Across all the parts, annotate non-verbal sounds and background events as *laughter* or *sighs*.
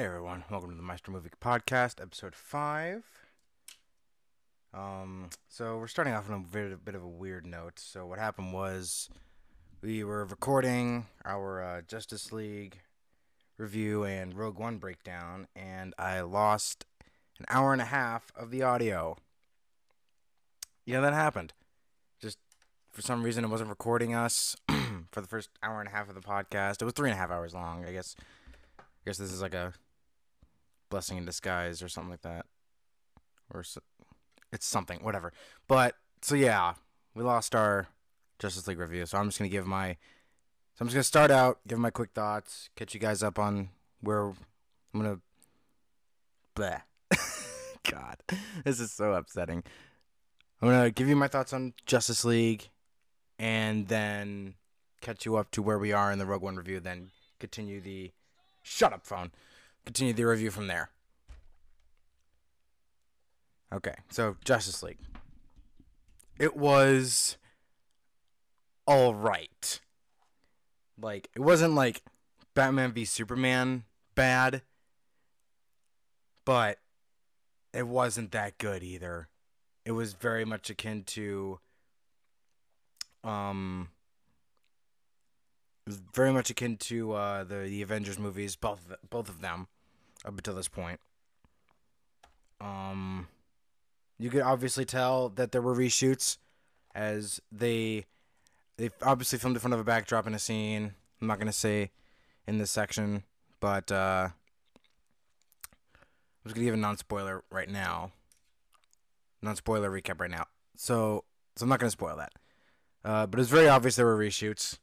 Hey everyone, welcome to the Meister Movie Podcast, episode five. Um, so we're starting off on a bit, bit of a weird note. So what happened was we were recording our uh, Justice League review and Rogue One breakdown, and I lost an hour and a half of the audio. Yeah, that happened. Just for some reason, it wasn't recording us *clears throat* for the first hour and a half of the podcast. It was three and a half hours long, I guess. I guess this is like a blessing in disguise or something like that, or so, it's something, whatever. But so yeah, we lost our Justice League review, so I'm just gonna give my, so I'm just gonna start out, give my quick thoughts, catch you guys up on where I'm gonna, bleh. *laughs* God, this is so upsetting. I'm gonna give you my thoughts on Justice League, and then catch you up to where we are in the Rogue One review. Then continue the, shut up, phone. Continue the review from there. Okay, so Justice League. It was all right. Like it wasn't like Batman v Superman bad, but it wasn't that good either. It was very much akin to um very much akin to uh, the the Avengers movies, both both of them, up until this point. Um, you could obviously tell that there were reshoots, as they they obviously filmed in front of a backdrop in a scene. I'm not gonna say in this section, but uh, I'm just gonna give a non spoiler right now. Non spoiler recap right now. So so I'm not gonna spoil that. Uh, but it's very obvious there were reshoots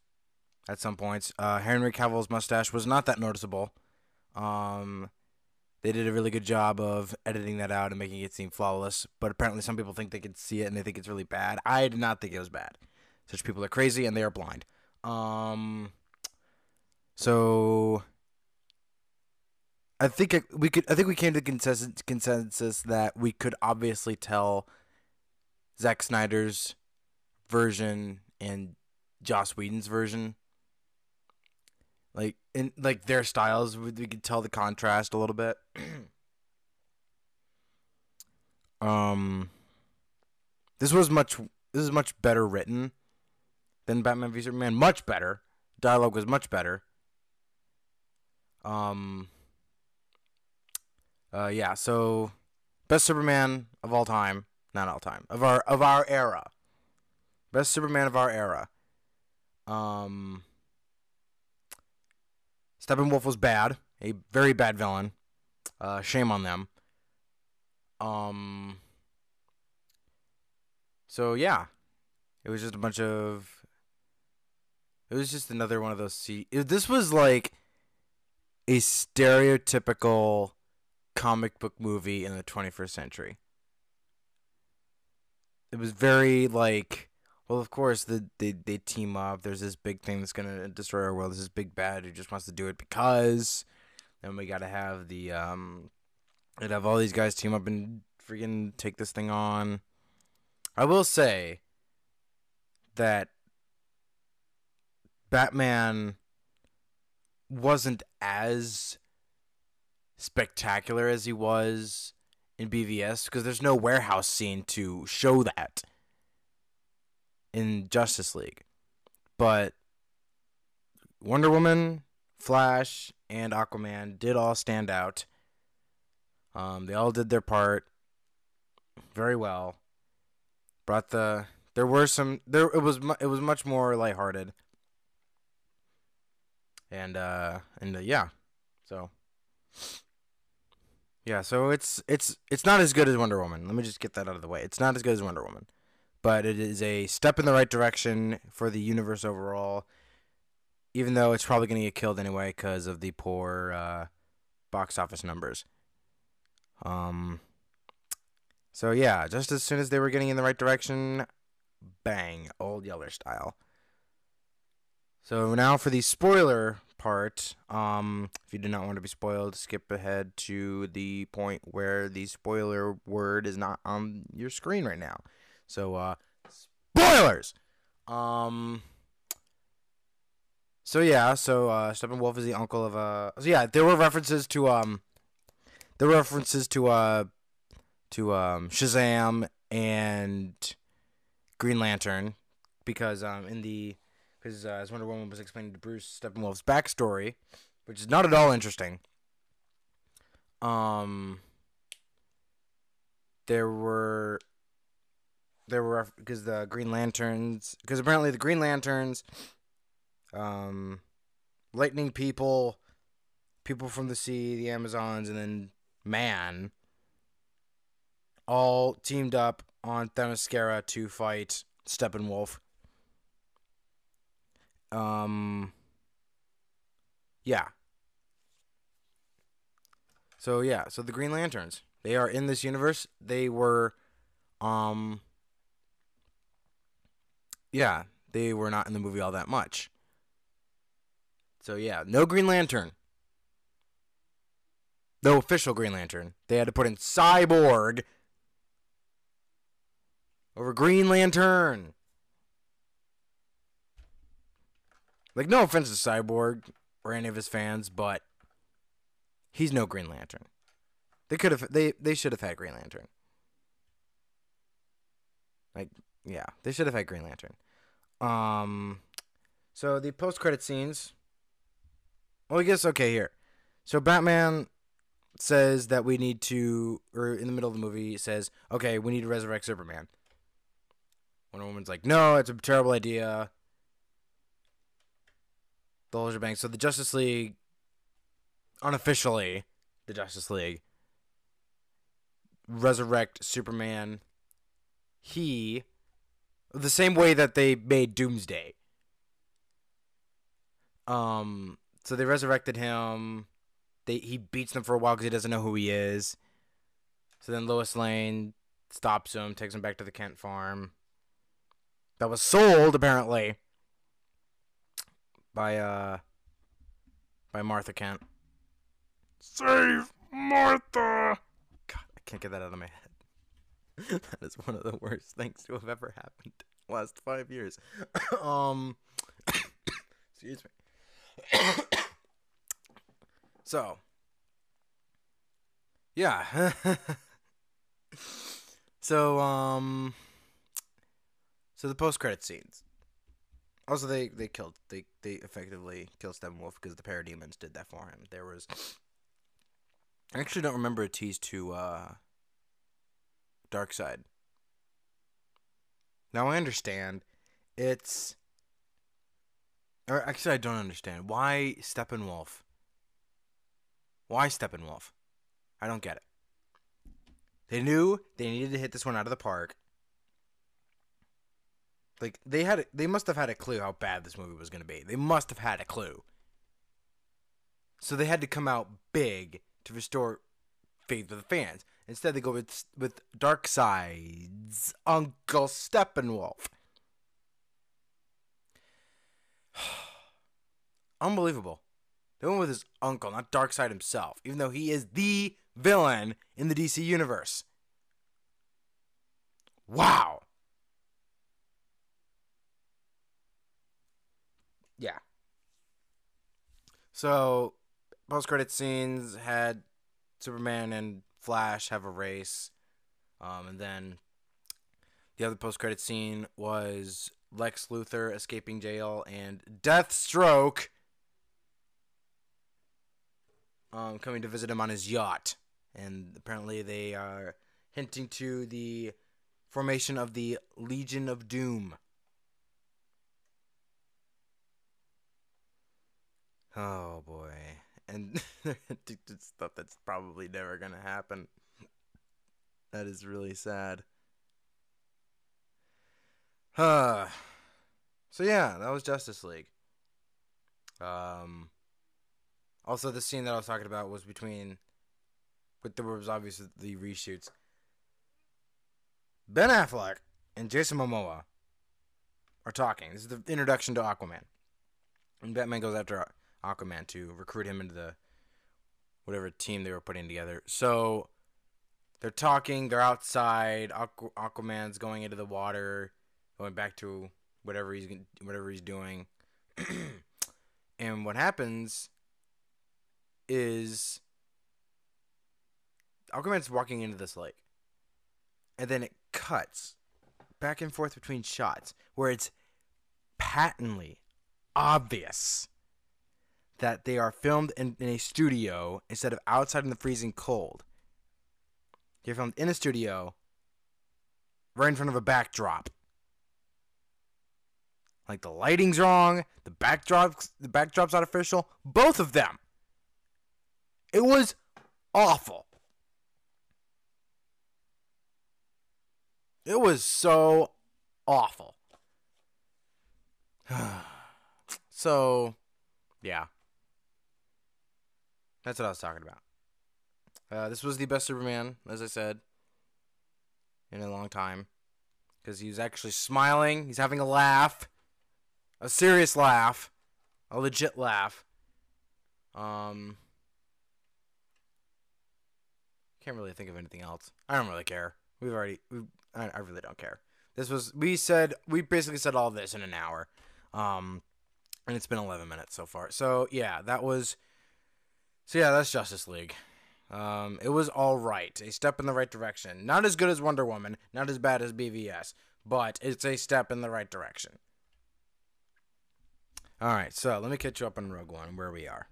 at some points. Uh, Henry Cavill's mustache was not that noticeable. Um, they did a really good job of editing that out and making it seem flawless. But apparently, some people think they can see it and they think it's really bad. I did not think it was bad. Such people are crazy and they are blind. Um, so I think we could. I think we came to consensus, consensus that we could obviously tell Zack Snyder's version and Joss Whedon's version like in like their styles we, we could tell the contrast a little bit. *clears throat* Um this was much this is much better written than batman v superman. Much better. Dialogue was much better. Um uh yeah so best superman of all time. Not all time. Of our of our era. Best superman of our era. Um Steppenwolf was bad, a very bad villain. Uh, shame on them. Um. So yeah, it was just a bunch of. It was just another one of those. See, this was like a stereotypical comic book movie in the 21st century. It was very like well, of course, the, they they team up. There's this big thing that's gonna destroy our world. There's this big bad who just wants to do it because. Then we gotta have the um, and have all these guys team up and freaking take this thing on. I will say that Batman wasn't as spectacular as he was in BVS because there's no warehouse scene to show that in Justice League. But Wonder Woman, Flash, and Aquaman did all stand out. Um, they all did their part very well. Brought the there were some there it was it was much more lighthearted. And uh and uh, yeah. So yeah, so it's it's it's not as good as Wonder Woman. Let me just get that out of the way. It's not as good as Wonder Woman but it is a step in the right direction for the universe overall. Even though it's probably going to get killed anyway because of the poor uh, box office numbers. Um. So yeah, just as soon as they were getting in the right direction, bang, old Yeller style. So now for the spoiler part. Um, if you do not want to be spoiled, skip ahead to the point where the spoiler word is not on your screen right now. So uh spoilers. Um so yeah, so uh Steppenwolf is the uncle of uh so yeah, there were references to um the references to uh to um Shazam and Green Lantern because um in the because uh, as Wonder Woman was explaining to Bruce Steppenwolf's backstory, which is not at all interesting. Um, there were there were because the Green Lanterns because apparently the Green Lanterns, um, Lightning People, people from the sea, the Amazons, and then Man, all teamed up on Themyscira to fight Steppenwolf. Um, yeah. So yeah, so the Green Lanterns, they are in this universe. They were, um, yeah, they were not in the movie all that much. So yeah, no Green Lantern. No official Green Lantern. They had to put in Cyborg over Green Lantern. Like, no offense to Cyborg or any of his fans, but he's no Green Lantern. They could have they they should have had Green Lantern. Like, yeah, they should have had Green Lantern. Um, so the post credit scenes. Well, I guess okay here. So Batman says that we need to, or in the middle of the movie says, okay, we need to resurrect Superman. Wonder Woman's like, no, it's a terrible idea. The whole shebang. So the Justice League, unofficially, the Justice League, resurrect Superman. He, the same way that they made Doomsday. Um, so they resurrected him. They he beats them for a while because he doesn't know who he is. So then Lois Lane stops him, takes him back to the Kent farm. That was sold apparently by uh by Martha Kent. Save Martha. God, I can't get that out of my head. *laughs* that is one of the worst things to have ever happened last five years. *coughs* um, *coughs* excuse me. *coughs* so, yeah. *laughs* so, um, so the post credit scenes. Also, they they killed they they effectively killed Steppenwolf because the parademons did that for him. There was, I actually don't remember a tease to uh, Darkseid. Now I understand, it's, or actually I don't understand why Steppenwolf. Why Steppenwolf? I don't get it. They knew they needed to hit this one out of the park. Like they had, they must have had a clue how bad this movie was going to be. They must have had a clue. So they had to come out big to restore faith with the fans. Instead, they go with with Darkseid's Uncle Steppenwolf. *sighs* Unbelievable. They went with his uncle, not Darkseid himself, even though he is the villain in the DC universe. Wow. Yeah. So, post credit scenes had Superman and Flash have a race. Um, and then the other post credit scene was Lex Luthor escaping jail and Deathstroke um, coming to visit him on his yacht. And apparently they are hinting to the formation of the Legion of Doom. Oh boy. And *laughs* stuff that's probably never going to happen. That is really sad. Huh. *sighs* So yeah, that was Justice League. Um also the scene that I was talking about was between but there was obviously the reshoots. Ben Affleck and Jason Momoa are talking. This is the introduction to Aquaman. And Batman goes after Aquaman to recruit him into the whatever team they were putting together. So they're talking. They're outside. Aqu- Aquaman's going into the water, going back to whatever he's whatever he's doing. *clears throat* and what happens is Aquaman's walking into this lake, and then it cuts back and forth between shots where it's patently obvious that they are filmed in, in a studio instead of outside in the freezing cold. They're filmed in a studio, right in front of a backdrop. Like the lighting's wrong, the backdrop's the backdrop's artificial, both of them. It was awful. It was so awful. *sighs* so, yeah. That's what I was talking about. Uh, this was the best Superman, as I said, in a long time. Because he's actually smiling. He's having a laugh. A serious laugh. A legit laugh. Um. Can't really think of anything else. I don't really care. We've already. We've, I, I really don't care. This was. We said. We basically said all this in an hour. Um. And it's been 11 minutes so far. So, yeah, that was. So, yeah, that's Justice League. Um, it was all right, a step in the right direction. Not as good as Wonder Woman, not as bad as BVS, but it's a step in the right direction. All right, so let me catch you up on Rogue One, where we are.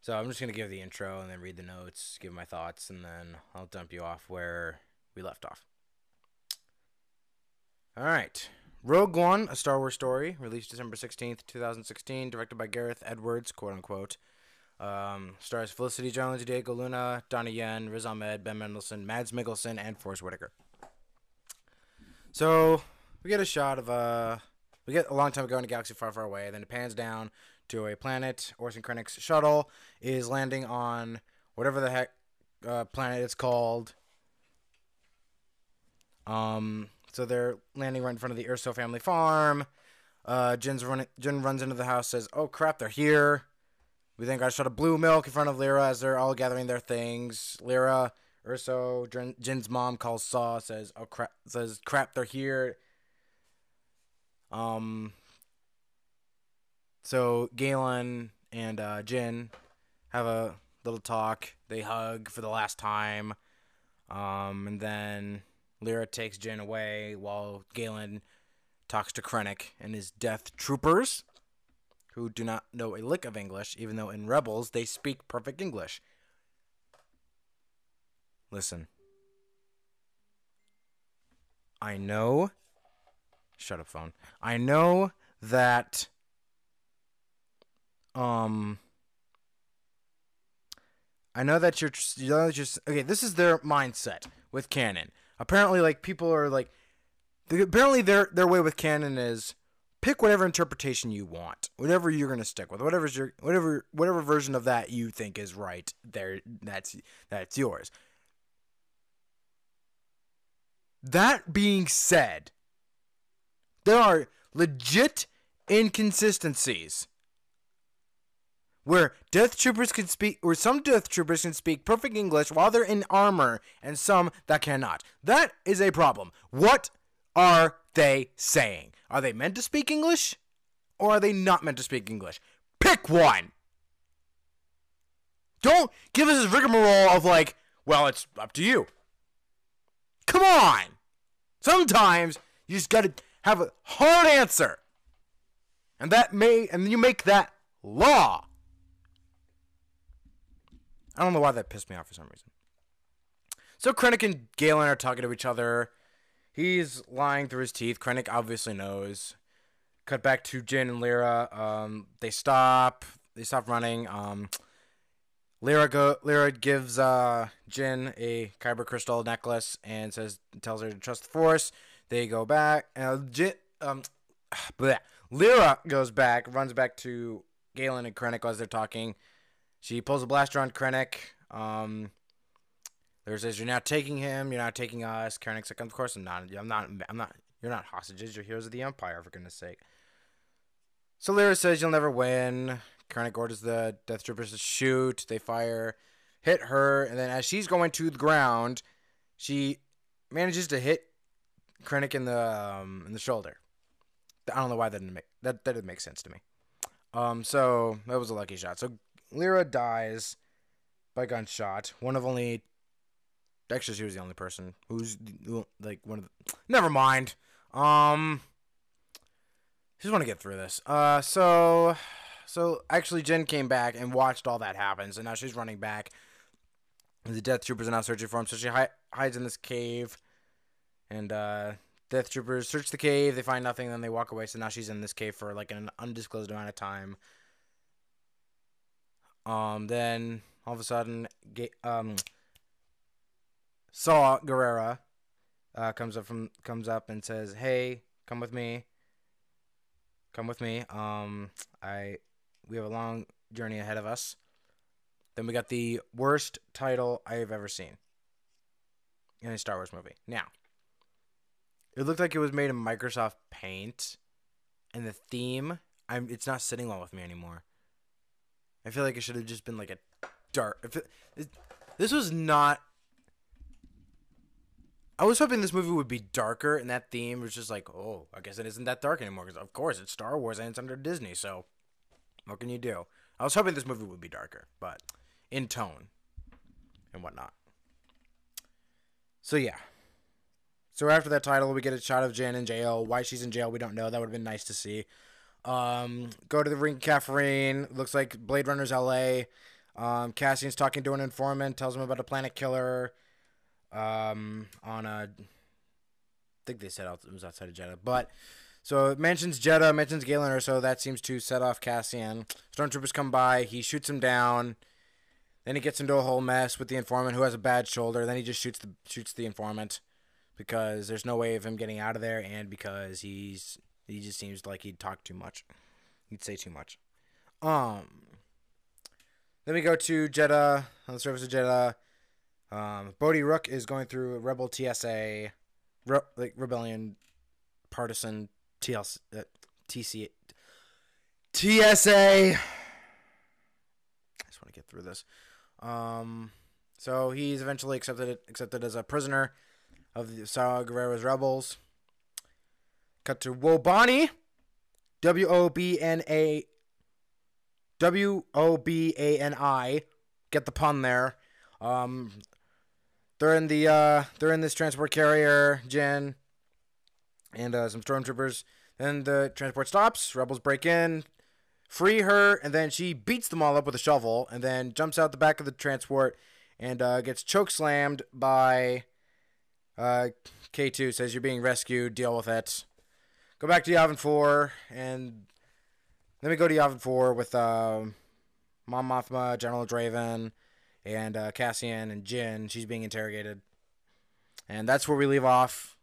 So I'm just gonna give the intro and then read the notes, give my thoughts, and then I'll dump you off where we left off. All right, Rogue One, a Star Wars story, released December 16th, 2016, directed by Gareth Edwards, quote unquote. Um, stars Felicity Jones, Diego Luna, Donnie Yen, Riz Ahmed, Ben Mendelsohn, Mads Mikkelsen, and Forest Whitaker. So we get a shot of a we get a long time ago in a galaxy far, far away. Then it pans down to a planet. Orson Krennic's shuttle is landing on whatever the heck uh, planet it's called. Um, so they're landing right in front of the Erso family farm. Uh, Jyn's run, Jyn runs into the house, says, "Oh crap, they're here." We then got a shot of blue milk in front of Lyra as they're all gathering their things. Lyra, Erso, Jyn's mom calls Saw, says, "Oh crap!" Says, "Crap, they're here." Um. So Galen and uh, Jyn have a little talk. They hug for the last time. Um, and then Lyra takes Jyn away while Galen talks to Krennic and his Death Troopers who do not know a lick of English, even though in Rebels they speak perfect English. Listen. I know. Shut up, phone. I know that. Um. I know that you're. You okay. This is their mindset with canon. Apparently, like people are like. Apparently, their their way with canon is pick whatever interpretation you want, whatever you're gonna stick with, whatever's your whatever whatever version of that you think is right. There, that's that's yours. That being said, there are legit inconsistencies where death troopers can speak or some death troopers can speak perfect english while they're in armor and some that cannot that is a problem what are they saying are they meant to speak English? Or are they not meant to speak English? Pick one! Don't give us this rigmarole of like, well, it's up to you. Come on! Sometimes you just gotta have a hard answer. And that may, and then you make that law. I don't know why that pissed me off for some reason. So Krennic and Galen are talking to each other. He's lying through his teeth. Krennic obviously knows. Cut back to Jyn and Lyra. Um, they stop. They stop running. Um, Lyra go. Lyra gives uh, Jyn a kyber crystal necklace and says, tells her to trust the Force. They go back. Uh, Jyn, um, *sighs* bleh. Lyra goes back, runs back to Galen and Krennic as they're talking. She pulls a blaster on Krennic. Um, says you're not taking him, you're not taking us. Krennic's like, of course I'm not. I'm not. I'm not. You're not hostages. You're heroes of the Empire, for goodness sake. So Lyra says you'll never win. Krennic orders the Death Troopers to shoot. They fire, hit her, and then as she's going to the ground, she manages to hit Krennic in the um, in the shoulder. I don't know why that didn't make that that didn't make sense to me. Um, so that was a lucky shot. So Lyra dies by gunshot. One of only. Actually, she was the only person who's like one of. The, never mind. Um. Just want to get through this. Uh, so, so actually, Jen came back and watched all that happen. So now she's running back. The Death Troopers are now searching for him. So she hi- hides in this cave, and uh, Death Troopers search the cave. They find nothing. Then they walk away. So now she's in this cave for like an undisclosed amount of time. Um, then all of a sudden, um, Saw Gerrera uh, comes up from comes up and says, "Hey, come with me. Come with me. Um, I we have a long journey ahead of us." Then we got the worst title I have ever seen in a Star Wars movie. Now, it looked like it was made in Microsoft Paint, and the theme, I'm it's not sitting well with me anymore. I feel like it should have just been like a it, this was not. I was hoping this movie would be darker, and that theme was just like, oh, I guess it isn't that dark anymore. Because of course it's Star Wars and it's under Disney, so what can you do? I was hoping this movie would be darker, but in tone and whatnot. So yeah. So after that title, we get a shot of Jen in jail. Why she's in jail, we don't know. That would have been nice to see. Um, go to the ring, Kafrene. Looks like Blade Runner's L.A. Um, Cassian's talking to an informant, tells him about a planet killer. Um, on a, I think they said it was outside of Jedha, but so it mentions Jedha, mentions Galen, Erso that seems to set off Cassian. Stormtroopers come by, he shoots him down. Then he gets into a whole mess with the informant who has a bad shoulder. Then he just shoots the shoots the informant because there's no way of him getting out of there, and because he's he just seems like he'd talk too much. He'd say too much. Um. Then we go to Jedha on the surface of Jedha. Um, Bodhi Rook is going through Rebel TSA, re- like Rebellion Partisan TLC, uh, TC, TSA. I just want to get through this. Um, so he's eventually accepted accepted as a prisoner of the Saw Gerrera's rebels. Cut to Wobani, W O B N A W O B A N I. Get the pun there. Um, they're in the uh, they're in this transport carrier, Jen, and uh, some stormtroopers. Then the transport stops. Rebels break in, free her, and then she beats them all up with a shovel, and then jumps out the back of the transport and uh, gets choke slammed by uh, K2. Says you're being rescued. Deal with it. Go back to Yavin 4, and then we go to Yavin 4 with uh, Mon Mothma, General Draven, and uh, Cassian and Jyn. She's being interrogated. And that's where we leave off.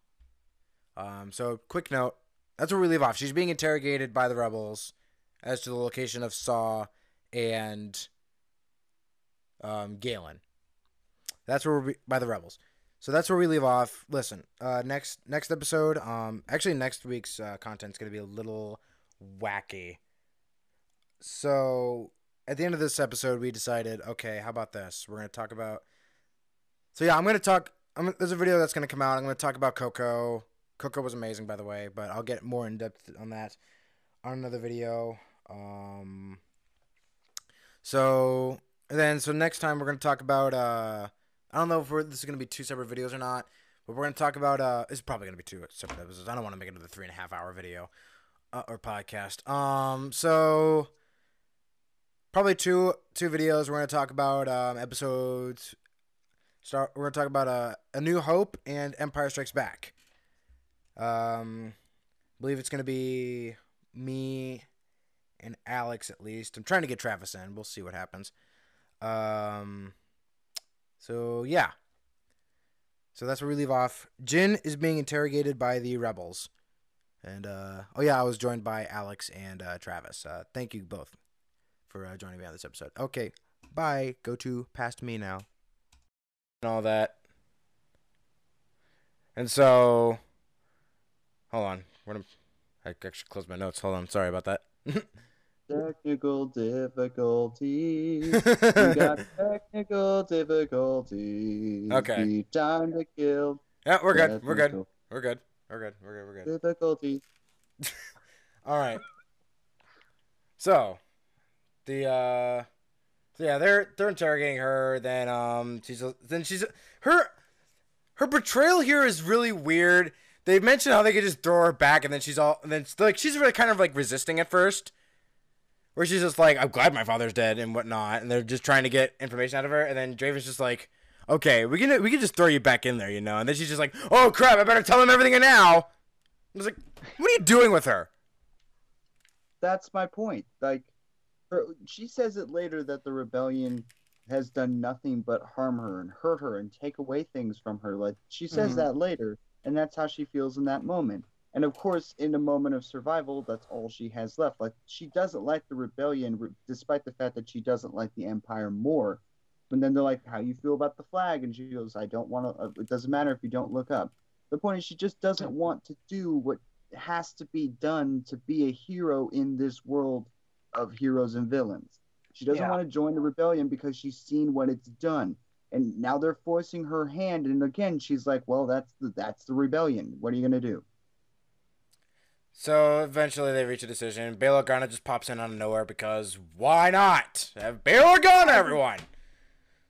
Um, so, quick note that's where we leave off. She's being interrogated by the rebels as to the location of Saw and um, Galen. That's where we're by the rebels. So that's where we leave off. Listen, uh, next next episode, um, actually next week's uh, content's gonna be a little wacky. So at the end of this episode, we decided, okay, how about this? We're gonna talk about. So yeah, I'm gonna talk. I'm, there's a video that's gonna come out. I'm gonna talk about Coco. Coco was amazing, by the way, but I'll get more in depth on that on another video. Um. So then, so next time we're gonna talk about uh I don't know if this is gonna be two separate videos or not, but we're gonna talk about. Uh, it's probably gonna be two separate episodes. I don't want to make into three and a half hour video uh, or podcast. Um, so probably two two videos. We're gonna talk about um, episodes. Start. We're gonna talk about uh, a New Hope and Empire Strikes Back. Um, I believe it's gonna be me and Alex at least. I'm trying to get Travis in. We'll see what happens. Um. So yeah. So that's where we leave off. Jyn is being interrogated by the rebels. And uh, oh yeah, I was joined by Alex and uh, Travis. Uh, thank you both for uh, joining me on this episode. Okay, bye. Go to past me now. And all that. And so, hold on. I actually closed my notes. Hold on. Sorry about that. *laughs* Technical difficulties. *laughs* we got technical difficulties. Okay. Time to kill. Yeah, we're good. We're good. We're good. We're good. We're good. We're good. Difficulties. *laughs* All right. So, the uh, So yeah, they're they're interrogating her. Then um, she's then she's her her portrayal here is really weird. They mentioned how they could just throw her back, and then she's all and then like she's really kind of like resisting at first, where she's just like, "I'm glad my father's dead" and whatnot, and they're just trying to get information out of her, and then Draven's just like, "Okay, we can we can just throw you back in there, you know," and then she's just like, "Oh crap, I better tell him everything now." I was like, "What are you doing with her?" That's my point. Like, her, she says it later that the rebellion has done nothing but harm her and hurt her and take away things from her. Like she says Mhm. that later, and that's how she feels in that moment. And of course, in a moment of survival, that's all she has left. Like she doesn't like the rebellion, re- despite the fact that she doesn't like the empire more. But then they're like, "How you feel about the flag?" And she goes, "I don't want to. Uh, it doesn't matter if you don't look up." The point is, she just doesn't want to do what has to be done to be a hero in this world of heroes and villains. She doesn't Yeah. want to join the rebellion because she's seen what it's done. And now they're forcing her hand and again she's like, "Well, that's the that's the rebellion. What are you going to do?" So eventually they reach a decision. Bail Organa just pops in out of nowhere because why not? Have Bail Organa, everyone.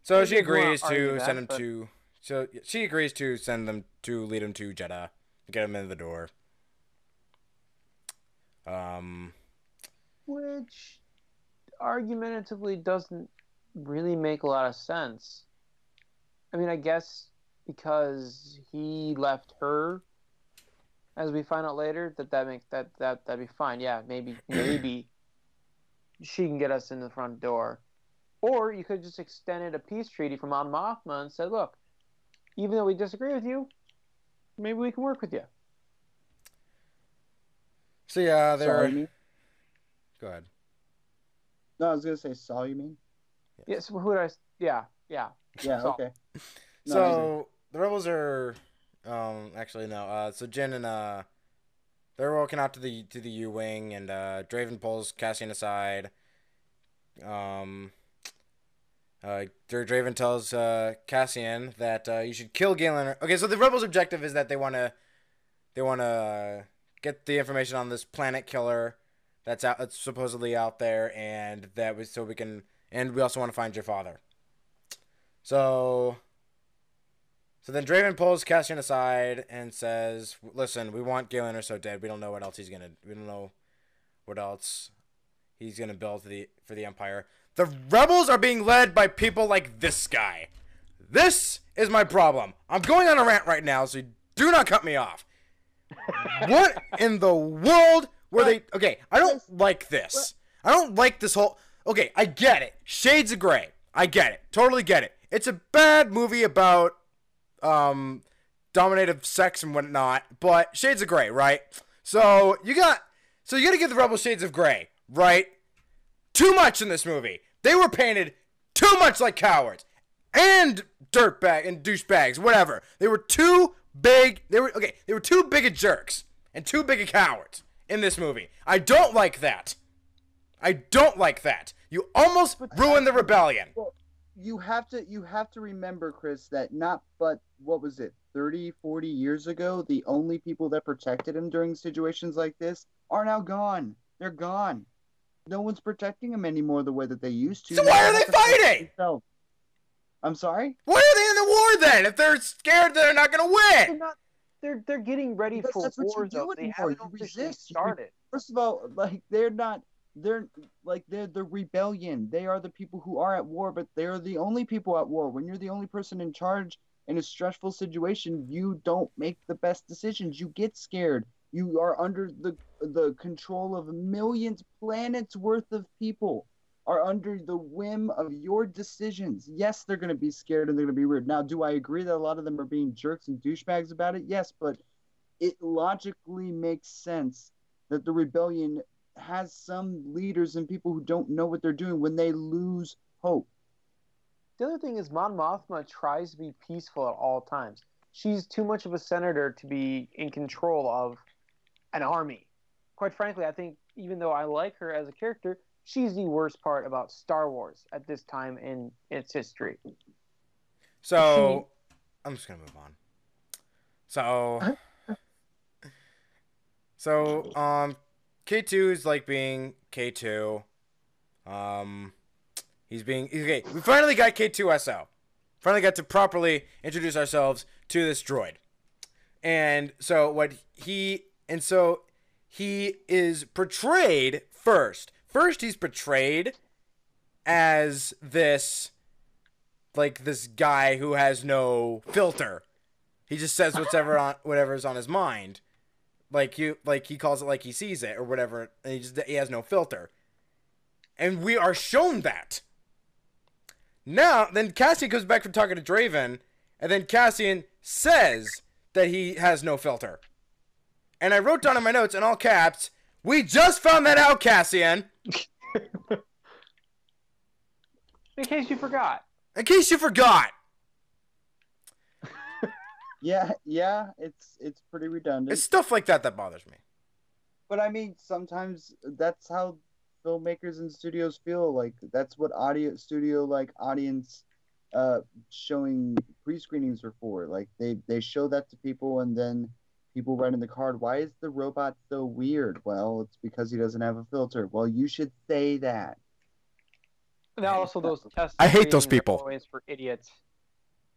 So she agrees to send him to. So she agrees to send them to lead him to Jedha, get him in the door. Um, which argumentatively doesn't really make a lot of sense. I mean, I guess because he left her, as we find out later, that that make that that that'd be fine. Yeah, maybe *clears throat* maybe she can get us in the front door, or you could just extended a peace treaty from Mon Mothma and said, look, even though we disagree with you, maybe we can work with you. so yeah, Saul, they're. you? Go ahead. No, I was going to say Saul, you mean? Yes, who would I? Yeah, yeah. Yeah, Saul. okay. *laughs* No, so the rebels are, um, actually no. Uh, so Jyn and uh, they're walking out to the to the U wing, and uh, Draven pulls Cassian aside. Um, uh, Draven tells uh, Cassian that uh, you should kill Galen. Okay, so the rebels' objective is that they want to, they want to get the information on this planet killer that's out, that's supposedly out there, and that was so we can, and we also want to find your father. So, so then Draven pulls Cassian aside and says, "Listen, we want Galen so dead. We don't know what else he's gonna. We don't know what else he's gonna build for the for the Empire. The rebels are being led by people like this guy. This is my problem. I'm going on a rant right now, so do not cut me off. *laughs* what in the world were they? Okay, I don't like this. I don't like this whole. Okay, I get it. Shades of Grey. I get it. Totally get it. It's a bad movie about um dominative sex and whatnot, but Shades of Grey, right? So you got so you got to give the Rebel Shades of Grey, right? Too much in this movie. They were painted too much like cowards and dirtbag and douchebags, whatever. They were too big. They were okay. They were too big of jerks and too big of cowards in this movie. I don't like that. I don't like that. You almost ruined the rebellion. You have to you have to remember chris that not but what was it 30 40 years ago the only people that protected him during situations like this are now gone they're gone no one's protecting him anymore the way that they used to So why are They they have to protect fighting? themselves. i'm sorry Why are they in the war then? If they're scared they're not gonna win They're win. not. They're they're getting ready Because for that's what you war do though. They haven't You officially resist. Started. first of all like they're not they're like they're the rebellion. They are the people who are at war but they're the only people at war. When you're the only person in charge in a stressful situation you don't make the best decisions. You get scared. You are under the the control of millions planets worth of people are under the whim of your decisions. Yes they're going to be scared and they're going to be weird. Now do i agree that a lot of them are being jerks and douchebags about it? Yes but it logically makes sense that the rebellion has some leaders and people who don't know what they're doing when they lose hope. The other thing is Mon Mothma tries to be peaceful at all times. She's too much of a senator to be in control of an army. Quite frankly, I think even though I like her as a character, she's the worst part about Star Wars at this time in its history. So I'm just gonna move on. So So um K two is like being K two. Um He's being okay. We finally got K2SO. Finally got to properly introduce ourselves to this droid. And so what he and so he is portrayed first. First he's portrayed as this like this guy who has no filter. He just says whatever on whatever's on his mind. Like you like he calls it like he sees it or whatever. And he just he has no filter. And we are shown that. Now, then Cassian comes back from talking to Draven, and then Cassian says that he has no filter. And I wrote down in my notes in all caps, "We just found that out, Cassian." *laughs* In case you forgot. In case you forgot, Yeah, yeah, it's it's pretty redundant. it's stuff like that that bothers me. But I mean, sometimes that's how filmmakers and studios feel. Like that's what audio studio like audience uh showing pre-screenings are for. Like they they show that to people and then people write in the card, "Why is the robot so weird?" Well, it's because he doesn't have a filter. Well, you should say that. And also those *laughs* test. I hate those people. Always for idiots.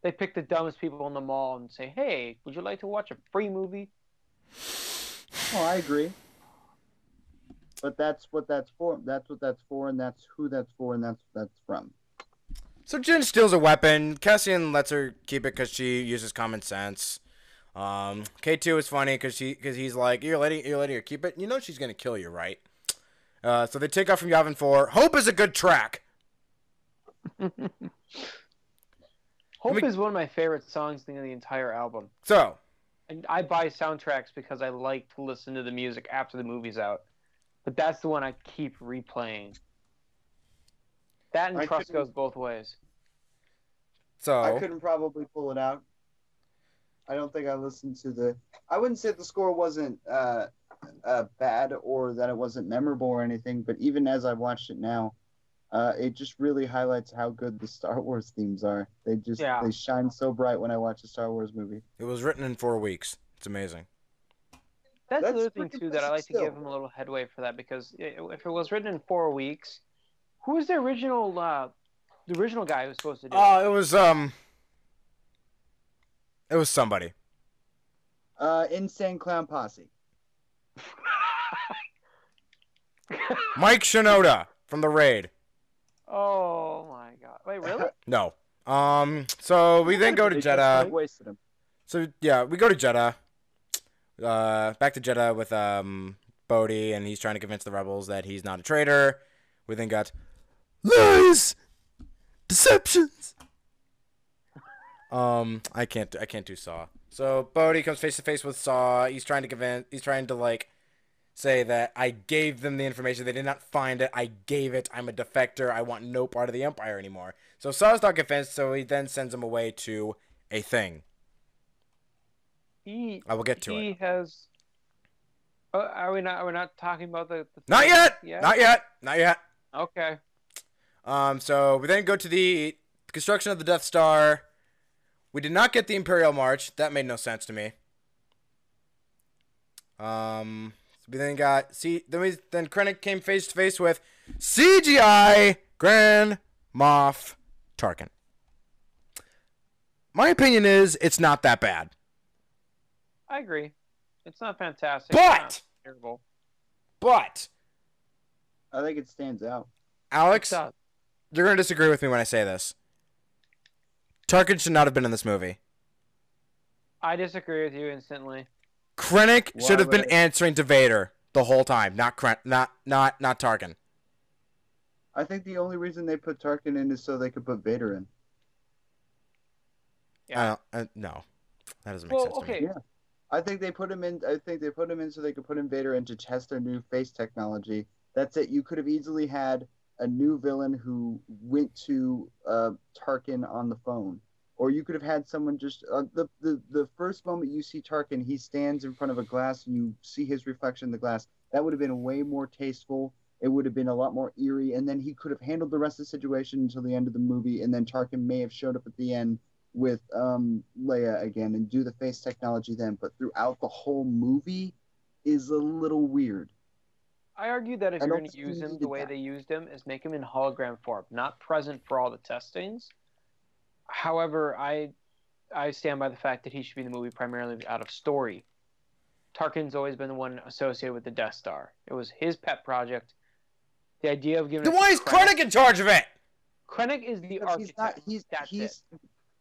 They pick the dumbest people in the mall and say, "Hey, would you like to watch a free movie?" Oh, I agree. But that's what that's for. That's what that's for, and that's who that's for, and that's what that's from. So Jyn steals a weapon. Cassian lets her keep it because she uses common sense. Um, K2 is funny because she because he's like, you're letting you're letting her keep it. You know she's gonna kill you, right? Uh, so they take off from Yavin 4. Hope is a good track. *laughs* Hope me- is one of my favorite songs in the entire album. So And I buy soundtracks because I like to listen to the music after the movie's out. But that's the one I keep replaying. That and I Trust couldn't- goes both ways. so I couldn't probably pull it out. I don't think I listened to the. I wouldn't say the score wasn't uh, uh, bad or that it wasn't memorable or anything, but even as I watched it now, uh, it just really highlights how good the Star Wars themes are. They just Yeah. they shine so bright when I watch a Star Wars movie. it was written in four weeks. It's amazing. That's, That's the other thing too that I like to give him a little headway for that because if it was written in four weeks, who was the original uh, the original guy who was supposed to do it? Oh, it was um, it was somebody. Uh, Insane Clown Posse. *laughs* Mike Shinoda from the raid. Oh my god! Wait, really? *laughs* No. Um. So we then go to Jedha. wasted him. So yeah, we go to Jedha. Uh, back to Jedha with um Bodhi, and he's trying to convince the rebels that he's not a traitor. We then got lies, deceptions. *laughs* Um, I can't, I can't do Saw. So Bodhi comes face to face with Saw. He's trying to convince, he's trying to like say that I gave them the information. They did not find it. I gave it. I'm a defector. I want no part of the Empire anymore. So Saw's not convinced. So he then sends him away to a thing. He I will get to he it. has. Oh, are we not? Are we not talking about the? the Not yet! yet. Not yet. Not yet. Okay. Um, so we then go to the construction of the Death Star. We did not get the Imperial March. That made no sense to me. Um, we then got see then we then Krennic came face to face with CGI Grand Moff Tarkin. My opinion is it's not that bad, I agree. It's not fantastic. But- not terrible. but I think it stands out. Alex, you're gonna disagree with me when I say this. Tarkin should not have been in this movie. I disagree with you instantly. Krennic Why should have been answering to Vader the whole time, not Kren- not not not Tarkin. I think the only reason they put Tarkin in is so they could put Vader in. Yeah. I don't, uh, no, that doesn't make Well, sense to okay. me. Yeah. I think they put him in. I think they put him in so they could put in Vader in to test their new face technology. That's it. You could have easily had a new villain who went to uh, Tarkin on the phone, or you could have had someone just uh, the, the the first moment you see Tarkin, he stands in front of a glass and you see his reflection in the glass. That would have been way more tasteful. It would have been a lot more eerie, and then he could have handled the rest of the situation until the end of the movie, and then Tarkin may have showed up at the end with um, Leia again and do the face technology then, but throughout the whole movie is a little weird. I argue that if I you're going to use him the way that. they used him, is make him in hologram form, not present for all the testings. However, I I stand by the fact that he should be in the movie primarily out of story. Tarkin's always been the one associated with the Death Star. It was his pet project. The idea of giving Then it to why is Krennic in charge of it? Krennic is the Because architect. he's not. He's That's he's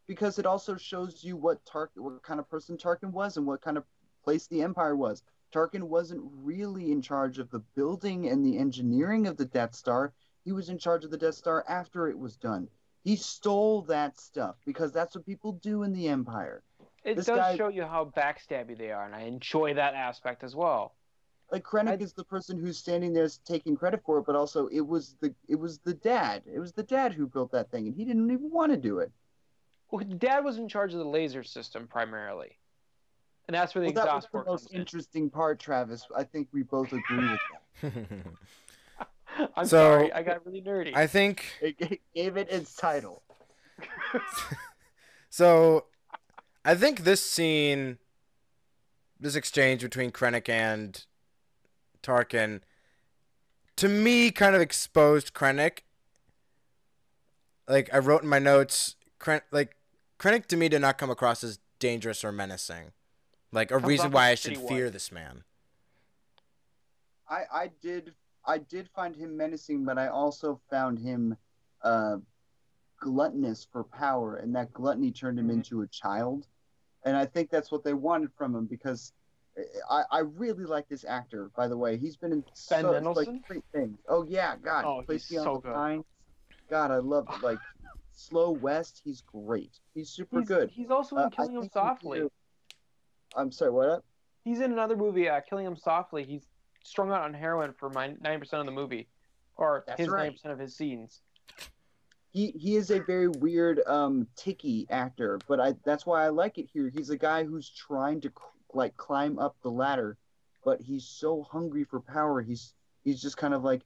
because it also shows you what Tark, what kind of person Tarkin was, and what kind of place the Empire was. Tarkin wasn't really in charge of the building and the engineering of the Death Star. He was in charge of the Death Star after it was done. He stole that stuff because that's what people do in the Empire. It this does guy- show you how backstabby they are, and I enjoy that aspect as well. Like Krennic I- is the person who's standing there taking credit for it, but also it was the it was the dad. It was the dad who built that thing, and he didn't even want to do it. Well, Dad was in charge of the laser system primarily, and that's where the Well, that was exhaust the most comes in. interesting part, Travis. I think we both agree with that. *laughs* *laughs* I'm So- sorry, I got really nerdy. I think It g- gave it its title. *laughs* so. I think this scene, this exchange between Krennic and Tarkin, to me, kind of exposed Krennic. Like I wrote in my notes, Kren- like Krennic to me did not come across as dangerous or menacing, like a reason why I should fear this man. I I did I did find him menacing, but I also found him uh, gluttonous for power, and that gluttony turned him Mhm. into a child. And I think that's what they wanted from him because I, I really like this actor. By the way, he's been in Ben so Mendelsohn? like great things. Oh yeah, God, Oh, he's so good. Pines. God, I love like Slow West. He's great. He's super he's, good. He's also Uh, in I Killing Him Softly. I'm sorry, what? He's in another movie, uh, Killing Him Softly. He's strung out on heroin for my ninety percent of the movie, or That's his right. ninety percent of his scenes. he he is a very weird um ticky actor but i that's why i like it here. He's a guy who's trying to like climb up the ladder but he's so hungry for power. He's he's just kind of like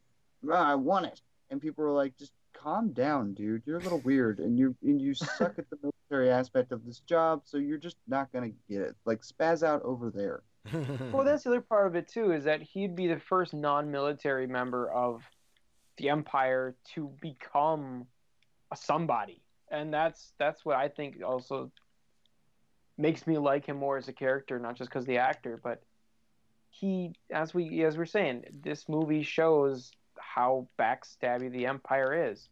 ah, i want it. And people are like just calm down dude. You're a little weird and you and you suck at the *laughs* military aspect of this job so you're just not gonna get it. Like spaz out over there Well, that's the other part of it too, is that he'd be the first non-military member of the Empire to become a somebody, and that's that's what I think also makes me like him more as a character, not just because the actor, but he, as we as we're saying, this movie shows how backstabby the Empire is.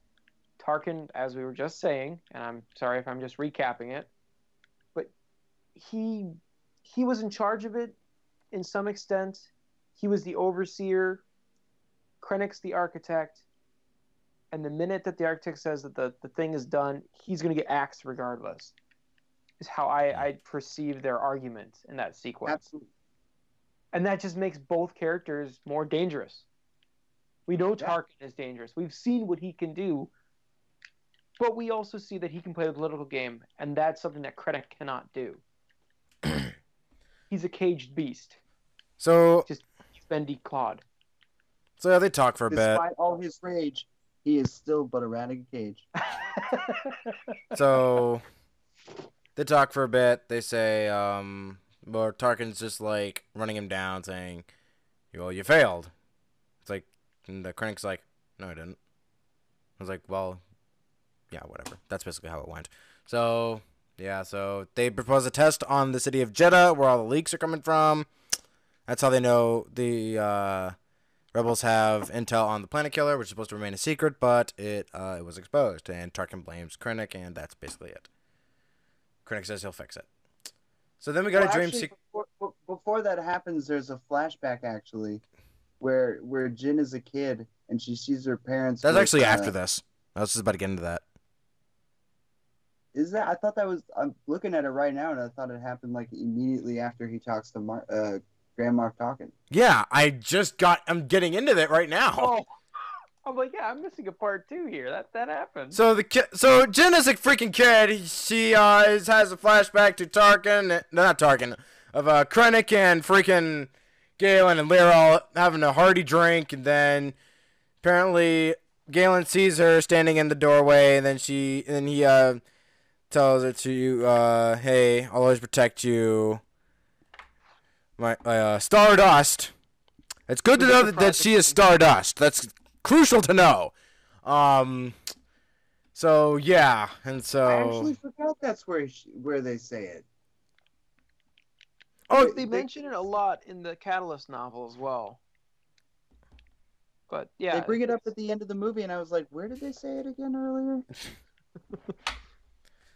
Tarkin, as we were just saying, and I'm sorry if I'm just recapping it, but he he was in charge of it in some extent. He was the overseer. Krennic's the architect. And the minute that the architect says that the, the thing is done, he's going to get axed regardless. Is how I, I perceive their argument in that sequence. absolutely And that just makes both characters more dangerous. We know Yeah. Tarkin is dangerous. We've seen what he can do. But we also see that he can play the political game, and that's something that Krennic cannot do. *clears throat* He's a caged beast. So He's been declawed. so yeah, they talk for a bit. despite all his rage he is still but a rat in a cage *laughs* So *laughs* they talk for a bit. They say, um, well, Tarkin's just like running him down, saying, "Well, you failed." It's like, and the Krennic's like, "No, I didn't." I was like, "Well, yeah, whatever." That's basically how it went. So yeah, so they propose a test on the city of Jedha, where all the leaks are coming from. That's how they know the uh, rebels have intel on the planet killer, which is supposed to remain a secret, but it uh, it was exposed, and Tarkin blames Krennic, and that's basically it. Krennic says he'll fix it. So then we got Well, a dream sequence. before, before that happens, there's a flashback actually, where where Jyn is a kid and she sees her parents. That's with, actually uh, after this. I was just about to get into that. Is that? I thought that was. I'm looking at it right now, and I thought it happened like immediately after he talks to Mar- uh, Grand Moff Tarkin. Yeah, I just got. I'm getting into that right now. oh, *laughs* I'm like, yeah, I'm missing a part two here. That that happened. So the kid, so Jyn is a freaking kid. She uh is, has a flashback to Tarkin, no, not Tarkin, of uh Krennic and freaking Galen and Lyra all having a hearty drink, and then apparently Galen sees her standing in the doorway, and then she, and then he uh tells her to you uh hey, I'll always protect you. My uh, Stardust. It's good to know that, that she is Stardust. That's crucial to know. Um. So yeah, and so I actually forgot that's where sh where they say it. oh, they mention it a lot in the Catalyst novel as well. But yeah, they bring it up at the end of the movie, and I was like, where did they say it again earlier? *laughs*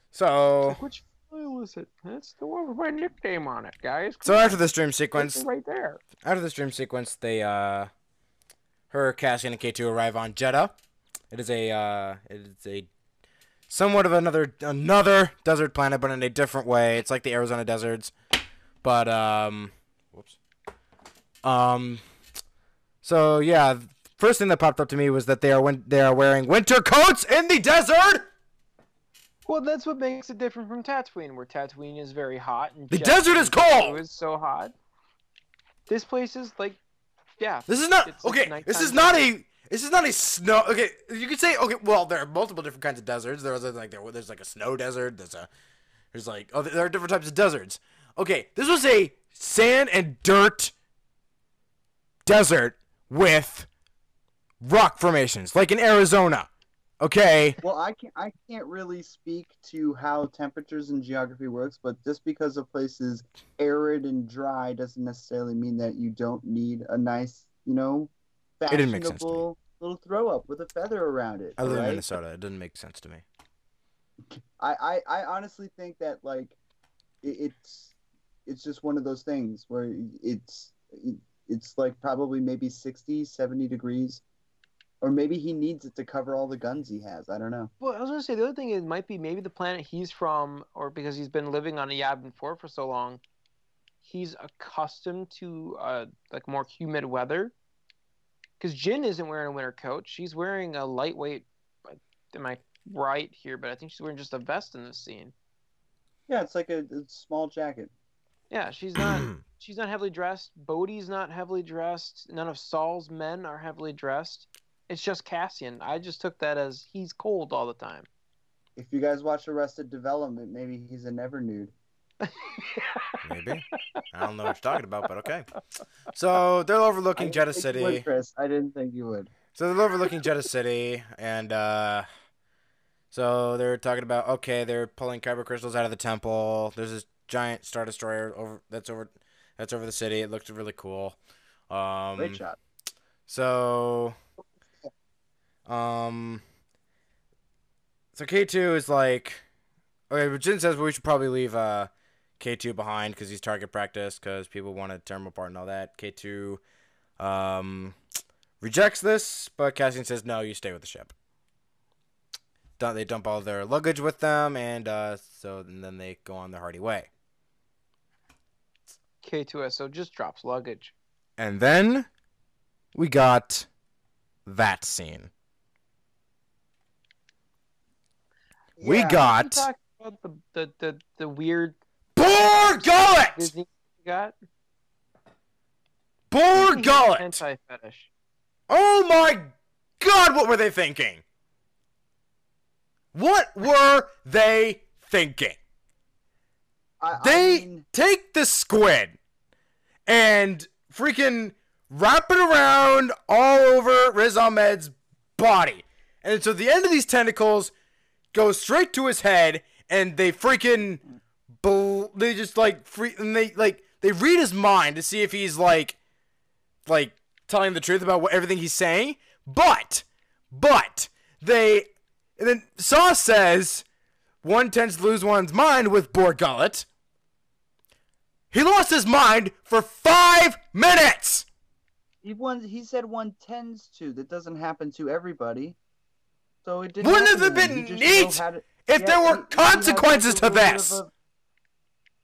so Like, which is it? That's the one with my nickname on it, guys. so after this dream it's sequence, right there. after this dream sequence, they uh, her, Cassian, and K two arrive on Jedha. It is a uh, it is a somewhat of another another desert planet, but in a different way. It's like the Arizona deserts, but um, whoops. Um, so yeah, first thing that popped up to me was that they are win- they are wearing winter coats in the desert. Well, that's what makes it different from Tatooine, where Tatooine is very hot and The desert is cold! is so hot. This place is like, yeah, This is not like okay. This is not a. This is not a snow. Okay, you could say okay. Well, there are multiple different kinds of deserts. There's like there, there's like a snow desert. There's a there's like oh there are different types of deserts. Okay, this was a sand and dirt desert with rock formations, like in Arizona. Okay, Well, I can't I can't really speak to how temperatures and geography works, but just because a place is arid and dry doesn't necessarily mean that you don't need a nice, you know, It didn't make sense fashionable little throw up with a feather around it. I live in? Minnesota. It doesn't make sense to me. I, I, I honestly think that like it, it's it's just one of those things where it's it, it's like probably maybe 60 70 degrees or maybe he needs it to cover all the guns he has i don't know Well, I was gonna say the other thing is might be maybe the planet he's from, or because he's been living on a Yavin Four for so long, he's accustomed to uh like more humid weather. Because Jyn isn't wearing a winter coat; she's wearing a lightweight. Am I right here? But I think she's wearing just a vest in this scene. yeah it's like a, a small jacket Yeah, she's not. *clears throat* she's not heavily dressed. Bodhi's not heavily dressed. None of Saw's men are heavily dressed. It's just Cassian. I just took that as he's cold all the time. if you guys watch arrested development maybe he's a never nude Maybe I don't know what you're *laughs* talking about, but okay. So they're overlooking I Jedha didn't think you City. would, Chris. i didn't think you would So they're overlooking Jedha City, and uh, so they're talking about okay, they're pulling kyber crystals out of the temple. There's this giant star destroyer over that's over that's over the city. It looks really cool. Um, great shot So, um, so K two is like, okay, but Jyn says we should probably leave uh K two behind because he's target practice because people want to tear him apart and all that. K two, um, rejects this, but Cassian says no, you stay with the ship. They dump all their luggage with them, and uh, so and then they go on their hearty way. K2SO just drops luggage. And then we got that scene. We got Can talk about the the the, the weird Bor Gullet! Disney got? Bor Gullet! Hentai fetish. Oh my god, what were they thinking? What were they thinking? I, I They mean, take the squid and freaking wrap it around all over Riz Ahmed's body. And so at the end of these tentacles goes straight to his head and they freaking bel- they just like free and they like they read his mind to see if he's like like telling the truth about what everything he's saying. But but they and then Saw says one tends to lose one's mind with Bor Gullet. He lost his mind for five minutes. he won. He said one tends to. That doesn't happen to everybody. So it didn't. Wouldn't happen have to been neat know If Yeah, there were he consequences a to little bit this, of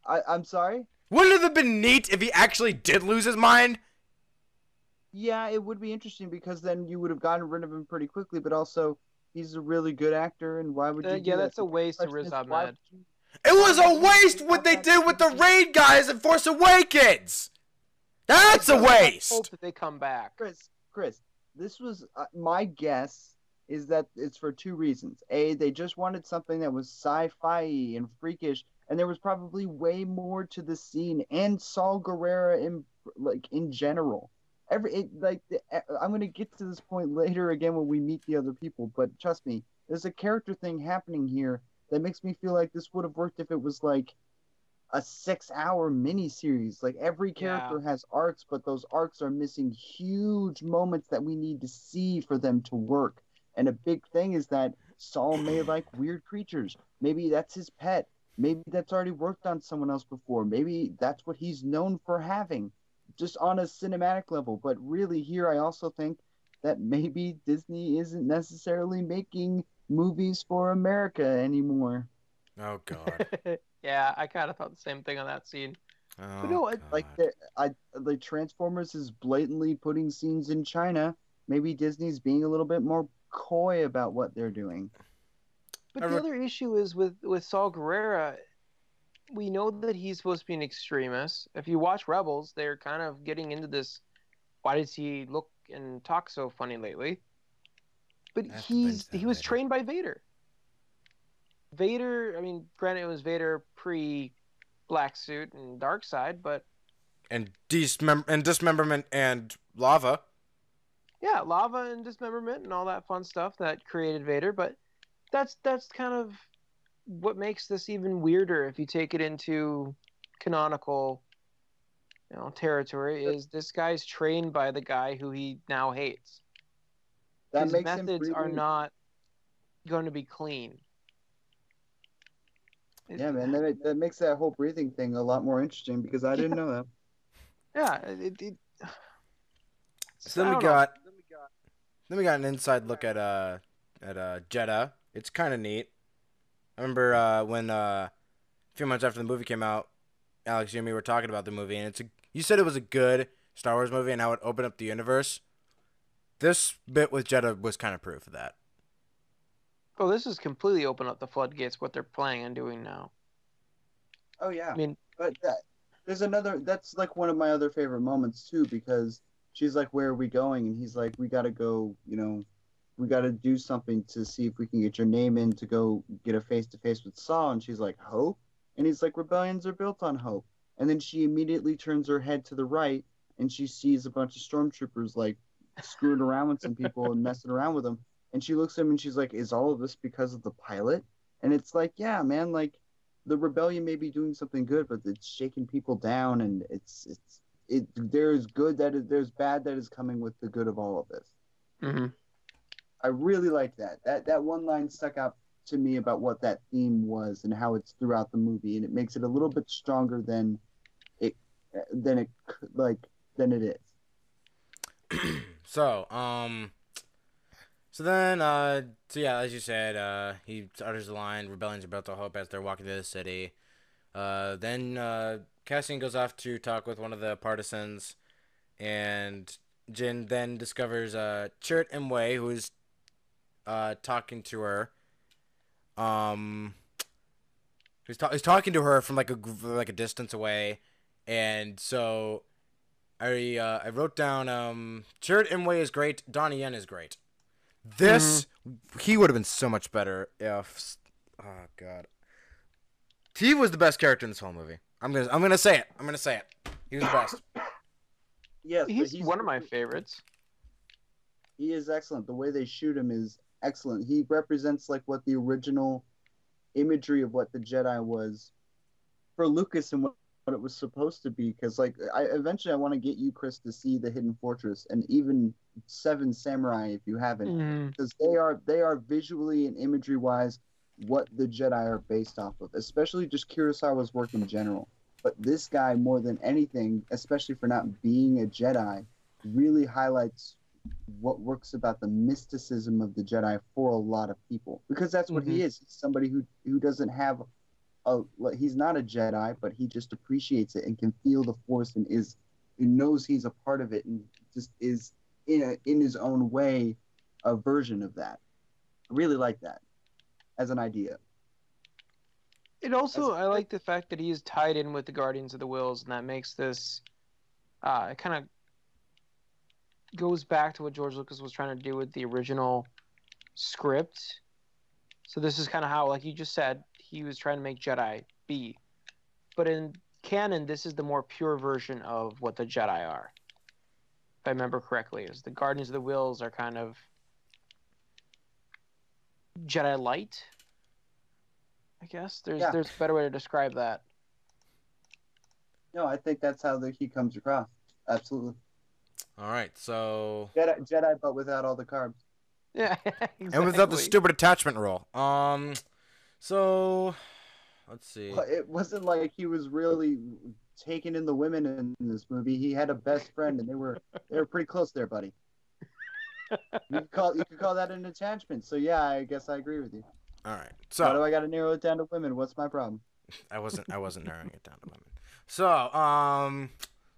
a- I, I'm sorry. wouldn't it have been neat if he actually did lose his mind? Yeah, it would be interesting because then you would have gotten rid of him pretty quickly. But also, he's a really good actor, and why would you? Uh, do yeah, that? that's a waste of question Riz is, Ahmed. It was a waste what they did with the raid guys in Force Awakens. That's a I hope waste. that they come back. Chris, Chris, this was uh, my guess is that it's for two reasons. A, they just wanted something that was sci-fi and freakish, and there was probably way more to the scene and Saw Gerrera in like in general. every it, like the, eh, I'm gonna get to this point later again when we meet the other people, but trust me, there's a character thing happening here that makes me feel like this would have worked if it was like a six-hour miniseries. Like every character has arcs, but those arcs are missing huge moments that we need to see for them to work. And a big thing is that Saw may like weird creatures. Maybe that's his pet. Maybe that's already worked on someone else before. Maybe that's what he's known for having, just on a cinematic level. But really, here I also think that maybe Disney isn't necessarily making movies for America anymore. Oh God. *laughs* yeah, I kind of thought the same thing on that scene. Oh, But no, I- like the, I like Transformers is blatantly putting scenes in China. Maybe Disney's being a little bit more coy about what they're doing. But the other issue is with with Saw Gerrera. We know that he's supposed to be an extremist. If you watch Rebels, they're kind of getting into this. Why does he look and talk so funny lately? But I have to he's he was trained by Vader. Vader. I mean, granted, it was Vader pre black suit and dark side, but and dismem- and dismemberment and lava. Yeah, lava and dismemberment and all that fun stuff that created Vader. But that's that's kind of what makes this even weirder if you take it into canonical, you know, territory. Is this guy's trained by the guy who he now hates? That His makes him methods are not going to be clean. It- Yeah, man, that, that makes that whole breathing thing a lot more interesting because I didn't know that. Yeah, it. it *sighs* So then we don't know. Got then we got an inside look at uh at uh Jedha. It's kind of neat. I remember uh when uh a few months after the movie came out, Alex, you and me were talking about the movie, and it's a you said it was a good Star Wars movie and how it opened up the universe. This bit with Jedha was kind of proof of that. Oh, this is completely open up the floodgates. What they're planning on doing now. Oh yeah, I mean, but that, there's another. That's like one of my other favorite moments too because she's like, "Where are we going?" And he's like, "We got to go. You know, we got to do something to see if we can get your name in to go get a face to face with Saw." And she's like, "Hope," and he's like, "Rebellions are built on hope." And then she immediately turns her head to the right and she sees a bunch of stormtroopers like screwing around with some people and messing around with them. And she looks at him and she's like, "Is all of this because of the pilot?" And it's like, "Yeah, man. Like, the rebellion may be doing something good, but it's shaking people down, and it's it's it. There's good that is there's bad that is coming with the good of all of this. hmm I really like that. That that one line stuck out to me about what that theme was and how it's throughout the movie, and it makes it a little bit stronger than it than it like than it is. *clears throat* so, um, so then, uh, so yeah, as you said, uh, he utters the line, "Rebellions are built on hope" as they're walking through the city. Uh, then uh, Cassian goes off to talk with one of the partisans, and Jyn then discovers uh, Chirrut Îmwe, who is uh, talking to her. Um, who's, ta- who's talking to her from like a like a distance away, and so I uh, I wrote down um Chirrut Îmwe is great, Donnie Yen is great. This he would have been so much better if oh god. He was the best character in this whole movie. I'm gonna I'm gonna say it. I'm gonna say it. He was the best. Yes, but He's, one of my favorites. He is excellent. The way they shoot him is excellent. He represents like what the original imagery of what the Jedi was for Lucas and what, what it was supposed to be. Because like, I eventually I want to get you, Chris, to see the Hidden Fortress and even Seven Samurai if you haven't, mm. because they are they are visually and imagery wise what the Jedi are based off of, especially just Kurosawa's work in general. But this guy, more than anything, especially for not being a Jedi, really highlights what works about the mysticism of the Jedi for a lot of people because that's what he mm-hmm. is. He's somebody who who doesn't have a like, he's not a Jedi, but he just appreciates it and can feel the Force and is he knows he's a part of it and just is in a in his own way a version of that. I really like that as an idea. It also, That's- I like the fact that he is tied in with the Guardians of the Whills, and that makes this, uh, it kind of goes back to what George Lucas was trying to do with the original script. So this is kind of how, like you just said, he was trying to make Jedi be, but in canon, this is the more pure version of what the Jedi are. if I remember correctly. Is the Guardians of the Whills are kind of Jedi light. I guess there's Yeah. there's a better way to describe that. No, I think that's how the, he comes across. Absolutely. All right, so Jedi, Jedi, but without all the carbs. Yeah, exactly. *laughs* and without the stupid attachment roll. Um, so let's see. But It wasn't like he was really taking in the women in this movie. He had a best friend, and they were they were pretty close there, buddy. You could call you could call that an attachment. So yeah, I guess I agree with you. All right, So How do I got to narrow it down to women? What's my problem? *laughs* I wasn't I wasn't narrowing it down to women. So um,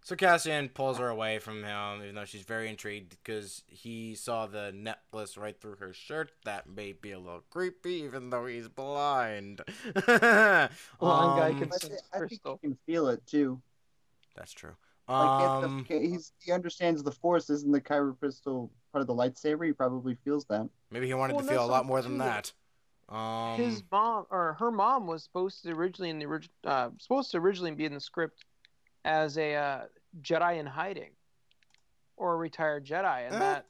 so Cassian pulls her away from him, even though she's very intrigued because he saw the necklace right through her shirt. That may be a little creepy, even though he's blind. *laughs* Blind guy Um, can- I, It's I think crystal. you can feel it too. That's true. Like Um, if the, he's he understands the force. Isn't the kyber crystal part of the lightsaber? He probably feels that. maybe he wanted Well, to feel a lot more than that. Um, His mom or her mom was supposed to originally in the orig- uh, supposed to originally be in the script as a uh, Jedi in hiding or a retired Jedi, and Eh. that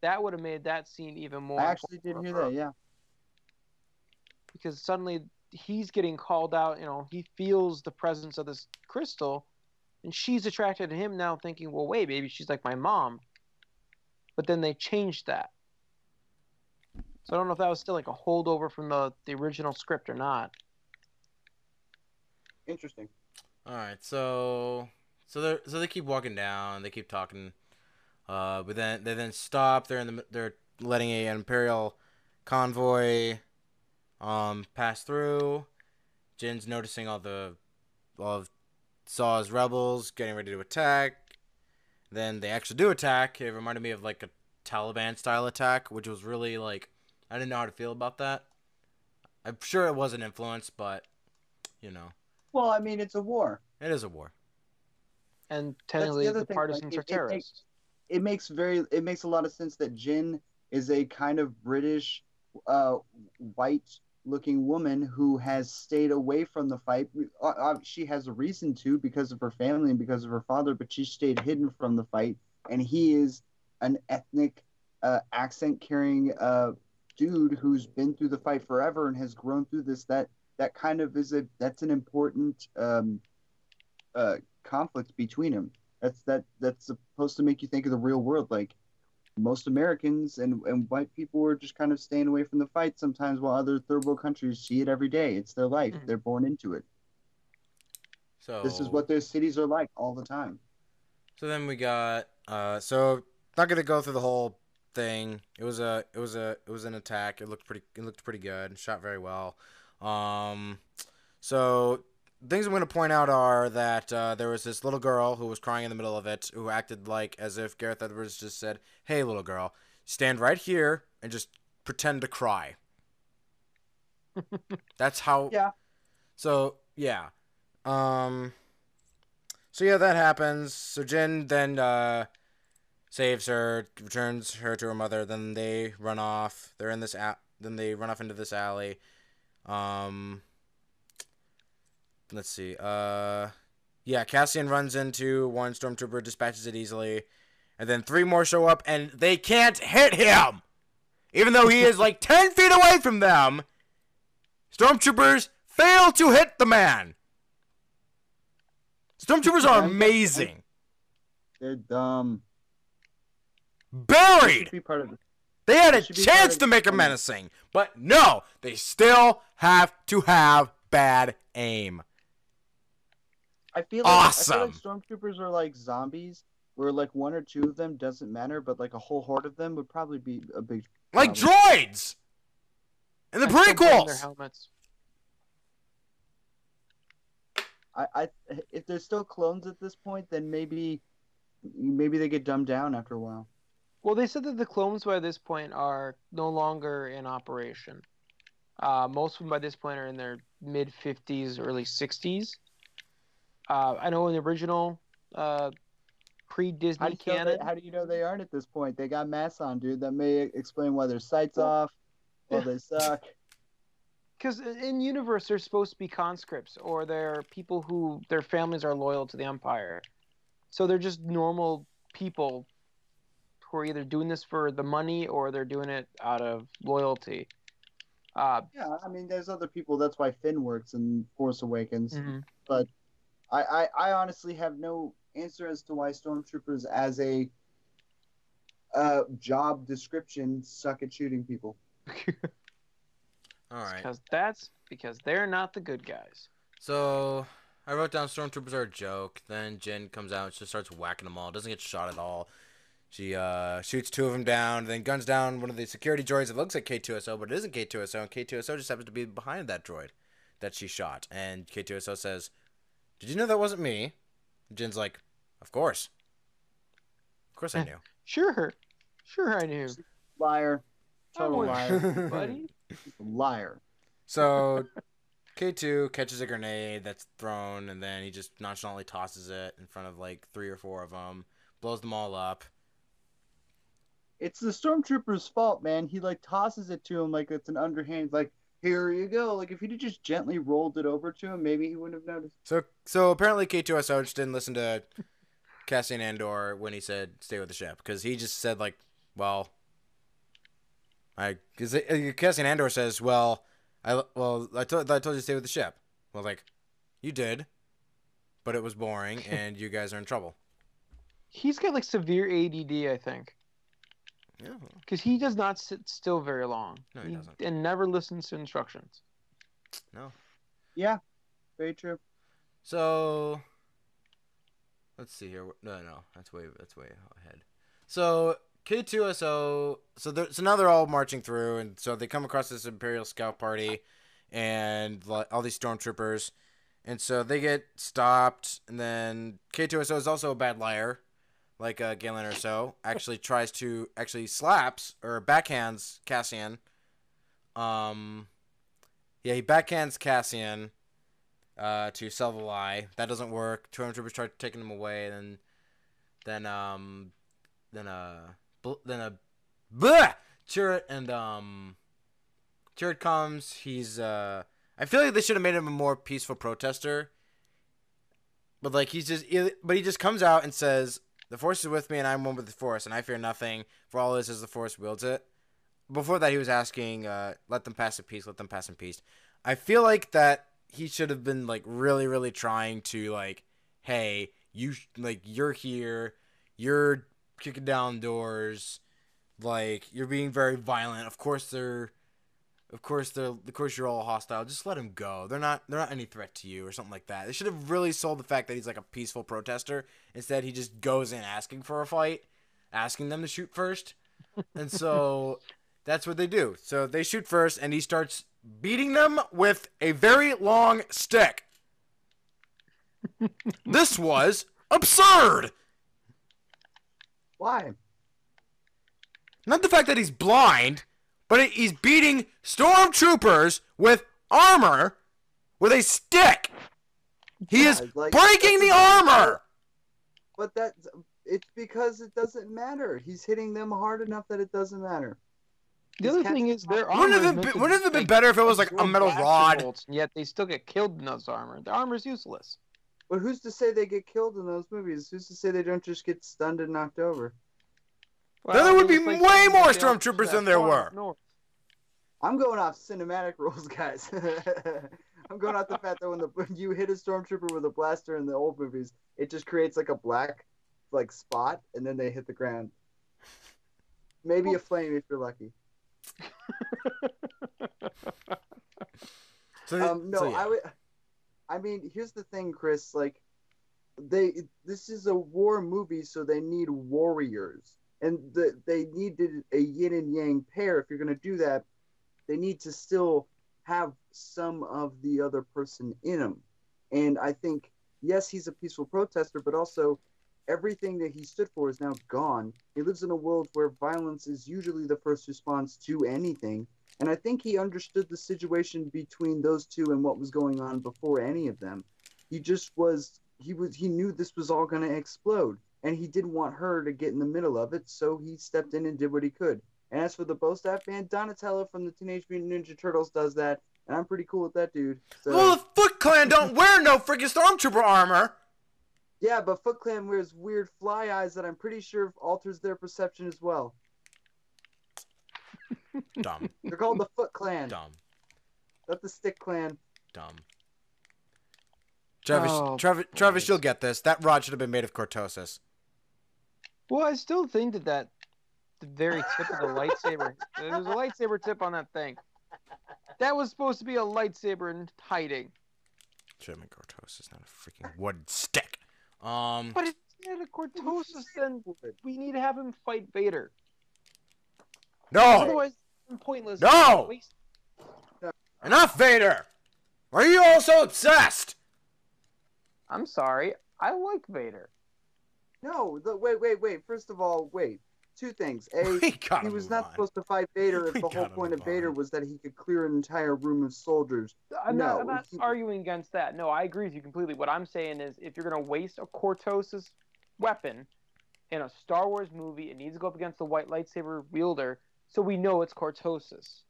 that would have made that scene even more. I actually did important hear her. that. Yeah. because suddenly he's getting called out. You know, he feels the presence of this crystal, and she's attracted to him now, thinking, "Well, wait, maybe she's like my mom." But then they changed that, so I don't know if that was still like a holdover from the the original script or not. Interesting. All right, so so they so they keep walking down, they keep talking, uh, but then they then stop. They're in the they're letting a an imperial convoy, um, pass through. Jyn's noticing all the all of Saw's rebels getting ready to attack. Then they actually do attack. It reminded me of like a Taliban style attack, which was really like I didn't know how to feel about that. I'm sure it was an influence, but you know, Well, I mean, it's a war. it is a war. And the technically, other the thing, like, partisans it- are it terrorists. It makes very it makes a lot of sense that Jyn is a kind of British, uh, white looking woman who has stayed away from the fight. Uh, uh, She has a reason to because of her family and because of her father, but she stayed hidden from the fight. And he is an ethnic, uh, accent carrying uh, dude who's been through the fight forever and has grown through this. That that kind of is a that's an important um, uh, conflict between them. That's that that's supposed to make you think of the real world. Like most Americans and, and white people are just kind of staying away from the fight sometimes, while other third world countries see it every day. It's their life. Mhm. They're born into it. So This is what their cities are like all the time. So then we got uh so not gonna go through the whole thing. It was a it was a it was an attack. It looked pretty it looked pretty good. Shot very well. Um so things I'm gonna point out are that uh, there was this little girl who was crying in the middle of it who acted like as if Gareth Edwards just said, Hey little girl, stand right here and just pretend to cry. *laughs* That's how Yeah. So yeah. Um so yeah, that happens. So Jyn then uh, saves her, returns her to her mother. Then they run off. They're in this a- Then they run off into this alley. Um, let's see. Uh, yeah, Cassian runs into one stormtrooper, dispatches it easily, and then three more show up, and they can't hit him, even though he is like *laughs* ten feet away from them. Stormtroopers fail to hit the man. Stormtroopers are amazing. They're dumb. They Buried. should be part of it. They had a They should be part chance to make the- menacing, but no, they still have to have bad aim. I feel like, I feel like stormtroopers are like zombies, where like one or two of them doesn't matter, but like a whole horde of them would probably be a big. Like droids in the I still Their helmets. I, I if they're still clones at this point, then maybe maybe they get dumbed down after a while. Well, they said that the clones by this point are no longer in operation. Uh, most of them by this point are in their mid 50s, early 60s. Uh, I know in the original uh, pre-Disney do, canon, they, how do you know they aren't at this point? They got masks on, dude. That may explain why their sights off, why they suck. *laughs* because in universe they're supposed to be conscripts or they're people who their families are loyal to the Empire. So they're just normal people who are either doing this for the money or they're doing it out of loyalty. Uh, Yeah, I mean, there's other people. That's why Finn works in Force Awakens. mhm. I, I, I honestly have no answer as to why stormtroopers, as a uh, job description, suck at shooting people. All right. Because that's because they're not the good guys. So I wrote down stormtroopers are a joke. Then Jyn comes out and just starts whacking them all. Doesn't get shot at all. She uh, shoots two of them down, then guns down one of the security droids. It looks like K2SO, but it isn't K2SO, and K2SO just happens to be behind that droid that she shot. And K2SO says, "Did you know that wasn't me?" Jyn's like, "Of course, of course I eh, knew." Sure, sure, I knew. Liar. Total oh, liar. *laughs* buddy. liar. So K2 catches a grenade that's thrown, and then he just nonchalantly tosses it in front of like three or four of them, blows them all up. It's the stormtrooper's fault, man. He like tosses it to him like it's an underhand, like here you go. Like if he'd just gently rolled it over to him, maybe he wouldn't have noticed. So so apparently K2SO just didn't listen to *laughs* Cassian Andor when he said stay with the ship because he just said like, well, I because uh, Cassian Andor says, well, I well I told I told you to stay with the ship. Well, like, you did, but it was boring *laughs* and you guys are in trouble. He's got like severe ADD, I think, Yeah. because he does not sit still very long. No, he doesn't. And never listens to instructions. No. Yeah, very true. So let's see here. No, no, that's way that's way ahead. So K2SO. So they're, so now they're all marching through, and so they come across this Imperial Scout party, and all these stormtroopers, and so they get stopped, and then K2SO is also a bad liar, like uh, Galen Erso. Actually tries to actually slaps or backhands Cassian. Um, yeah, he backhands Cassian uh, to sell the lie. That doesn't work. Stormtroopers start taking him away. and Then, then um, then uh, bl- then a, blah! Chirrut and um, Chirrut comes. He's uh, I feel like they should have made him a more peaceful protester. But like he's just, but he just comes out and says, "The Force is with me, and I'm one with the Force, and I fear nothing. For all this as the Force wields it." Before that, he was asking, uh, "Let them pass in peace. Let them pass in peace." I feel like that he should have been like really really trying to like hey you like you're here you're kicking down doors like you're being very violent of course they're of course they're of course you're all hostile. Just let them go. They're not they're not any threat to you or something like that. They should have really sold the fact that he's like a peaceful protester. Instead he just goes in asking for a fight asking them to shoot first. And so *laughs* that's what they do. So they shoot first and he starts beating them with a very long stick. *laughs* this was absurd. Why? Not the fact that he's blind, but he's beating stormtroopers with armor with a stick. He is like- breaking the armor. But that it's because it doesn't matter. He's hitting them hard enough that it doesn't matter. The other thing is their armor. Wouldn't it have been, wouldn't it have been like, better if it was like a metal rod? bolts, and yet they still get killed in those armor. The armor's useless. But who's to say they get killed in those movies? Who's to say they don't just get stunned and knocked over? Then there would be way more that stormtroopers than there were. north. I'm going off cinematic *laughs* rules, guys. *laughs* I'm going off the fact that when the when you hit a stormtrooper with a blaster in the old movies, it just creates like a black like spot, and then they hit the ground. Maybe a flame if you're lucky. *laughs* So, Um, no, so, yeah. I would. I mean, here's the thing, Chris. Like, they this is a war movie, so they need warriors, and the, they needed a yin and yang pair. If you're gonna do that, they need to still have some of the other person in them. And I think, yes, he's a peaceful protester, but also everything that he stood for is now gone. He lives in a world where violence is usually the first response to anything. And I think he understood the situation between those two and what was going on before any of them. He just was he was he knew this was all going to explode and he didn't want her to get in the middle of it, so he stepped in and did what he could. And as for the Bo Staff band, Donatello from the Teenage Mutant Ninja Turtles does that, and I'm pretty cool with that dude. So Well, the Foot Clan don't *laughs* wear no freaking stormtrooper armor. Yeah, but Foot Clan wears weird fly eyes that I'm pretty sure alters their perception as well. *laughs* Dumb, They're called the Foot Clan, dumb, not the Stick Clan. dumb. Travis, Oh, Travis, Travis, you'll get this. That rod should have been made of cortosis. Well, I still think that that the very tip of the lightsaber. There's a lightsaber tip on that thing. That was supposed to be a lightsaber in hiding, Should have is not a freaking wood stick. Um, but it's not a cortosis. Then we need to have him fight Vader. no, Otherwise, it's pointless. No! Enough, Vader. Are you all so obsessed? I'm sorry. I like Vader. No, the, wait, wait, wait. First of all, wait. Two things. A, *laughs* he was not on. supposed to fight Vader *laughs* if We the whole point of move Vader on. was that he could clear an entire room of soldiers. I'm not, I'm not he- arguing against that. No, I agree with you completely. What I'm saying is, if you're going to waste a Cortosis weapon in a Star Wars movie, it needs to go up against the white lightsaber wielder, so we know it's Cortosis.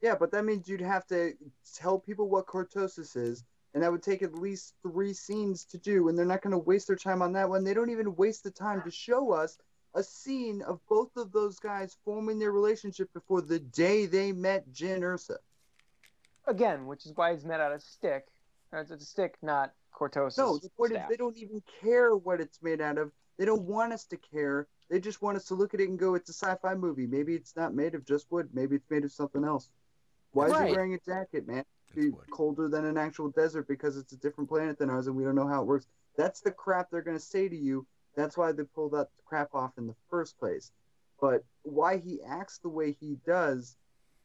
Yeah, but that means you'd have to tell people what cortosis is, and that would take at least three scenes to do, and they're not going to waste their time on that one. They don't even waste the time to show us a scene of both of those guys forming their relationship before the day they met Jyn Erso. Again, which is why it's made out of stick. It's a stick, not Cortosis. No, the point staff. is they don't even care what it's made out of. They don't want us to care. They just want us to look at it and go, "It's a sci-fi movie. Maybe it's not made of just wood. Maybe it's made of something else." Why is he wearing a jacket, man? Be wood. colder than an actual desert because it's a different planet than ours and we don't know how it works. That's the crap they're gonna say to you. That's why they pulled that crap off in the first place. But why he acts the way he does,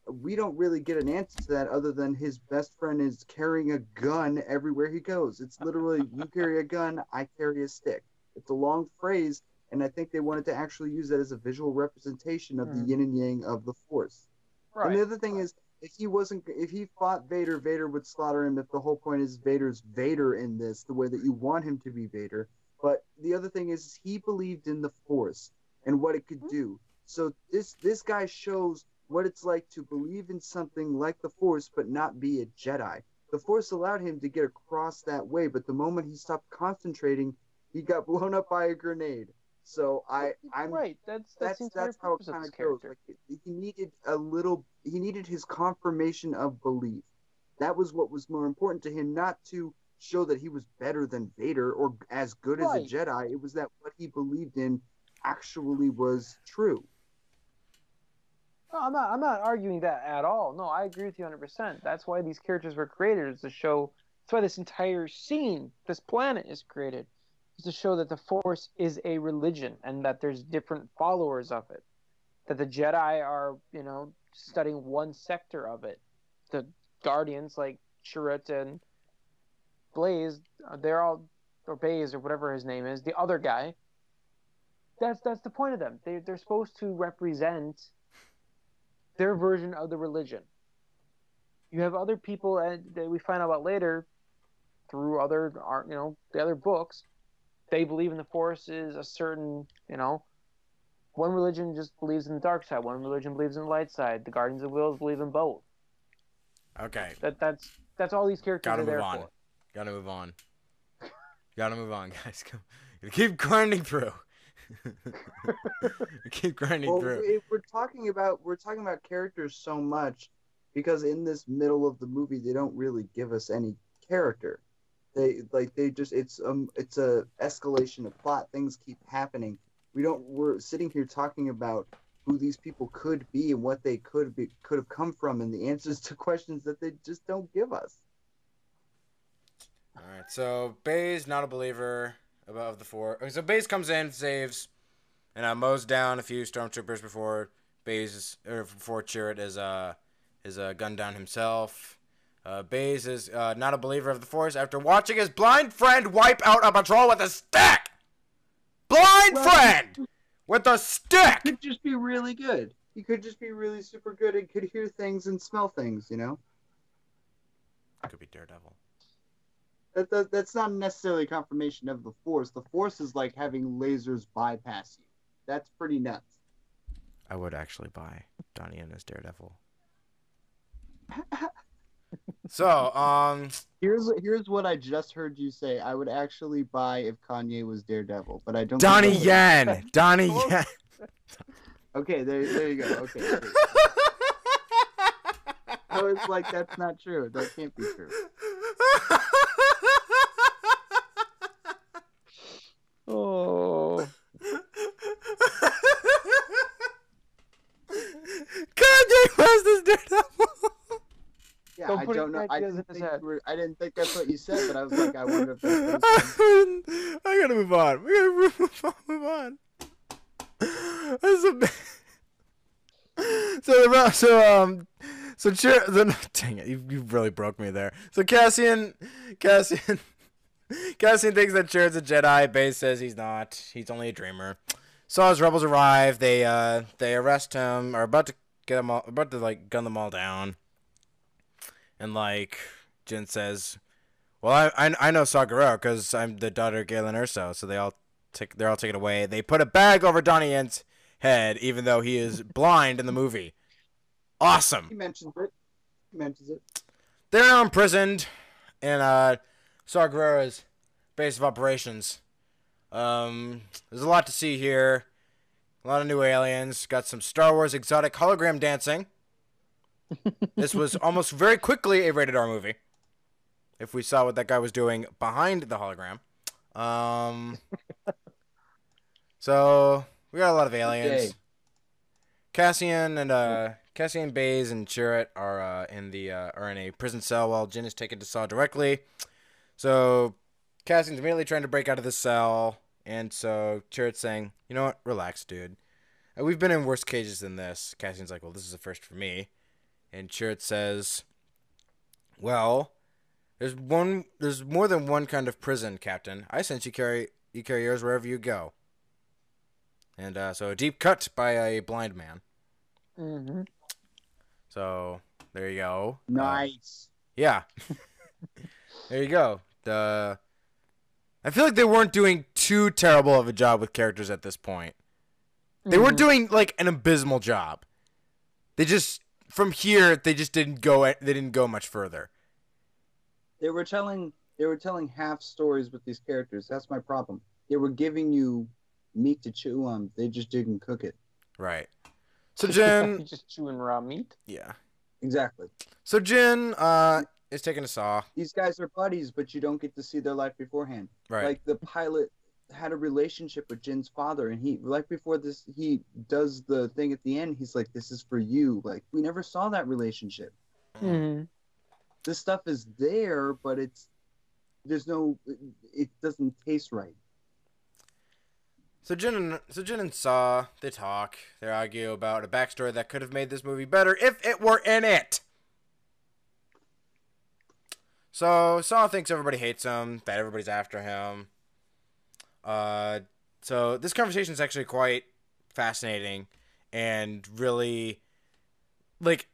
we don't really get an answer to that other than his best friend is carrying a gun everywhere he goes. It's literally you carry a gun, I carry a stick. It's a long phrase, and I think they wanted to actually use that as a visual representation of Mhm. the yin and yang of the force. And the other thing is, if he wasn't, if he fought Vader, Vader would slaughter him. If the whole point is Vader's Vader in this, the way that you want him to be Vader. But the other thing is, he believed in the Force and what it could hmm. do. So this this guy shows what it's like to believe in something like the Force, but not be a Jedi. The Force allowed him to get across that way, but the moment he stopped concentrating, he got *laughs* blown up by a grenade. So I, I'm right. That's that's, that's that's how it kind of goes. Like he needed a little, he needed his confirmation of belief. That was what was more important to him, not to show that he was better than Vader or as good Right. as a Jedi. It was that what he believed in actually was true. No, I'm not. I'm not arguing that at all. No, I agree with you 100. percent That's why these characters were created is to show. That's why this entire scene, this planet, is created, to show that the Force is a religion and that there's different followers of it. That the Jedi are, you know, studying one sector of it. The Guardians, like Chirrut and Blaze, uh, they're all, or Baze or whatever his name is, the other guy. That's that's the point of them. They they're supposed to represent their version of the religion. You have other people that we find out about later through other art, you know, the other books. They believe in the Force is a certain, you know, one religion just believes in the dark side. One religion believes in the light side. The Guardians of the Whills believe in both. Okay, That that's that's all these characters gotta are move there on. for. Gotta move on. *laughs* gotta move on, guys. Come, keep grinding through. *laughs* keep grinding Well, through. we, we're talking about we're talking about characters so much because in this middle of the movie they don't really give us any character. They like they just it's um it's a escalation of plot. Things keep happening. We don't we're sitting here talking about who these people could be and what they could be could have come from and the answers to *laughs* questions that they just don't give us. All right, so Baze not a believer of the four. okay, So Baze comes in, saves, and uh, mows down a few stormtroopers before Baze is, or before Chirrut is uh is uh, gunned down himself. Uh, Baze is uh, not a believer of the Force after watching his blind friend wipe out a patrol with a stick. Blind Well- friend with a stick. Could just be really good. He could just be really super good and could hear things and smell things, you know? Could be Daredevil. That, that that's not necessarily a confirmation of the force. The force is like having lasers bypass you. That's pretty nuts. I would actually buy Donnie Yen his Daredevil. *laughs* So, um, Here's here's what I just heard you say. I would actually buy if Kanye was Daredevil, but I don't. think Donnie that's- Yen, *laughs* Donnie Yen. Okay, there, there you go. Okay. *laughs* okay. I was like, that's not true. That can't be true. Oh. Kanye West is Daredevil. Yeah, Don't I put don't know. I ideas in his head. were, I didn't think that's what you said, but I was like, I *laughs* wonder if that's. What you said. I gotta move on. We gotta move on. Move on. That's a so the so um so cheer the *laughs* dang it you, you really broke me there. So Cassian Cassian *laughs* Cassian thinks that Chirrut's a Jedi. Baze says he's not. He's only a dreamer. So as rebels arrive, they uh they arrest him. Are about to get him all about to like gun them all down. And like Jyn says, well, I I, I know Gerrera because I'm the daughter of Galen Erso, so they all take they're all taken away. They put a bag over Donnie Yen's head, even though he is blind in the movie. Awesome. He mentions it. He mentions it. They're now imprisoned in uh, base of operations. Um, there's a lot to see here. A lot of new aliens. Got some Star Wars exotic hologram dancing. This was almost very quickly a rated R movie. If we saw what that guy was doing behind the hologram. Um, so we got a lot of aliens. Cassian and uh Cassian Baze and Chirrut are uh, in the uh, are in a prison cell while Jyn is taken to Saw directly. So Cassian's immediately trying to break out of the cell, and so Chirrut's saying, "You know what? Relax, dude. Uh, we've been in worse cages than this." Cassian's like, "Well, this is a first for me," and Chirrut says, "Well, there's one. There's more than one kind of prison, Captain. I sense you carry you carry yours wherever you go." And uh, so a deep cut by a blind man. Mm-hmm. So there you go. Uh, Nice. yeah. *laughs* there you go. The I feel like they weren't doing too terrible of a job with characters at this point. They Mm-hmm. weren't doing like an abysmal job. They just from here they just didn't go they didn't go much further. they were telling they were telling half stories with these characters. That's my problem. They were giving you meat to chew on. They just didn't cook it. Right. So Jyn, *laughs* just chewing raw meat. yeah. Exactly. So Jyn uh is taking a saw. These guys are buddies, but you don't get to see their life beforehand. Right. Like the pilot had a relationship with Jyn's father, and he right before this he does the thing at the end. He's like, "This is for you." Like we never saw that relationship. Mm-hmm. This stuff is there, but it's there's no. It doesn't taste right. So Jyn and so Jyn and Saw they talk. They argue about a backstory that could have made this movie better if it were in it. So Saw thinks everybody hates him, that everybody's after him. Uh, so this conversation is actually quite fascinating and really like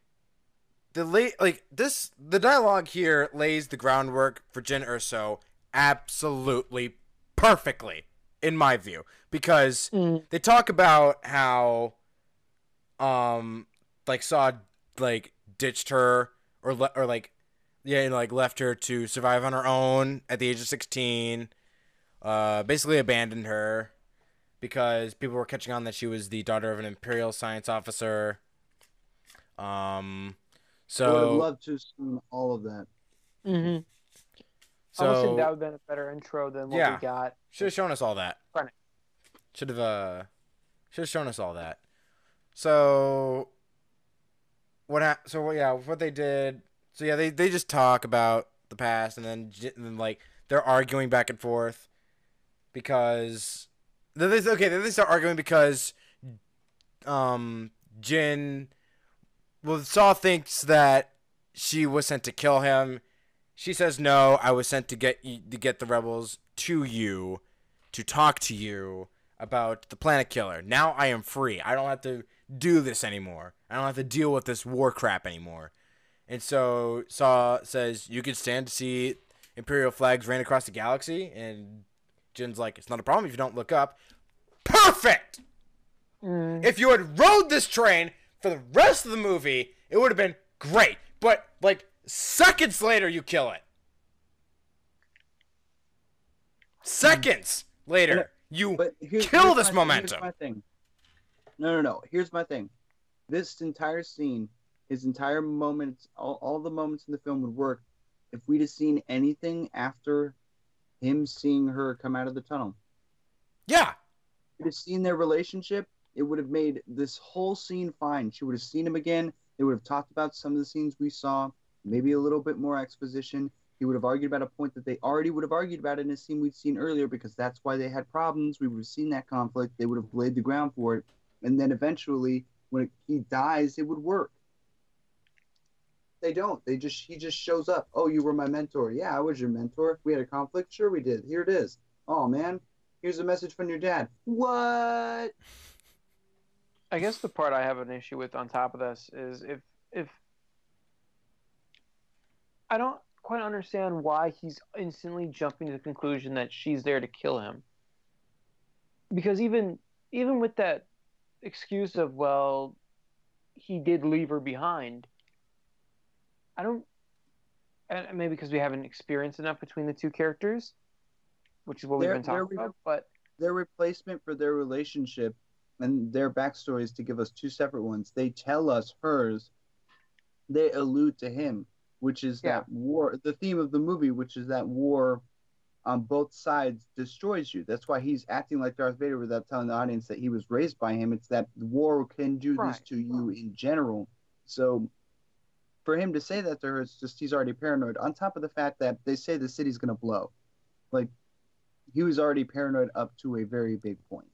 the late like this the dialogue here lays the groundwork for Jyn Erso absolutely perfectly in my view because Mm. they talk about how um like Saw like ditched her or le- or like yeah and, like left her to survive on her own at the age of 16 uh basically abandoned her because people were catching on that she was the daughter of an imperial science officer um so I would love to have seen all of that. Mm-hmm. I almost think that would have been a better intro than what Yeah. we got. should have shown us all that should have uh should have shown us all that so what hap- so what yeah what they did so yeah they they just talk about the past and then, and then like they're arguing back and forth because okay then they start arguing because um Jyn well Saw thinks that she was sent to kill him. She says no I was sent to get to get the rebels to you to talk to you about the planet killer. Now I am free. I don't have to do this anymore. I don't have to deal with this war crap anymore. And so Saw says you could stand to see Imperial flags ran across the galaxy, and Jyn's like, it's not a problem if you don't look up. Perfect. Mm. If you had rode this train for the rest of the movie, it would have been great. But like Seconds later, you kill it. Seconds later, you But here's, Kill here's this momentum. Thing. No, no, no. Here's my thing. This entire scene, his entire moments, all, all the moments in the film would work if we'd have seen anything after him seeing her come out of the tunnel. yeah. We'd have seen their relationship. It would have made this whole scene fine. She would have seen him again. They would have talked about some of the scenes we saw, maybe a little bit more exposition. He would have argued about a point that they already would have argued about in a scene we'd seen earlier because that's why they had problems. We would have seen that conflict. They would have laid the ground for it. And then eventually, when he dies, it would work. They don't. They just he just shows up. Oh, you were my mentor. Yeah, I was your mentor. We had a conflict. Sure, we did. Here it is. Oh man, here's a message from your dad. What? I guess the part I have an issue with on top of this is if if I don't quite understand why he's instantly jumping to the conclusion that she's there to kill him. Because even even with that excuse of well he did leave her behind I don't and maybe because we haven't experienced enough between the two characters which is what we've been talking they're- about but their replacement for their relationship and their backstories to give us two separate ones. They tell us hers. They allude to him, which is Yeah. that war. The theme of the movie, which is that war on both sides destroys you. That's why he's acting like Darth Vader without telling the audience that he was raised by him. It's that war can do this to you in general. So for him to say that to her, it's just he's already paranoid. On top of the fact that they say the city's going to blow. Like, he was already paranoid up to a very big point.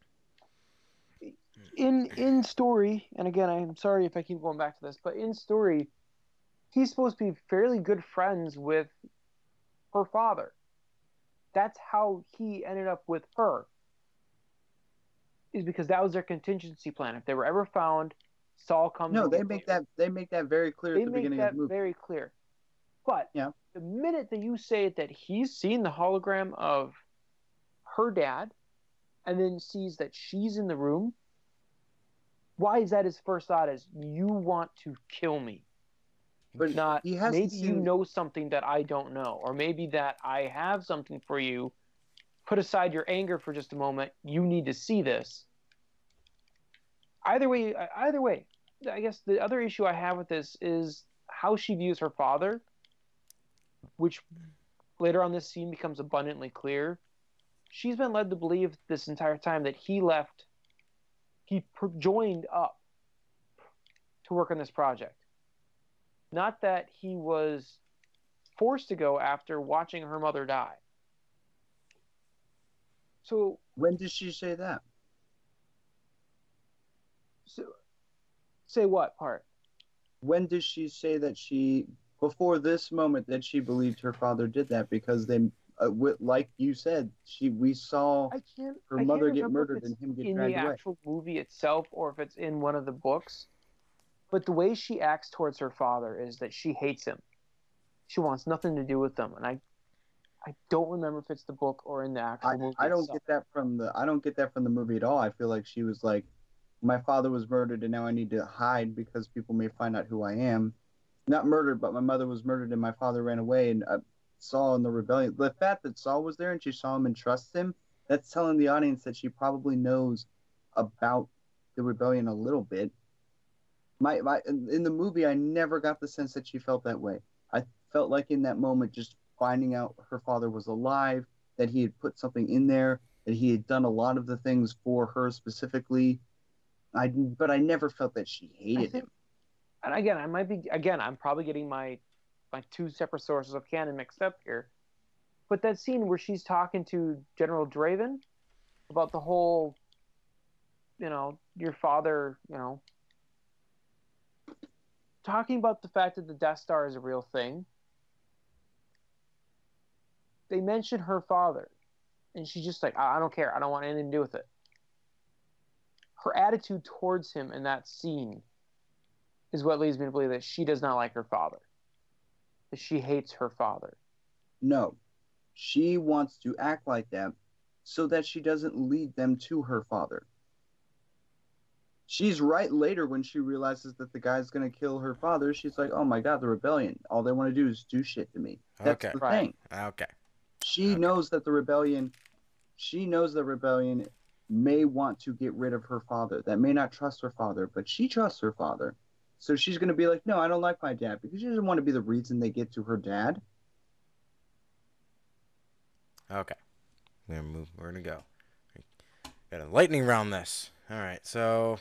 in in story, and again, I'm sorry if I keep going back to this, but in story, he's supposed to be fairly good friends with her father. That's how he ended up with her. Is because that was their contingency plan. If they were ever found, Saw comes. No, they make that they make that very clear They at the beginning of the movie. very clear. But Yeah. the minute that you say that he's seen the hologram of her dad, and then sees that she's in the room, why is that his first thought? Is you want to kill me? But Not he hasn't maybe you know something that I don't know, or maybe that I have something for you. Put aside your anger for just a moment. You need to see this. Either way, uh, either way, I guess the other issue I have with this is how she views her father, which later on this scene becomes abundantly clear. She's been led to believe this entire time that he left, he joined up to work on this project. Not that he was forced to go after watching her mother die. So, When did she say that? So say what part? When does she say that she before this moment that she believed her father did that because they uh, like you said she we saw her I mother get murdered and him get in dragged the away. actual movie itself or if it's in one of the books. But the way she acts towards her father is that she hates him. She wants nothing to do with them, and I, I don't remember if it's the book or in the actual I, movie. I don't itself. get that from the I don't get that from the movie at all. I feel like she was like, my father was murdered and now I need to hide because people may find out who I am. Not murdered, but my mother was murdered and my father ran away and uh, Saw in the rebellion. The fact that Saw was there and she saw him and trusts him, that's telling the audience that she probably knows about the rebellion a little bit. My, my in in the movie, I never got the sense that she felt that way. I felt like in that moment, just finding out her father was alive, that he had put something in there, that he had done a lot of the things for her specifically. I but I never felt that she hated think- him. And again, I might be. Again, I'm probably getting my, my two separate sources of canon mixed up here. But that scene where she's talking to General Draven about the whole, you know, your father, you know, talking about the fact that the Death Star is a real thing. They mention her father, and she's just like, I I don't care. I don't want anything to do with it. Her attitude towards him in that scene is what leads me to believe that she does not like her father. That she hates her father. No, she wants to act like that so that she doesn't lead them to her father. she's right later when she realizes that the guy's gonna kill her father. She's like, "Oh my god, the rebellion! All they want to do is do shit to me." That's Okay. the Right. thing. Okay. She Okay. knows that the rebellion, she knows the rebellion may want to get rid of her father. That may not trust her father, but she trusts her father. So she's gonna be like, "No, I don't like my dad," because she doesn't want to be the reason they get to her dad. Okay. We're gonna move. We're gonna go. Got a lightning round this. All right. So,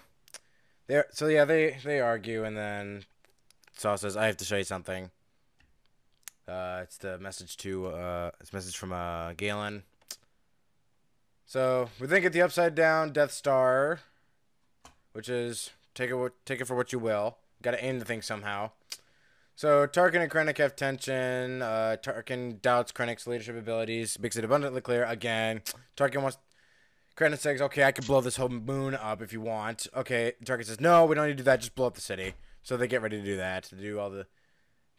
there. So yeah, they they argue, and then Saw says, "I have to show you something." Uh, it's the message to uh, it's message from uh Galen. So we then get the upside down Death Star, which is take it take it for what you will. Got to aim the thing somehow. So Tarkin and Krennic have tension. Uh, Tarkin doubts Krennic's leadership abilities, makes it abundantly clear again. Tarkin wants. Krennic says, "Okay, I can blow this whole moon up if you want." Okay, Tarkin says, "No, we don't need to do that. Just blow up the city." So they get ready to do that to do all the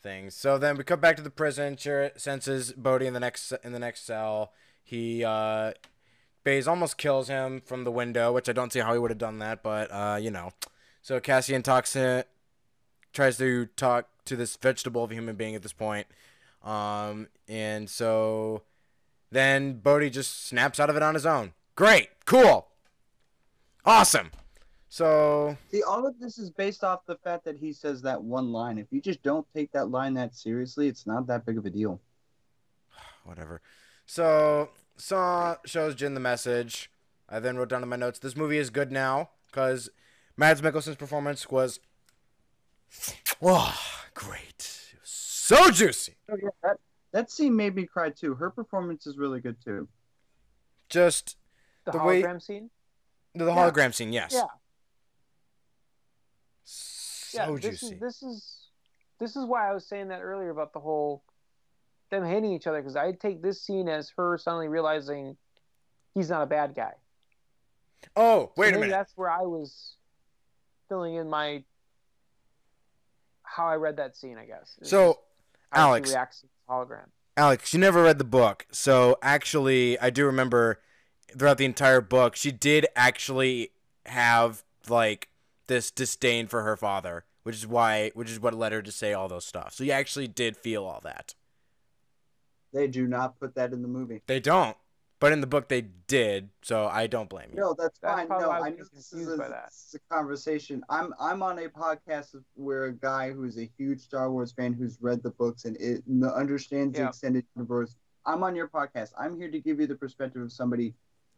things. So then we come back to the prison. Chirrut senses Bodhi in the next in the next cell. He uh, Baze almost kills him from the window, which I don't see how he would have done that, but uh, you know. So Cassian talks to tries to talk to this vegetable of a human being at this point. Um, and so then Bodhi just snaps out of it on his own. Great, cool, awesome. So See, all of this is based off the fact that he says that one line. If you just don't take that line that seriously, it's not that big of a deal. *sighs* whatever. So Saw shows Jyn the message. I then wrote down in my notes, this movie is good now because Mads Mikkelsen's performance was, oh, great, was so juicy. Oh yeah, that that scene made me cry too. Her performance is really good too. Just The, The way- hologram scene. the Yeah. hologram scene, yes. Yeah. So yeah, this juicy. is this is this is why I was saying that earlier about the whole them hating each other because I take this scene as her suddenly realizing he's not a bad guy. oh, So wait a minute. That's where I was filling in my how I read that scene. I guess. So, Alex. reacts to the hologram. Alex, you never read the book, so actually, I do remember throughout the entire book, she did actually have like this disdain for her father, which is why, which is what led her to say all those stuff. So you actually did feel all that. They do not put that in the movie. They don't, but in the book they did. So I don't blame you. No, that's, That's fine. No, I I was know this is confused a, by that. this is a conversation. I'm I'm on a podcast where a guy who's a huge Star Wars fan who's read the books and it n- understands the extended universe. I'm on your podcast. I'm here to give you the perspective of somebody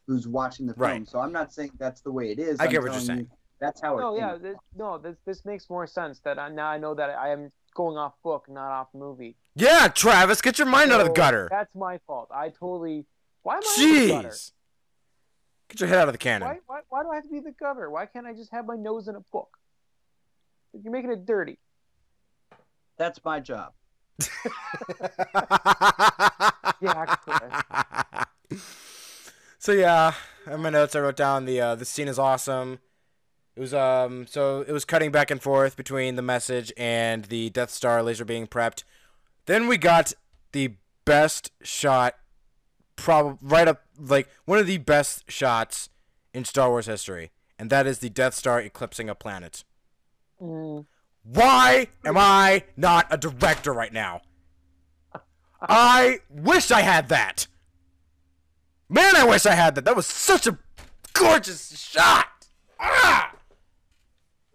who's watching the film. Right. So I'm not saying that's the way it is. I I'm get what you're saying. you That's how it. No, yeah, this, no, this this makes more sense. That I, now I know that I am going off book, not off movie. Yeah, Travis, get your mind out of the gutter. That's my fault. I totally. Why am I in the gutter? Jeez, get your head out of the cannon. Why, why, why do I have to be the gutter? Why can't I just have my nose in a book? You're making it dirty. That's my job. *laughs* Yeah, *laughs* so yeah, in my notes I wrote down the uh, the scene is awesome. It was um so it was cutting back and forth between the message and the Death Star laser being prepped. Then we got the best shot, probably right up like one of the best shots in Star Wars history, and that is the Death Star eclipsing a planet. Mm, Why am I not a director right now? I wish I had that. Man, I wish I had that. That was such a gorgeous shot. Ah!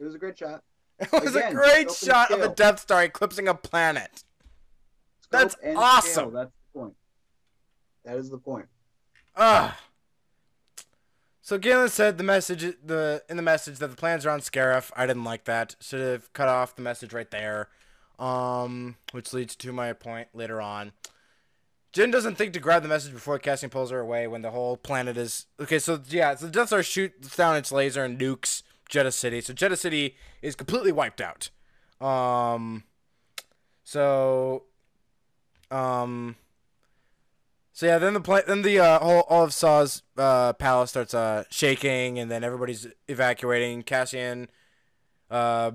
It was a great shot. *laughs* It was Again, a great shot of the. Death Star eclipsing a planet. Scope That's awesome. Scale, that's the point. That is the point. Ah. So Galen said the message the in the message that the plans are on Scarif. I didn't like that. Should have cut off the message right there. Um, which leads to my point later on. Jyn doesn't think to grab the message before Cassian pulls her away when the whole planet is okay. So yeah, so the Death Star shoots down its laser and nukes Jedha City. So Jedha City is completely wiped out. Um, so, um, so yeah, then the pla- then the uh, whole all of Saw's uh, palace starts uh, shaking, and then everybody's evacuating. Cassian uh,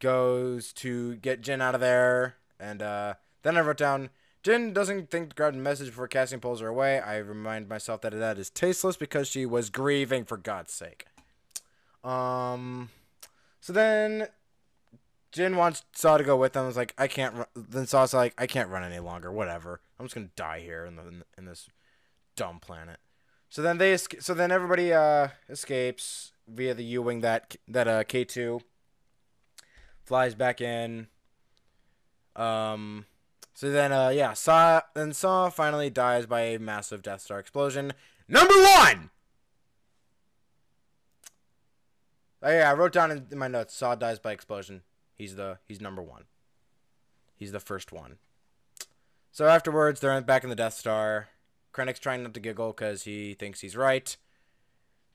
goes to get Jyn out of there, and uh, then I wrote down Jyn doesn't think to grab the message before Cassian pulls her away. I remind myself that that is tasteless because she was grieving for God's sake. Um, so then Jyn wants Saw to go with them. It's like I can't. Run. Then Saw's like I can't run any longer. Whatever. I'm just gonna die here in the in this dumb planet. So then they so then everybody uh escapes via the U wing that that uh K two flies back in. Um. So then, uh, yeah, Saw then Saw finally dies by a massive Death Star explosion. Number one. Oh yeah, I wrote down in, my notes. Saw dies by explosion. He's the he's number one. He's the first one. So afterwards, they're back in the Death Star. Krennic's trying not to giggle because he thinks he's right.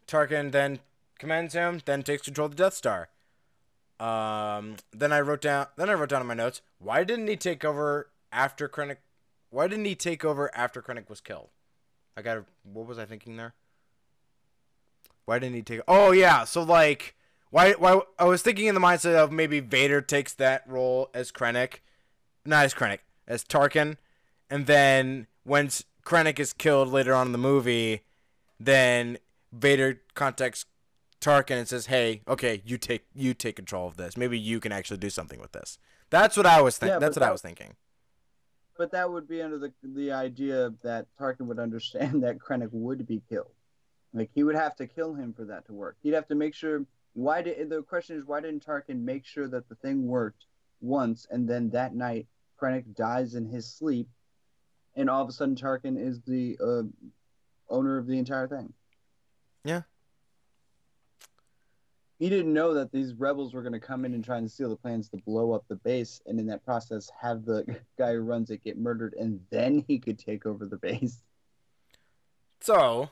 Tarkin then commends him, then takes control of the Death Star. Um, then I wrote down. Then I wrote down in my notes. Why didn't he take over after Krennic? Why didn't he take over after Krennic was killed? I got. What was I thinking there? Why didn't he take? Oh yeah, so like, why? Why? I was thinking in the mindset of maybe Vader takes that role as Krennic, not as Krennic, as Tarkin, and then once Krennic is killed later on in the movie, then Vader contacts Tarkin and says, "Hey, okay, you take you take control of this. Maybe you can actually do something with this." That's what I was thinking. Yeah, That's but what I that- was thinking. But that would be under the the idea that Tarkin would understand *laughs* that Krennic would be killed. Like he would have to kill him for that to work. He'd have to make sure. Why did the question is why didn't Tarkin make sure that the thing worked once and then that night Krennic dies in his sleep, and all of a sudden Tarkin is the uh, owner of the entire thing. Yeah. He didn't know that these rebels were going to come in and try and steal the plans to blow up the base, and in that process, have the *laughs* guy who runs it get murdered, and then he could take over the base. So,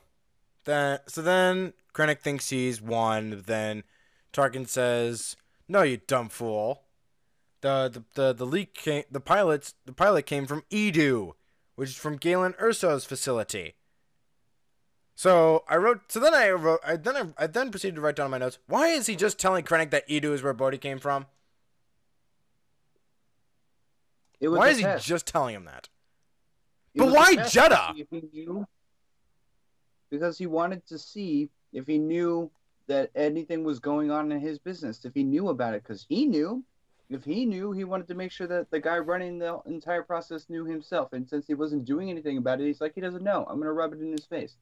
then so then Krennic thinks he's won. Then Tarkin says, "No, you dumb fool. The the the, the leak came. The pilots the pilot came from Eadu, which is from Galen Erso's facility." So I wrote. So then I wrote. I then I, I then proceeded to write down in my notes. Why is he just telling Krennic that Eadu is where Bodhi came from? Why is he just telling him that? It But why Jedha? see if he knew- Because he wanted to see if he knew that anything was going on in his business, if he knew about it, because he knew. If he knew, he wanted to make sure that the guy running the entire process knew himself. And since he wasn't doing anything about it, he's like, he doesn't know. I'm going to rub it in his face.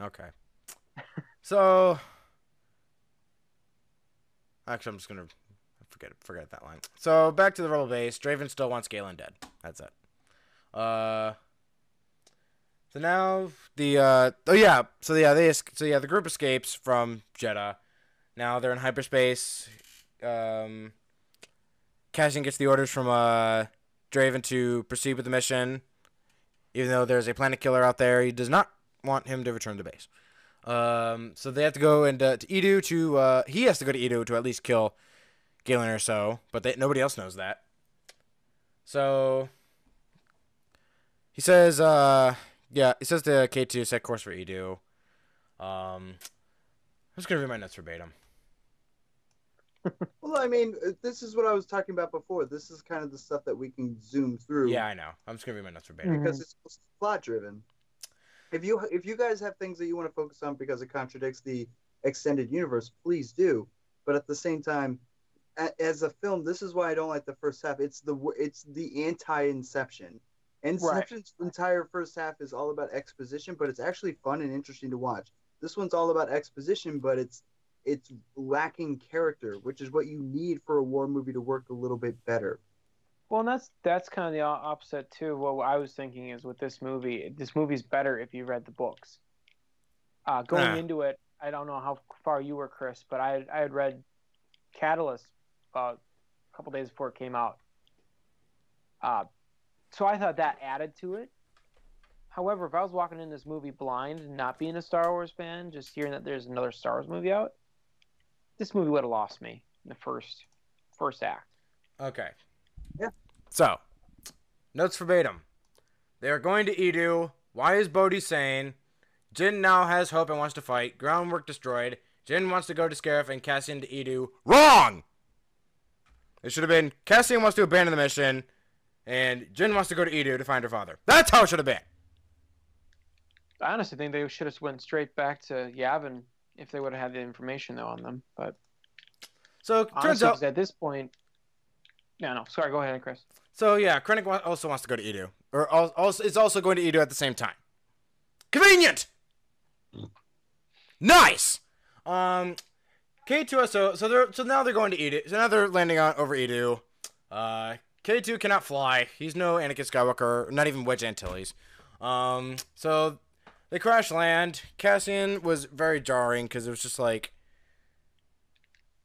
Okay. So, actually, I'm just gonna forget forget that line. So back to the rebel base. Draven still wants Galen dead. That's it. Uh. So now the uh oh yeah so yeah they so yeah the group escapes from Jedha. Now they're in hyperspace. Um. Cassian gets the orders from uh Draven to proceed with the mission. Even though there's a planet killer out there, he does not want him to return to base. Um, so they have to go and uh, to Eadu to uh, he has to go to Eadu to at least kill Galen Erso, but they, nobody else knows that. So he says, uh, yeah, it says the K two set course for Eadu. Um, I'm just gonna read my notes verbatim. *laughs* Well, I mean, uh, this is what I was talking about before. This is kind of the stuff that we can zoom through. Yeah, I know. I'm just gonna read my notes verbatim. Mhm. because it's plot driven. If you if you guys have things that you want to focus on because it contradicts the extended universe, please do. But at the same time, as a film, this is why I don't like the first half. It's the it's the anti-Inception. Inception's entire first half is all about exposition, but it's actually fun and interesting to watch. This one's all about exposition, but it's it's lacking character, which is what you need for a war movie to work a little bit better. Well, and that's that's kind of the opposite too. What I was thinking is with this movie, this movie's better if you read the books. Uh, going Ah. into it, I don't know how far you were, Chris, but I I had read Catalyst about a couple days before it came out. Uh, so I thought that added to it. However, if I was walking in this movie blind, and not being a Star Wars fan, just hearing that there's another Star Wars movie out, this movie would have lost me in the first first act. Okay. Yeah. So, notes verbatim. They are going to Eadu. Why is Bodhi sane? Jyn now has hope and wants to fight. Groundwork destroyed. Jyn wants to go to Scarif and Cassian to Eadu. Wrong! It should have been Cassian wants to abandon the mission, and Jyn wants to go to Eadu to find her father. That's how it should have been. I honestly think they should have went straight back to Yavin if they would have had the information though on them. But So turns honestly, out at this point, no, no, sorry, go ahead, Chris. So yeah, Krennic also wants to go to Eadu, or al- also is also going to Eadu at the same time. Convenient. Nice. Um, K2 so so they're so now they're going to Eadu. So now they're landing on over Eadu. Uh, K2 cannot fly. He's no Anakin Skywalker, not even Wedge Antilles. Um, so they crash land. Cassian was very jarring because it was just like,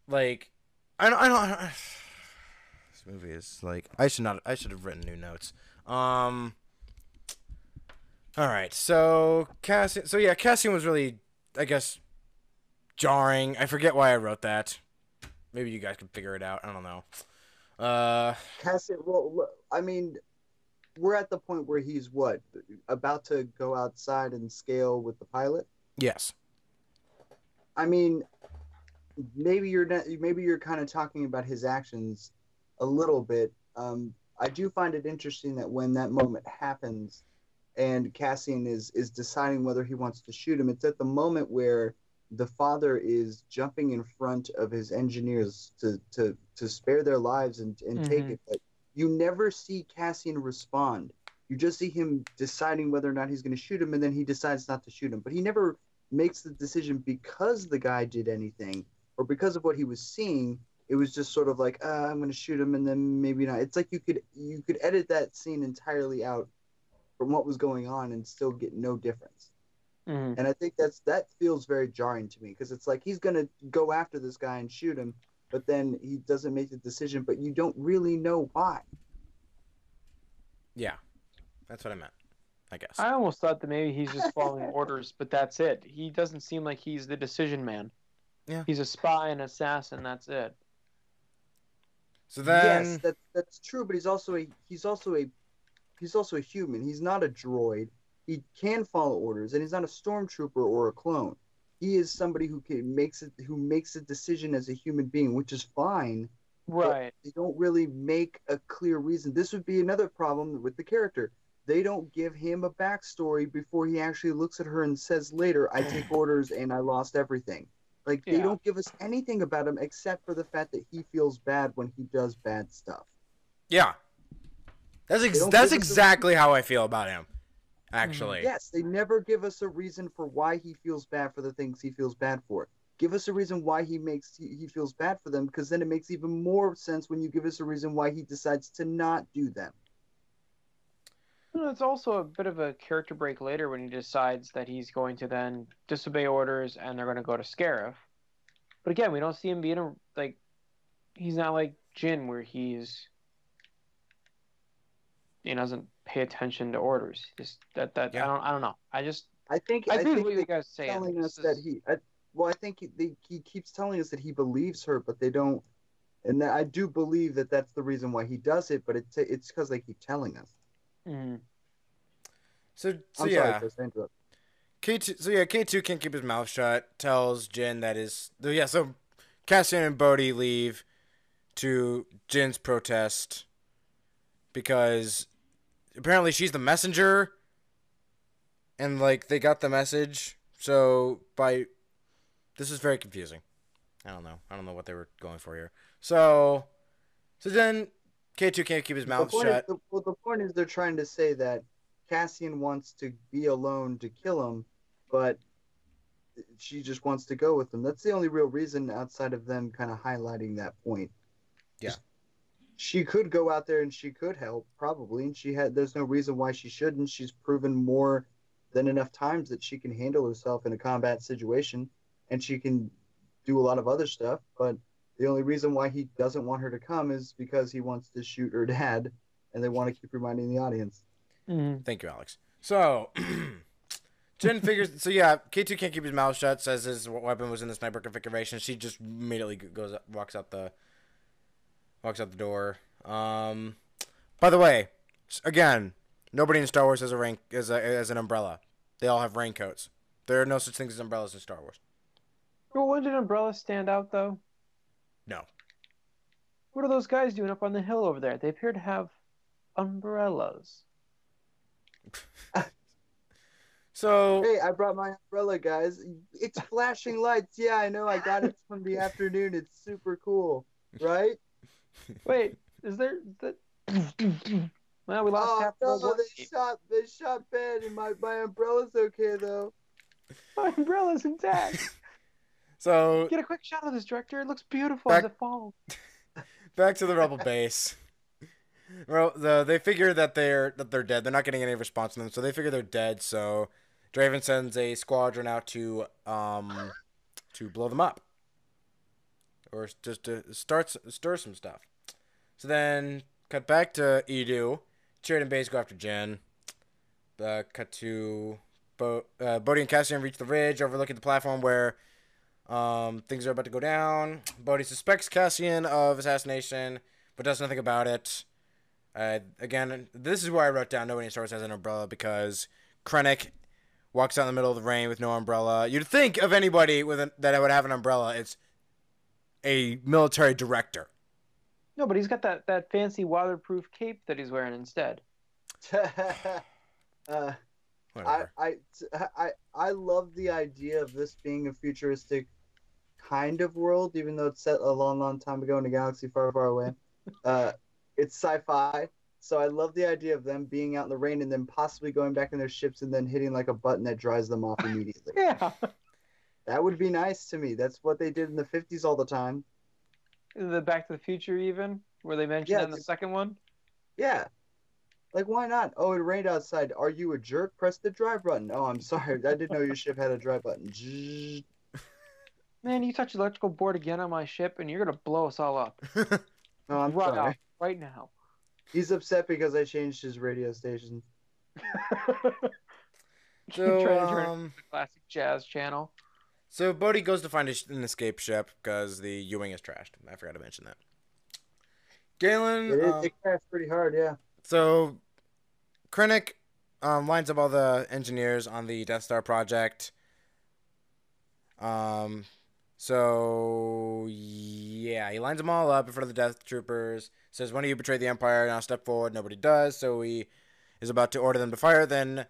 like, I don't, I don't. I don't *sighs* this movie is like I should not I should have written new notes. Um All right. So Cassian so yeah, Cassian was really I guess jarring. I forget why I wrote that. Maybe you guys can figure it out. I don't know. Uh Cassian, well, I mean, we're at the point where he's what about to go outside and scale with the pilot. yes. I mean, maybe you're not, maybe you're kind of talking about his actions a little bit. Um, I do find it interesting that when that moment happens, and Cassian is is deciding whether he wants to shoot him, it's at the moment where the father is jumping in front of his engineers to to to spare their lives and and take Mhm. it. But you never see Cassian respond. You just see him deciding whether or not he's going to shoot him, and then he decides not to shoot him. But he never makes the decision because the guy did anything or because of what he was seeing. It was just sort of like, uh, I'm going to shoot him, and then maybe not. It's like you could you could edit that scene entirely out from what was going on and still get no difference. Mhm. And I think that's that feels very jarring to me because it's like he's going to go after this guy and shoot him, but then he doesn't make the decision, but you don't really know why. Yeah. That's what I meant. I guess. I almost thought that maybe he's just following *laughs* orders, but that's it. He doesn't seem like he's the decision man. Yeah. He's a spy and assassin. That's it. so then yes, that that's true, but he's also a he's also a he's also a human. He's not a droid. He can follow orders, and he's not a stormtrooper or a clone. He is somebody who can makes it who makes a decision as a human being, which is fine. Right. They don't really make a clear reason. This would be another problem with the character. They don't give him a backstory before he actually looks at her and says later, "I take *sighs* orders and I lost everything." Like they Yeah. don't give us anything about him except for the fact that he feels bad when he does bad stuff. yeah. That's ex- that's give a- exactly how I feel about him. Mm-hmm. Actually. Yes, they never give us a reason for why he feels bad for the things he feels bad for. Give us a reason why he makes he, he feels bad for them, because then it makes even more sense when you give us a reason why he decides to not do them. Well, It's also a bit of a character break later when he decides that he's going to then disobey orders and they're going to go to Scarif. But again, we don't see him being a like. He's not like Jyn, where he's he doesn't pay attention to orders. Just that that Yeah. I don't I don't know. I just I think I I, agree think with what you guys say. telling us that he. I, well, I think he, they, he keeps telling us that he believes her, but they don't. And I do believe that that's the reason why he does it, but it's it's because they keep telling us. Mhm. So so I'm yeah. sorry, Chris, I interrupted. K two, so yeah, K two can't keep his mouth shut. Tells Jyn that is, yeah. So Cassian and Bodhi leave to Jyn's protest because apparently she's the messenger, and like they got the message. So by this is very confusing. I don't know. I don't know what they were going for here. So so then K two can't keep his mouth the shut. Is, the, well, the point is they're trying to say that Cassian wants to be alone to kill him, but she just wants to go with him. That's the only real reason outside of them kind of highlighting that point. Yeah. She could go out there and she could help probably, and she had. There's no reason why she shouldn't. She's proven more than enough times that she can handle herself in a combat situation, and she can do a lot of other stuff. But the only reason why he doesn't want her to come is because he wants to shoot her dad, and they want to keep reminding the audience. Mhm. Thank you, Alex. So, *clears throat* Jyn figures. So yeah, K two can't keep his mouth shut. Says his weapon was in the sniper configuration. She just immediately goes, walks out the, walks out the door. Um, by the way, again, nobody in Star Wars has a rank as a, as an umbrella. They all have raincoats. There are no such things as umbrellas in Star Wars. Well, when did Umbrella stand out though? No. What are those guys doing up on the hill over there? They appear to have umbrellas. So *laughs* So Hey, I brought my umbrella, guys. It's flashing lights. Yeah, I know. I got it from the afternoon. It's super cool, right? Wait, is there the? *clears throat* Well, we lost Oh half no, of the they shot they shot Ben, and my my umbrella's okay though. *laughs* My umbrella's intact. *laughs* so Get a quick shot of this, director. It looks beautiful Back- as it falls. *laughs* back to the rebel base. Well, the, they figure that they're that they're dead. They're not getting any response from them, so they figure they're dead. So Draven sends a squadron out to um to blow them up, or just to start stir some stuff. So then cut back to Eadu. Chirrut and Baze go after Jyn. Uh, cut to Bo- uh, Bodhi and Cassian reach the ridge overlooking the platform where um, things are about to go down. Bodhi suspects Cassian of assassination, but does nothing about it. Uh, again, this is where I wrote down nobody in Star Wars has an umbrella because Krennic walks out in the middle of the rain with no umbrella. You'd think of anybody with an, that I would have an umbrella, it's a military director. No, but he's got that, that fancy waterproof cape that he's wearing instead. *laughs* uh, I, I, I, I love the idea of this being a futuristic kind of world, even though it's set a long, long time ago in a galaxy far, far away. *laughs* Uh, it's sci-fi, so I love the idea of them being out in the rain and then possibly going back in their ships and then hitting like a button that dries them off *laughs* immediately. Yeah. That would be nice to me. That's what they did in the '50s all the time. the Back to the Future, even where they mentioned Yeah, in the second one. Yeah. Like, why not? Oh, it rained outside. Are you a jerk? Press the drive button. Oh, I'm sorry. I didn't know your ship had a drive button. *laughs* Man, you touch the electrical board again on my ship, and you're gonna blow us all up. *laughs* Oh, I'm right sorry. now, right now. He's upset because I changed his radio station. *laughs* so, Trying to turn um, the classic jazz channel. So Bodhi goes to find an escape ship because the U-wing is trashed. I forgot to mention that. Galen, It, um, crashed pretty hard, yeah. So, Krennic um, lines up all the engineers on the Death Star project. Um, so yeah, he lines them all up in front of the Death Troopers. Says, "One of you betrayed the Empire. Now step forward." Nobody does. So he is about to order them to fire. Then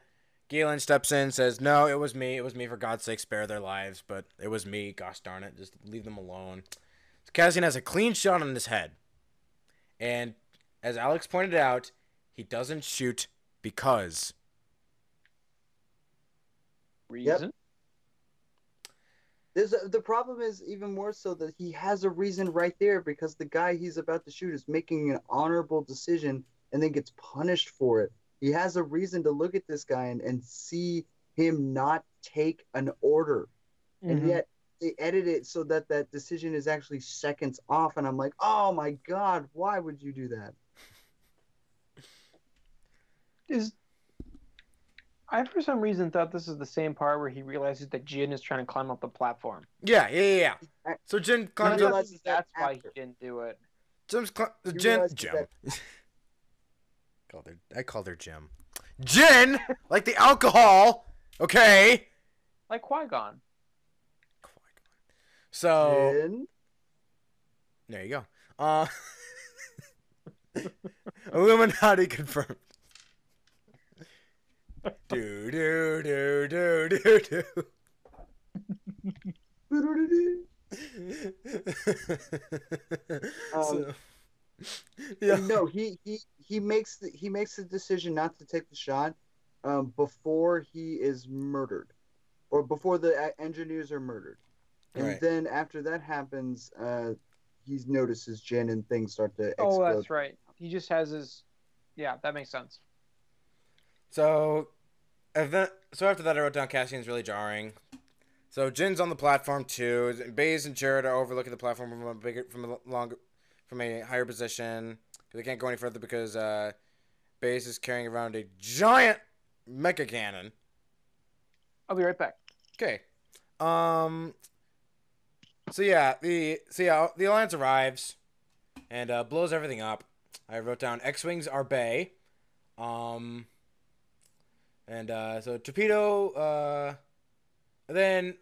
Galen steps in, says, "No, it was me. It was me. For God's sake, spare their lives. But it was me. Gosh darn it! Just leave them alone." So Cassian has a clean shot on his head, and as Alex pointed out, he doesn't shoot because Reason? There's a, the problem is even more so that he has a reason right there because the guy he's about to shoot is making an honorable decision and then gets punished for it. He has a reason to look at this guy and, and see him not take an order. and Mhm. yet they edit it so that that decision is actually seconds off and i'm like oh my god why would you do that is I for some reason thought this is the same part where he realizes that Jyn is trying to climb up the platform. yeah, yeah, yeah. yeah. So Jyn He I climbs up. realizes that that's why he didn't do it. Jim's cl- He Jyn. realizes Jim. *laughs* called her. I called her Jim. Jyn, like the alcohol. Okay. Like Qui Gon. So Jyn? there you go. Uh, *laughs* Illuminati confirmed. do do do do do do. *laughs* *laughs* so, *laughs* yeah. no he, he he makes the, he makes the decision not to take the shot um, before he is murdered or before the uh, engineers are murdered and Right. then after that happens uh, he notices Jyn and things start to explode Oh, that's right. He just has his. Yeah, that makes sense. So, event, so after that, I wrote down Cassian's really jarring. So Jyn's on the platform too. Baze and Chirrut are overlooking the platform from a bigger, from a longer, from a higher position. They can't go any further because uh, Baze is carrying around a giant mecha cannon. I'll be right back. Okay. Um. So yeah, the so yeah, the alliance arrives and uh, blows everything up. I wrote down X wings are bay. Um. And uh, so torpedo. Uh. Then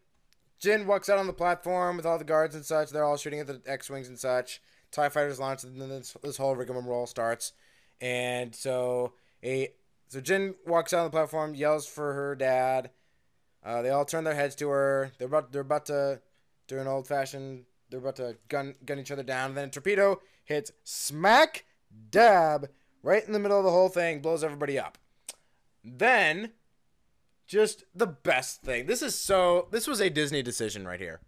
Jyn walks out on the platform with all the guards and such. They're all shooting at the X wings and such. Tie fighters launch, and then this, this whole rigmarole starts. And so a so Jyn walks out on the platform, yells for her dad. Uh, they all turn their heads to her. They're about they're about to do an old fashioned. They're about to gun gun each other down. Then a torpedo hits smack dab right in the middle of the whole thing, blows everybody up. Then, just the best thing. This is so. This was a Disney decision right here.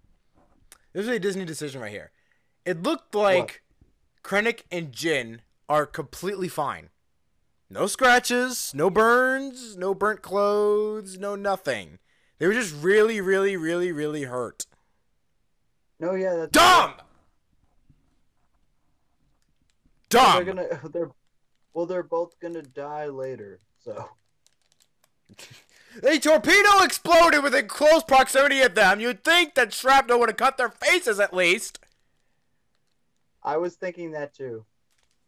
This was a Disney decision right here. It looked like Krennic and Jyn are completely fine. No scratches, no burns, no burnt clothes, no nothing. They were just really, really, really, really hurt. No, yeah, that's Dumb. Dumb. They're gonna. *laughs* They're well. They're both gonna die later. So *laughs* A torpedo exploded within close proximity of them. You'd think that shrapnel would have cut their faces at least. I was thinking that too.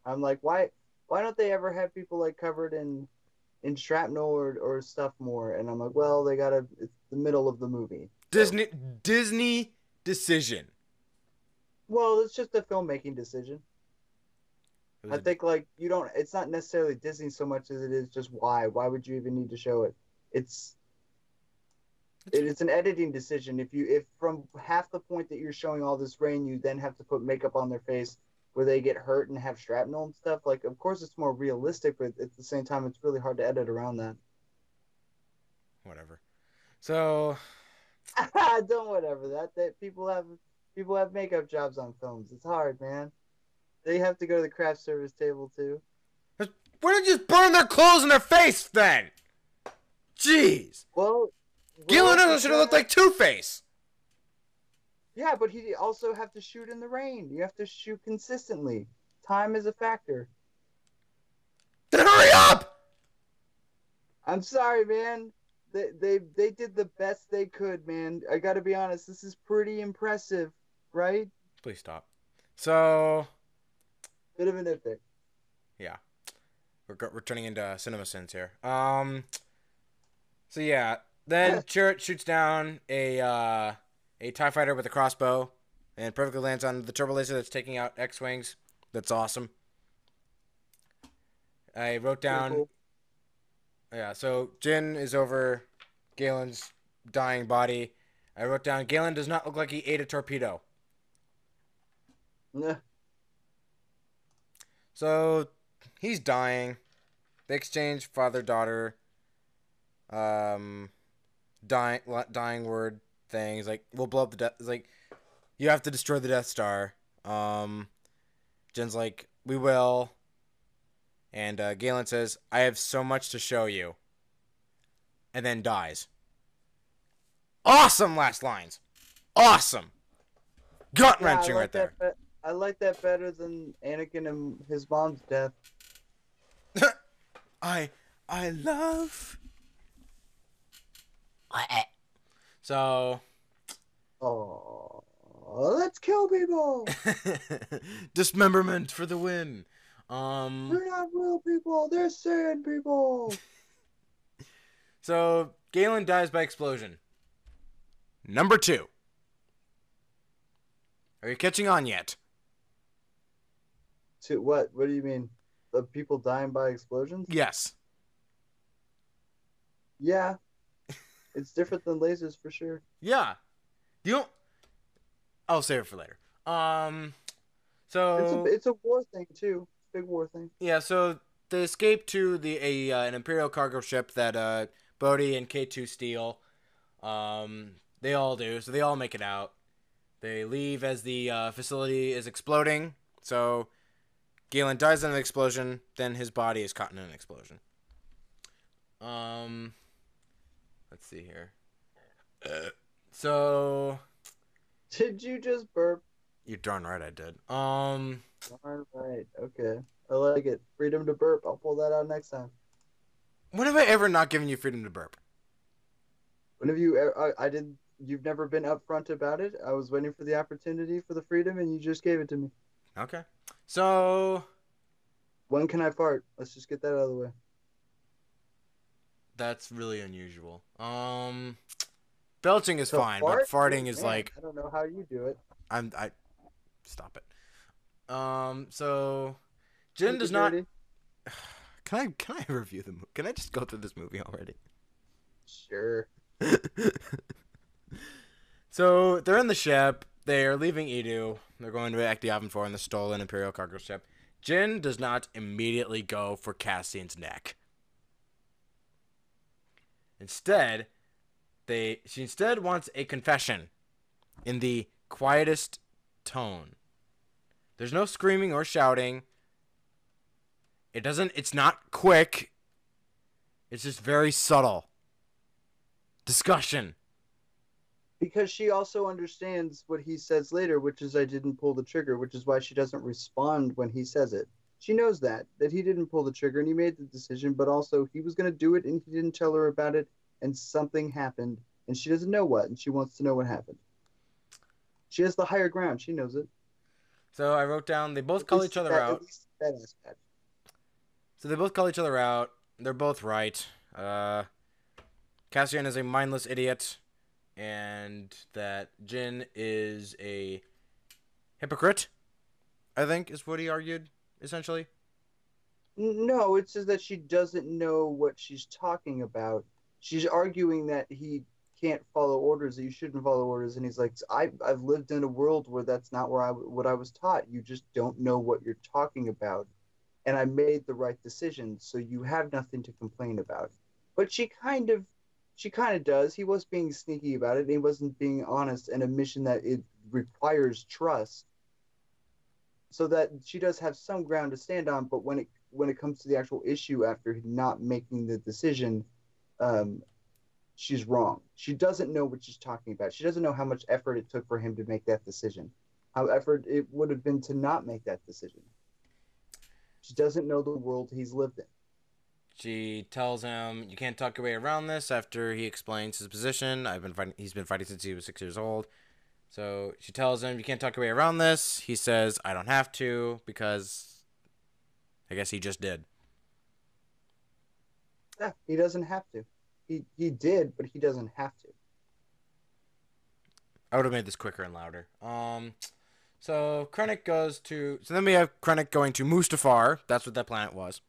I'm like, why? Why don't they ever have people like covered in in shrapnel or, or stuff more? And I'm like, well, they gotta. It's the middle of the movie. Disney Disney decision. Well, it's just a filmmaking decision. I think like you don't. It's not necessarily Disney so much as it is just why. Why would you even need to show it? It's it, it's an editing decision. If you if from half the point that you're showing all this rain, you then have to put makeup on their face where they get hurt and have shrapnel and stuff. Like, of course, it's more realistic, but at the same time, it's really hard to edit around that. whatever. So *laughs* don't whatever that that people have people have makeup jobs on films. It's hard, man. They have to go to the craft service table too. why don't you just burn their clothes in their face then? Jeez. Well, Galen should have looked like Two Face. Yeah, but he also have to shoot in the rain. You have to shoot consistently. Time is a factor. Then hurry up! I'm sorry, man. They they they did the best they could, man. I got to be honest. This is pretty impressive, right? Please stop. So Bit of a nitpick. Yeah, we're, we're turning into CinemaSins here. Um. So yeah, then *laughs* Chirrut shoots down a uh, a Tie Fighter with a crossbow, and perfectly lands on the turbo laser that's taking out X wings. That's awesome. I wrote down. cool. Yeah, so Jyn is over Galen's dying body. I wrote down Galen does not look like he ate a torpedo. Nah. So he's dying. They exchange father daughter. Um, dying dying word things like we'll blow up the death. Like you have to destroy the Death Star. Um, Jyn's like we will. And uh, Galen says, "I have so much to show you." And then dies. Awesome last lines. Awesome. Gut Yeah, wrenching like right there. that I like that better than Anakin and his mom's death. *laughs* I I love. *laughs* So Oh, let's kill people. *laughs* dismemberment for the win. Um. They're not real people. They're sand people. *laughs* So Galen dies by explosion. Number two. Are you catching on yet? To what? What do you mean? The people dying by explosions? Yes. Yeah. It's different than lasers for sure. Yeah. You don't. I'll save it for later. Um. It's a So it's a war thing too. Big war thing. yeah. So they escape to the a uh, an imperial cargo ship that uh Bodhi and K two steal. Um. They all do. So they all make it out. They leave as the uh, facility is exploding. So Galen dies in an explosion. Then his body is caught in an explosion. Um. Let's see here. Uh, *clears throat* so Did you just burp? you're darn right I did. Um. Darn right. Okay. I like it. Freedom to burp. I'll pull that out next time. When have I ever not given you freedom to burp? When have you? I, I didn't. You've never been upfront about it. I was waiting for the opportunity for the freedom, and you just gave it to me. Okay. So When can I fart? Let's just get that out of the way. That's really unusual. Um. Belching is So fine, fart? but farting is man, like I don't know how you do it. I'm I. Stop it. Um. So Jyn Keep does not. dirty. *sighs* Can I can I review the movie? Can I just go through this movie already? Sure. *laughs* so they're in the ship. They're leaving Eadu. They're going to Yavin 4 in the stolen Imperial cargo ship. Jyn does not immediately go for Cassian's neck. Instead, they she instead wants a confession in the quietest tone. There's no screaming or shouting. It doesn't it's not quick. It's just very subtle. Discussion. Because she also understands what he says later, which is I didn't pull the trigger, which is why she doesn't respond when he says it. She knows that that he didn't pull the trigger and he made the decision, but also he was going to do it and he didn't tell her about it and something happened and she doesn't know what and she wants to know what happened. She has the higher ground. She knows it. So I wrote down they both At call each other that- out. At least that. So they both call each other out. They're both right. Uh, Cassian is a mindless idiot, and that Jyn is a hypocrite. I think is what he argued essentially. No, it's just that she doesn't know what she's talking about. She's arguing that he can't follow orders, that you shouldn't follow orders, and he's like, I, I've lived in a world where that's not where I what I was taught. You just don't know what you're talking about, and I made the right decision, so you have nothing to complain about. But she kind of, she kind of does. He was being sneaky about it. He wasn't being honest, and a mission that it requires trust. So that she does have some ground to stand on, but when it when it comes to the actual issue after not making the decision, um, she's wrong. She doesn't know what she's talking about. She doesn't know how much effort it took for him to make that decision, how effort it would have been to not make that decision. She doesn't know the world he's lived in. She tells him you can't talk your way around this after he explains his position. I've been fighting. He's been fighting since he was six years old. So she tells him you can't talk your way around this. He says I don't have to because I guess he just did. Yeah, he doesn't have to. He he did, but he doesn't have to. I would have made this quicker and louder. Um, so Krennic goes to. So then we have Krennic going to Mustafar. That's what that planet was.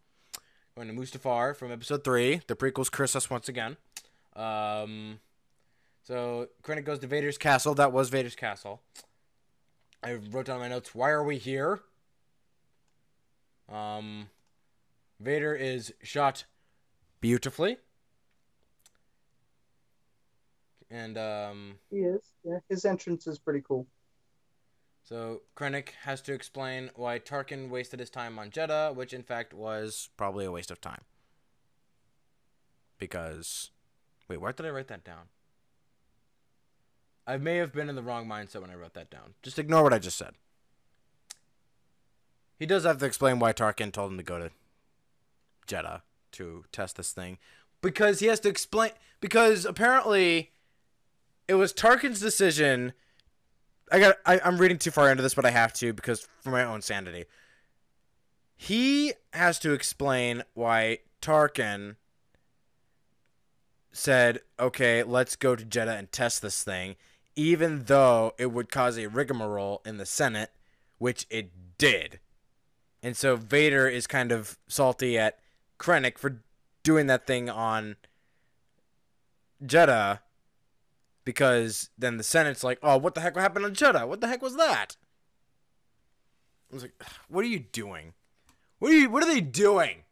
Going to Mustafar from Episode Three. The prequels curse us once again. Um, so Krennic goes to Vader's castle. That was Vader's castle. I wrote down my notes. Why are we here? Um, Vader is shot beautifully. And um, He is. Yeah, his entrance is pretty cool. So Krennic has to explain why Tarkin wasted his time on Jedha, which in fact was probably a waste of time. Because, wait, where did I write that down? I may have been in the wrong mindset when I wrote that down. Just ignore what I just said. He does have to explain why Tarkin told him to go to Jedha to test this thing, because he has to explain. Because apparently, it was Tarkin's decision I got. I, I'm reading too far into this, but I have to because for my own sanity. He has to explain why Tarkin said, "Okay, let's go to Jedha and test this thing," even though it would cause a rigmarole in the Senate, which it did. And so Vader is kind of salty at Krennic for doing that thing on Jedha because then the Senate's like, "Oh, what the heck happened on Jedha? What the heck was that?" I was like, "What are you doing? What are you? What are they doing?"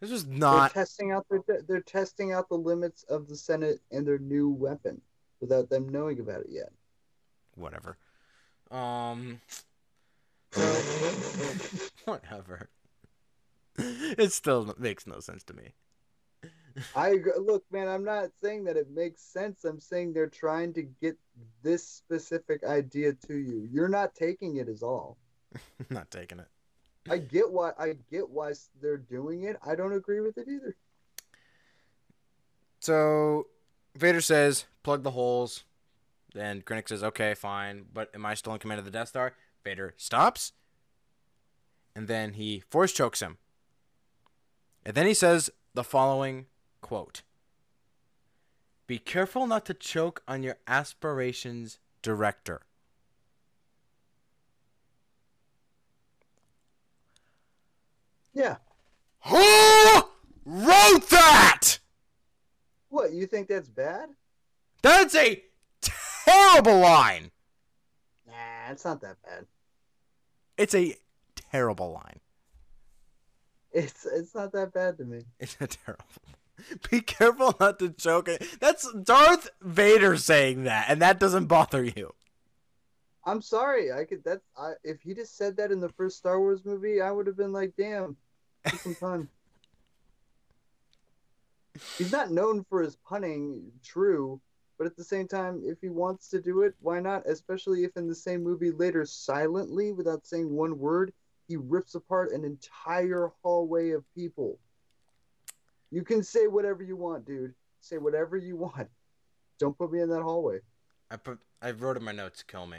This was not. They're testing out their they're testing out the limits of the Senate and their new weapon without them knowing about it yet. Whatever. Um. *laughs* Whatever. It still makes no sense to me. I agree. look, man. I'm not saying that it makes sense. I'm saying they're trying to get this specific idea to you. You're not taking it as all. *laughs* Not taking it. I get why I get why they're doing it. I don't agree with it either. So Vader says, "Plug the holes." Then Krennic says, "Okay, fine, but am I still in command of the Death Star?" Vader stops, and then he force chokes him. And then he says the following quote: "Be careful not to choke on your aspirations, director." Yeah. Who wrote that? What you think that's bad? That's a terrible line. Nah, it's not that bad. It's a terrible line. It's it's not that bad to me. It's a terrible. Be careful not to choke it. That's Darth Vader saying that, and that doesn't bother you. I'm sorry. I could. that I, if he just said that in the first Star Wars movie, I would have been like, "Damn, some pun." He's not known for his punning, true, but at the same time, if he wants to do it, why not? Especially if in the same movie later, silently, without saying one word, he rips apart an entire hallway of people. You can say whatever you want, dude. Say whatever you want. Don't put me in that hallway. I put. I wrote in my notes. Kill me.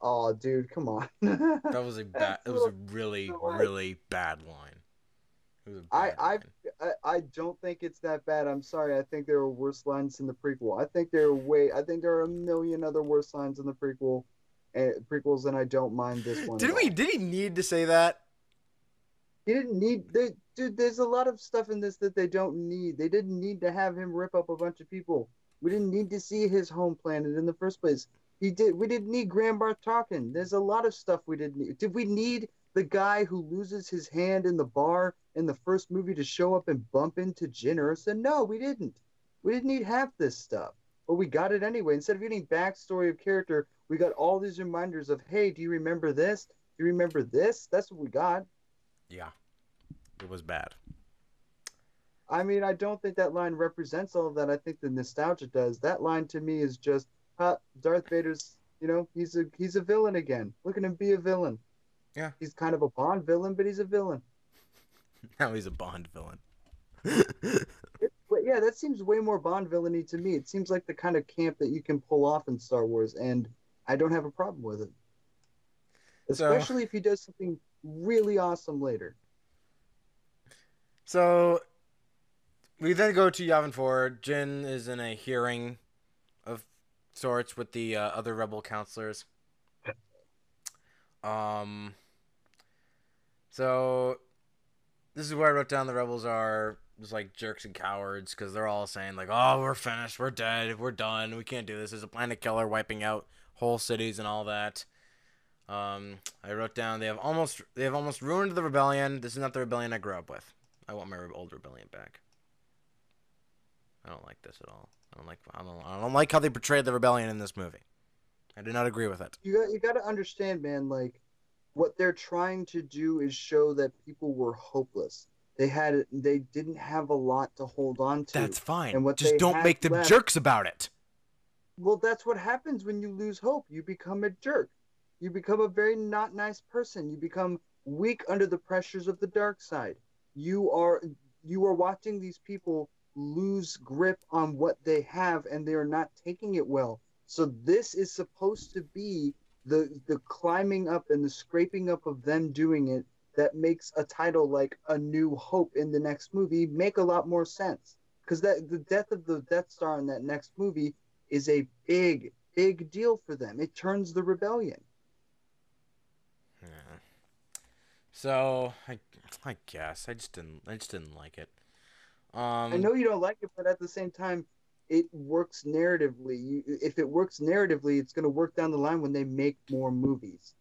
Oh, dude, come on. That was a bad. It was a *laughs* really, really bad line. It was a I- I- I, I don't think it's that bad. I'm sorry. I think there are worse lines in the prequel. I think there are way. I think there are a million other worse lines in the prequel, uh, prequels, and I don't mind this one. Did at we? Did he need to say that? He didn't need. They, dude, there's a lot of stuff in this that they don't need. They didn't need to have him rip up a bunch of people. We didn't need to see his home planet in the first place. He did. We didn't need Grand Barth talking. There's a lot of stuff we didn't need. Did we need the guy who loses his hand in the bar in the first movie to show up and bump into Jyn Erso? No, we didn't. We didn't need half this stuff, but we got it anyway. Instead of getting backstory of character, we got all these reminders of, hey, do you remember this? Do you remember this? That's what we got. Yeah. It was bad. I mean, I don't think that line represents all of that. I think the nostalgia does. That line to me is just, huh, Darth Vader's, you know, he's a he's a villain again. Look at him be a villain. Yeah. He's kind of a Bond villain, but he's a villain. *laughs* Now he's a Bond villain. *laughs* It, but yeah, that seems way more Bond villainy to me. It seems like the kind of camp that you can pull off in Star Wars, and I don't have a problem with it. So- Especially if he does something really awesome later. So we then go to Yavin 4. Jyn is in a hearing of sorts with the uh, other rebel counselors. *laughs* Um. So this is where I wrote down the rebels are just like jerks and cowards because they're all saying like, "Oh, we're finished, we're dead, we're done, we can't do this." There's a planet killer wiping out whole cities and all that. Um, I wrote down they have almost they have almost ruined the rebellion. This is not the rebellion I grew up with. I want my old rebellion back. I don't like this at all. I don't like I don't, I don't like how they portrayed the rebellion in this movie. I do not agree with it. you got you got to understand, man. Like what they're trying to do is show that people were hopeless. They had they didn't have a lot to hold on to. That's fine. And what Just don't make them left- jerks about it. well, that's what happens when you lose hope. You become a jerk. You become a very not nice person. You become weak under the pressures of the dark side. You are you are watching these people lose grip on what they have and they are not taking it well. So this is supposed to be the the climbing up and the scraping up of them doing it that makes a title like A New Hope in the next movie make a lot more sense. Because that the death of the Death Star in that next movie is a big, big deal for them. It turns the rebellion. Yeah. So I, I guess I just didn't. I just didn't like it. Um, I know you don't like it, but at the same time, it works narratively. You, if it works narratively, it's going to work down the line when they make more movies.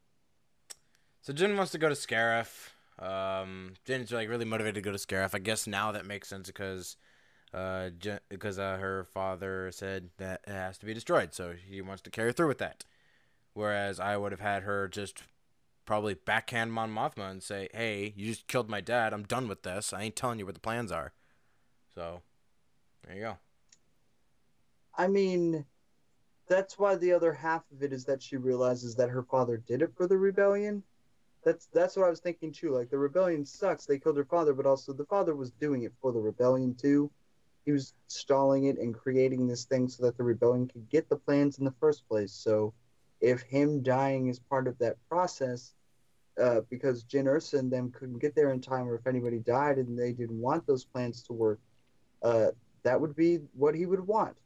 So Jyn wants to go to Scarif. Um, Jyn's like really motivated to go to Scarif. I guess now that makes sense because, uh, Jyn, because uh, her father said that it has to be destroyed, so he wants to carry through with that. Whereas I would have had her just probably backhand Mon Mothma and say, "Hey, you just killed my dad. I'm done with this. I ain't telling you what the plans are." So, there you go. I mean, that's why the other half of it is that she realizes that her father did it for the rebellion. That's that's what I was thinking too. Like the rebellion sucks. They killed her father, but also the father was doing it for the rebellion too. He was stalling it and creating this thing so that the rebellion could get the plans in the first place. So, if him dying is part of that process, uh, because Jyn Erso and them couldn't get there in time, or if anybody died and they didn't want those plans to work, uh, that would be what he would want.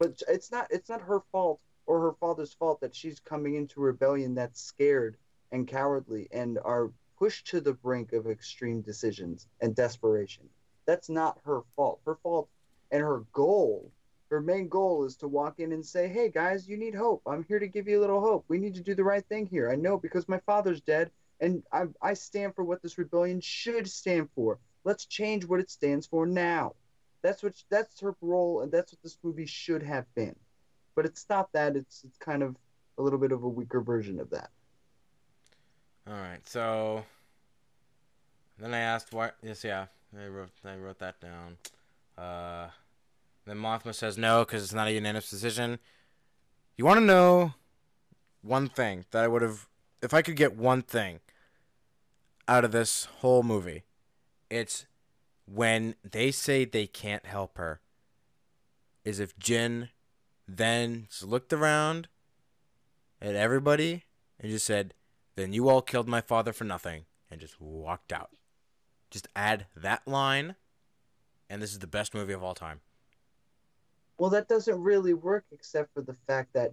But it's not it's not her fault or her father's fault that she's coming into rebellion that's scared and cowardly and are pushed to the brink of extreme decisions and desperation. That's not her fault. Her fault and her goal, her main goal is to walk in and say, "Hey guys, you need hope. I'm here to give you a little hope. We need to do the right thing here. I know because my father's dead, and I, I stand for what this rebellion should stand for. Let's change what it stands for now. That's what that's her role, and that's what this movie should have been. But it's not that. It's it's kind of a little bit of a weaker version of that. All right, so then I asked why. Yes, yeah, I wrote I wrote that down. Uh, then Mothma says no because it's not a unanimous decision. You want to know one thing that I would have, if I could get one thing out of this whole movie, it's when they say they can't help her. Is if Jyn then looked around at everybody and just said, then you all killed my father for nothing and just walked out. Just add that line, and this is the best movie of all time. Well, that doesn't really work, except for the fact that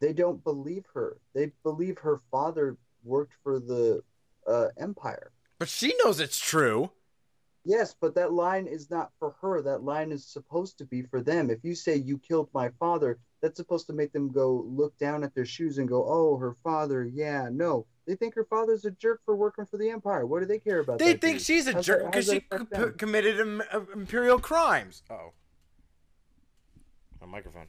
they don't believe her. They believe her father worked for the uh, Empire. But she knows it's true. Yes, but that line is not for her. That line is supposed to be for them. If you say you killed my father, that's supposed to make them go look down at their shoes and go, "Oh, her father, yeah, no." They think her father's a jerk for working for the empire. What do they care about? They think dude? she's a how's jerk because she c- committed Im- uh, imperial crimes. Oh, my microphone.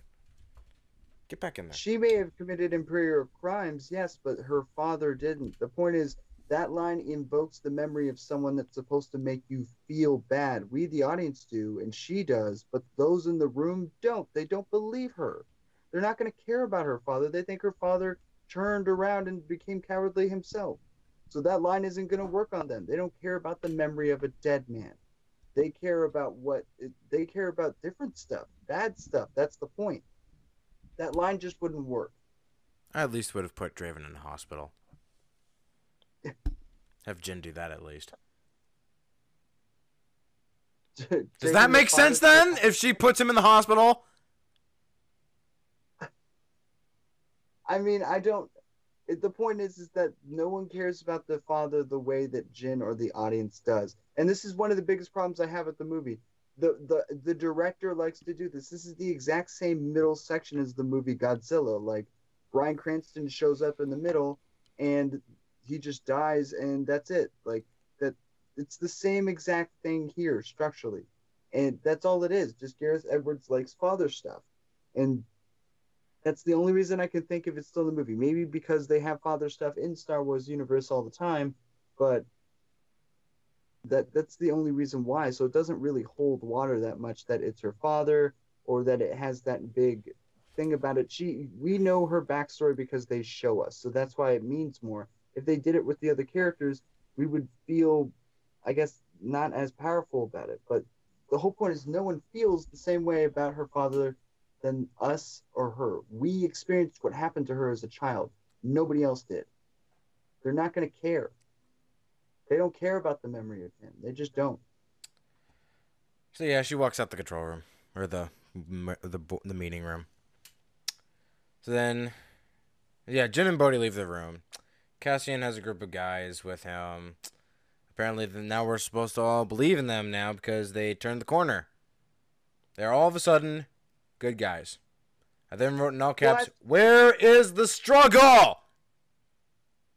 Get back in there. She may have committed imperial crimes, yes, but her father didn't. The point is, that line invokes the memory of someone that's supposed to make you feel bad. We, the audience, do, and she does, but those in the room don't. They don't believe her. They're not going to care about her father. They think her father turned around and became cowardly himself. So that line isn't going to work on them. They don't care about the memory of a dead man. They care about what they care about different stuff, bad stuff. That's the point. That line just wouldn't work. I at least would have put Draven in the hospital. Have Jyn do that at least. *laughs* Does that make sense then? If she puts him in the hospital? I mean, I don't. the point is, is that no one cares about the father the way that Jyn or the audience does, and this is one of the biggest problems I have with the movie. The the the director likes to do this. This is the exact same middle section as the movie Godzilla. Like Bryan Cranston shows up in the middle, and he just dies and that's it. Like that it's the same exact thing here structurally. And that's all it is. Just gareth edwards likes father stuff. And that's the only reason i can think of it's still in the movie. Maybe because they have father stuff in star wars universe all the time but that that's the only reason why. So it doesn't really hold water that much that it's her father or that it has that big thing about it. She we know her backstory because they show us. So that's why it means more if they did it with the other characters, we would feel, I guess, not as powerful about it. But the whole point is no one feels the same way about her father than us or her. We experienced what happened to her as a child. Nobody else did. They're not going to care. They don't care about the memory of him. They just don't. So yeah, she walks out the control room or the the the meeting room. So then, yeah, Jyn and Bodhi leave the room. Cassian has a group of guys with him. Apparently, now we're supposed to all believe in them now because they turned the corner. They're all of a sudden good guys. I then wrote in all caps, what? "Where is the struggle?"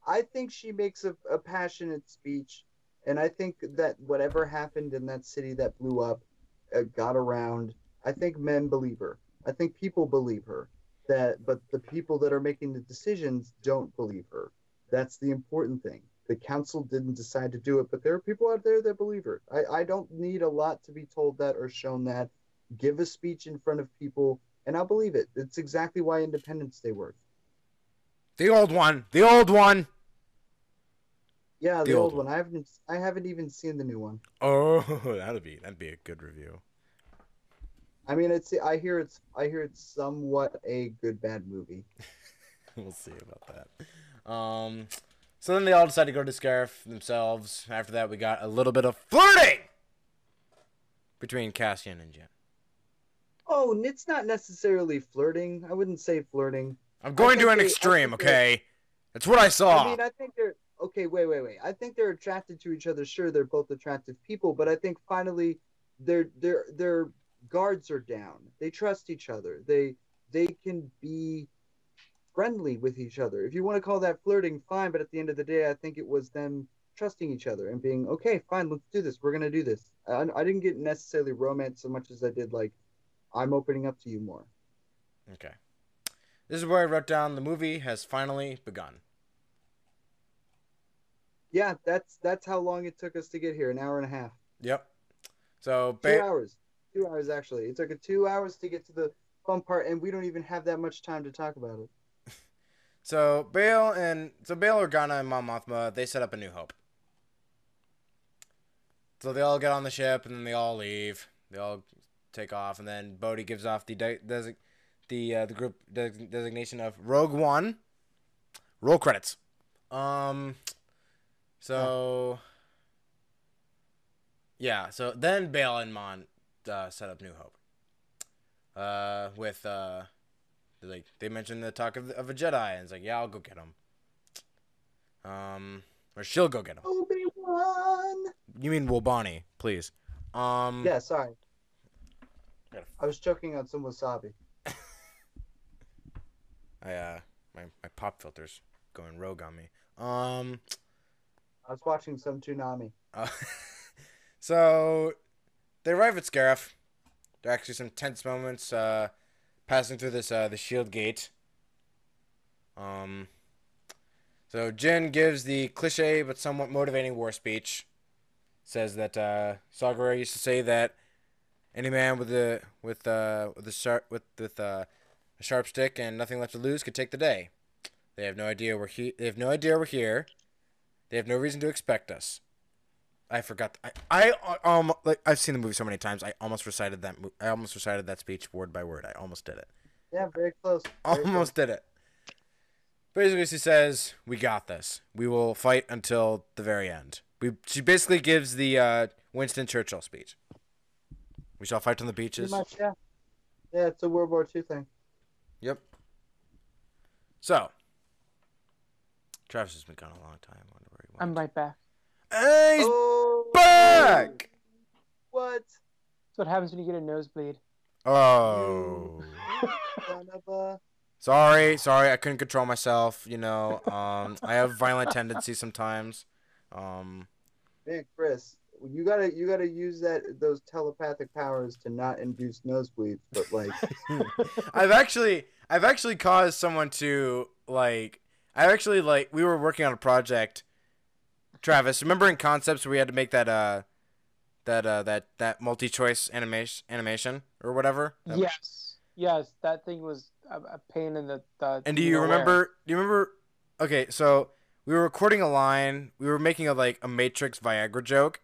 I think she makes a, a passionate speech, and I think that whatever happened in that city that blew up, uh, got around. I think men believe her. I think people believe her. That, but the people that are making the decisions don't believe her. That's the important thing. The council didn't decide to do it, but there are people out there that believe her. I, I don't need a lot to be told that or shown that. Give a speech in front of people, and I'll believe it. It's exactly why Independence Day worked. The old one. The old one. Yeah, the, the old, old one. one. I haven't. I haven't even seen the new one. Oh, *laughs* that'd be that'd be a good review. I mean, it's. I hear it's. I hear it's somewhat a good bad movie. *laughs* we'll see about that. Um, so then they all decide to go to Scarif themselves. After that, we got a little bit of flirting between Cassian and Jyn. Oh, it's not necessarily flirting. I wouldn't say flirting. I'm going to an they, extreme, okay? That's what I saw. I mean, I think they're okay, wait, wait, wait. I think they're attracted to each other. Sure, they're both attractive people, but I think finally their their their guards are down. They trust each other. They they can be friendly with each other. If you want to call that flirting, fine. But at the end of the day, I think it was them trusting each other and being okay, fine, let's do this. We're gonna do this. I, I didn't get necessarily romance so much as I did like I'm opening up to you more. Okay. This is where I wrote down the movie has finally begun. Yeah, that's that's how long it took us to get here. An hour and a half. Yep. So Two hours. Two hours actually. It took it two hours to get to the fun part, and we don't even have that much time to talk about it. So Bail and so Bail Organa and Mon Mothma they set up a New Hope. So they all get on the ship and then they all leave. They all take off and then Bodhi gives off the de- desi- the uh, the group de- designation of Rogue One. Roll credits. Um. So. Yeah. So then Bail and Mon uh, set up New Hope. Uh, with uh, like they mentioned the talk of, of a Jedi, and it's like, yeah, I'll go get him. Um, or she'll go get him. Obi Wan. You mean Wobani, please. Um, Yeah, sorry. I was choking on some wasabi. *laughs* I uh, my my pop filter's going rogue on me. Um, I was watching some tsunami. uh, *laughs* so they arrive at Scarif. There are actually some tense moments uh, passing through this uh, the shield gate. Um, so Jyn gives the cliche but somewhat motivating war speech. Says that uh, Saw Gerrera used to say that any man with a with uh with a sharp with with uh, a sharp stick and nothing left to lose could take the day. They have no idea we're he- They have no idea we're here. They have no reason to expect us. I forgot. I, I um like I've seen the movie so many times. I almost recited that. I almost recited that speech word by word. I almost did it. Yeah, very close. *laughs* Very Almost did it. Basically, she says, "We got this. We will fight until the very end." We. She basically gives the uh, Winston Churchill speech. We shall fight on the beaches. Pretty much, yeah. Yeah, it's a World War II thing. Yep. So, Travis has been gone a long time. I wonder where he went. I'm right back. Hey, he's oh, back. What? That's what happens when you get a nosebleed. Oh. Son of a... Sorry, sorry, I couldn't control myself. You know, um, I have violent tendencies sometimes. Um, Man, Chris, you gotta you gotta use that those telepathic powers to not induce nosebleeds, but like *laughs* I've actually, I've actually caused someone to like. I actually like. We were working on a project. Travis, remember in concepts we had to make that uh, that uh, that that multi-choice animation animation or whatever. That- Yes, yes, that thing was a, a pain in the. the And do you you know where. remember? Do you remember? Okay, so we were recording a line. We were making a like a Matrix Viagra joke,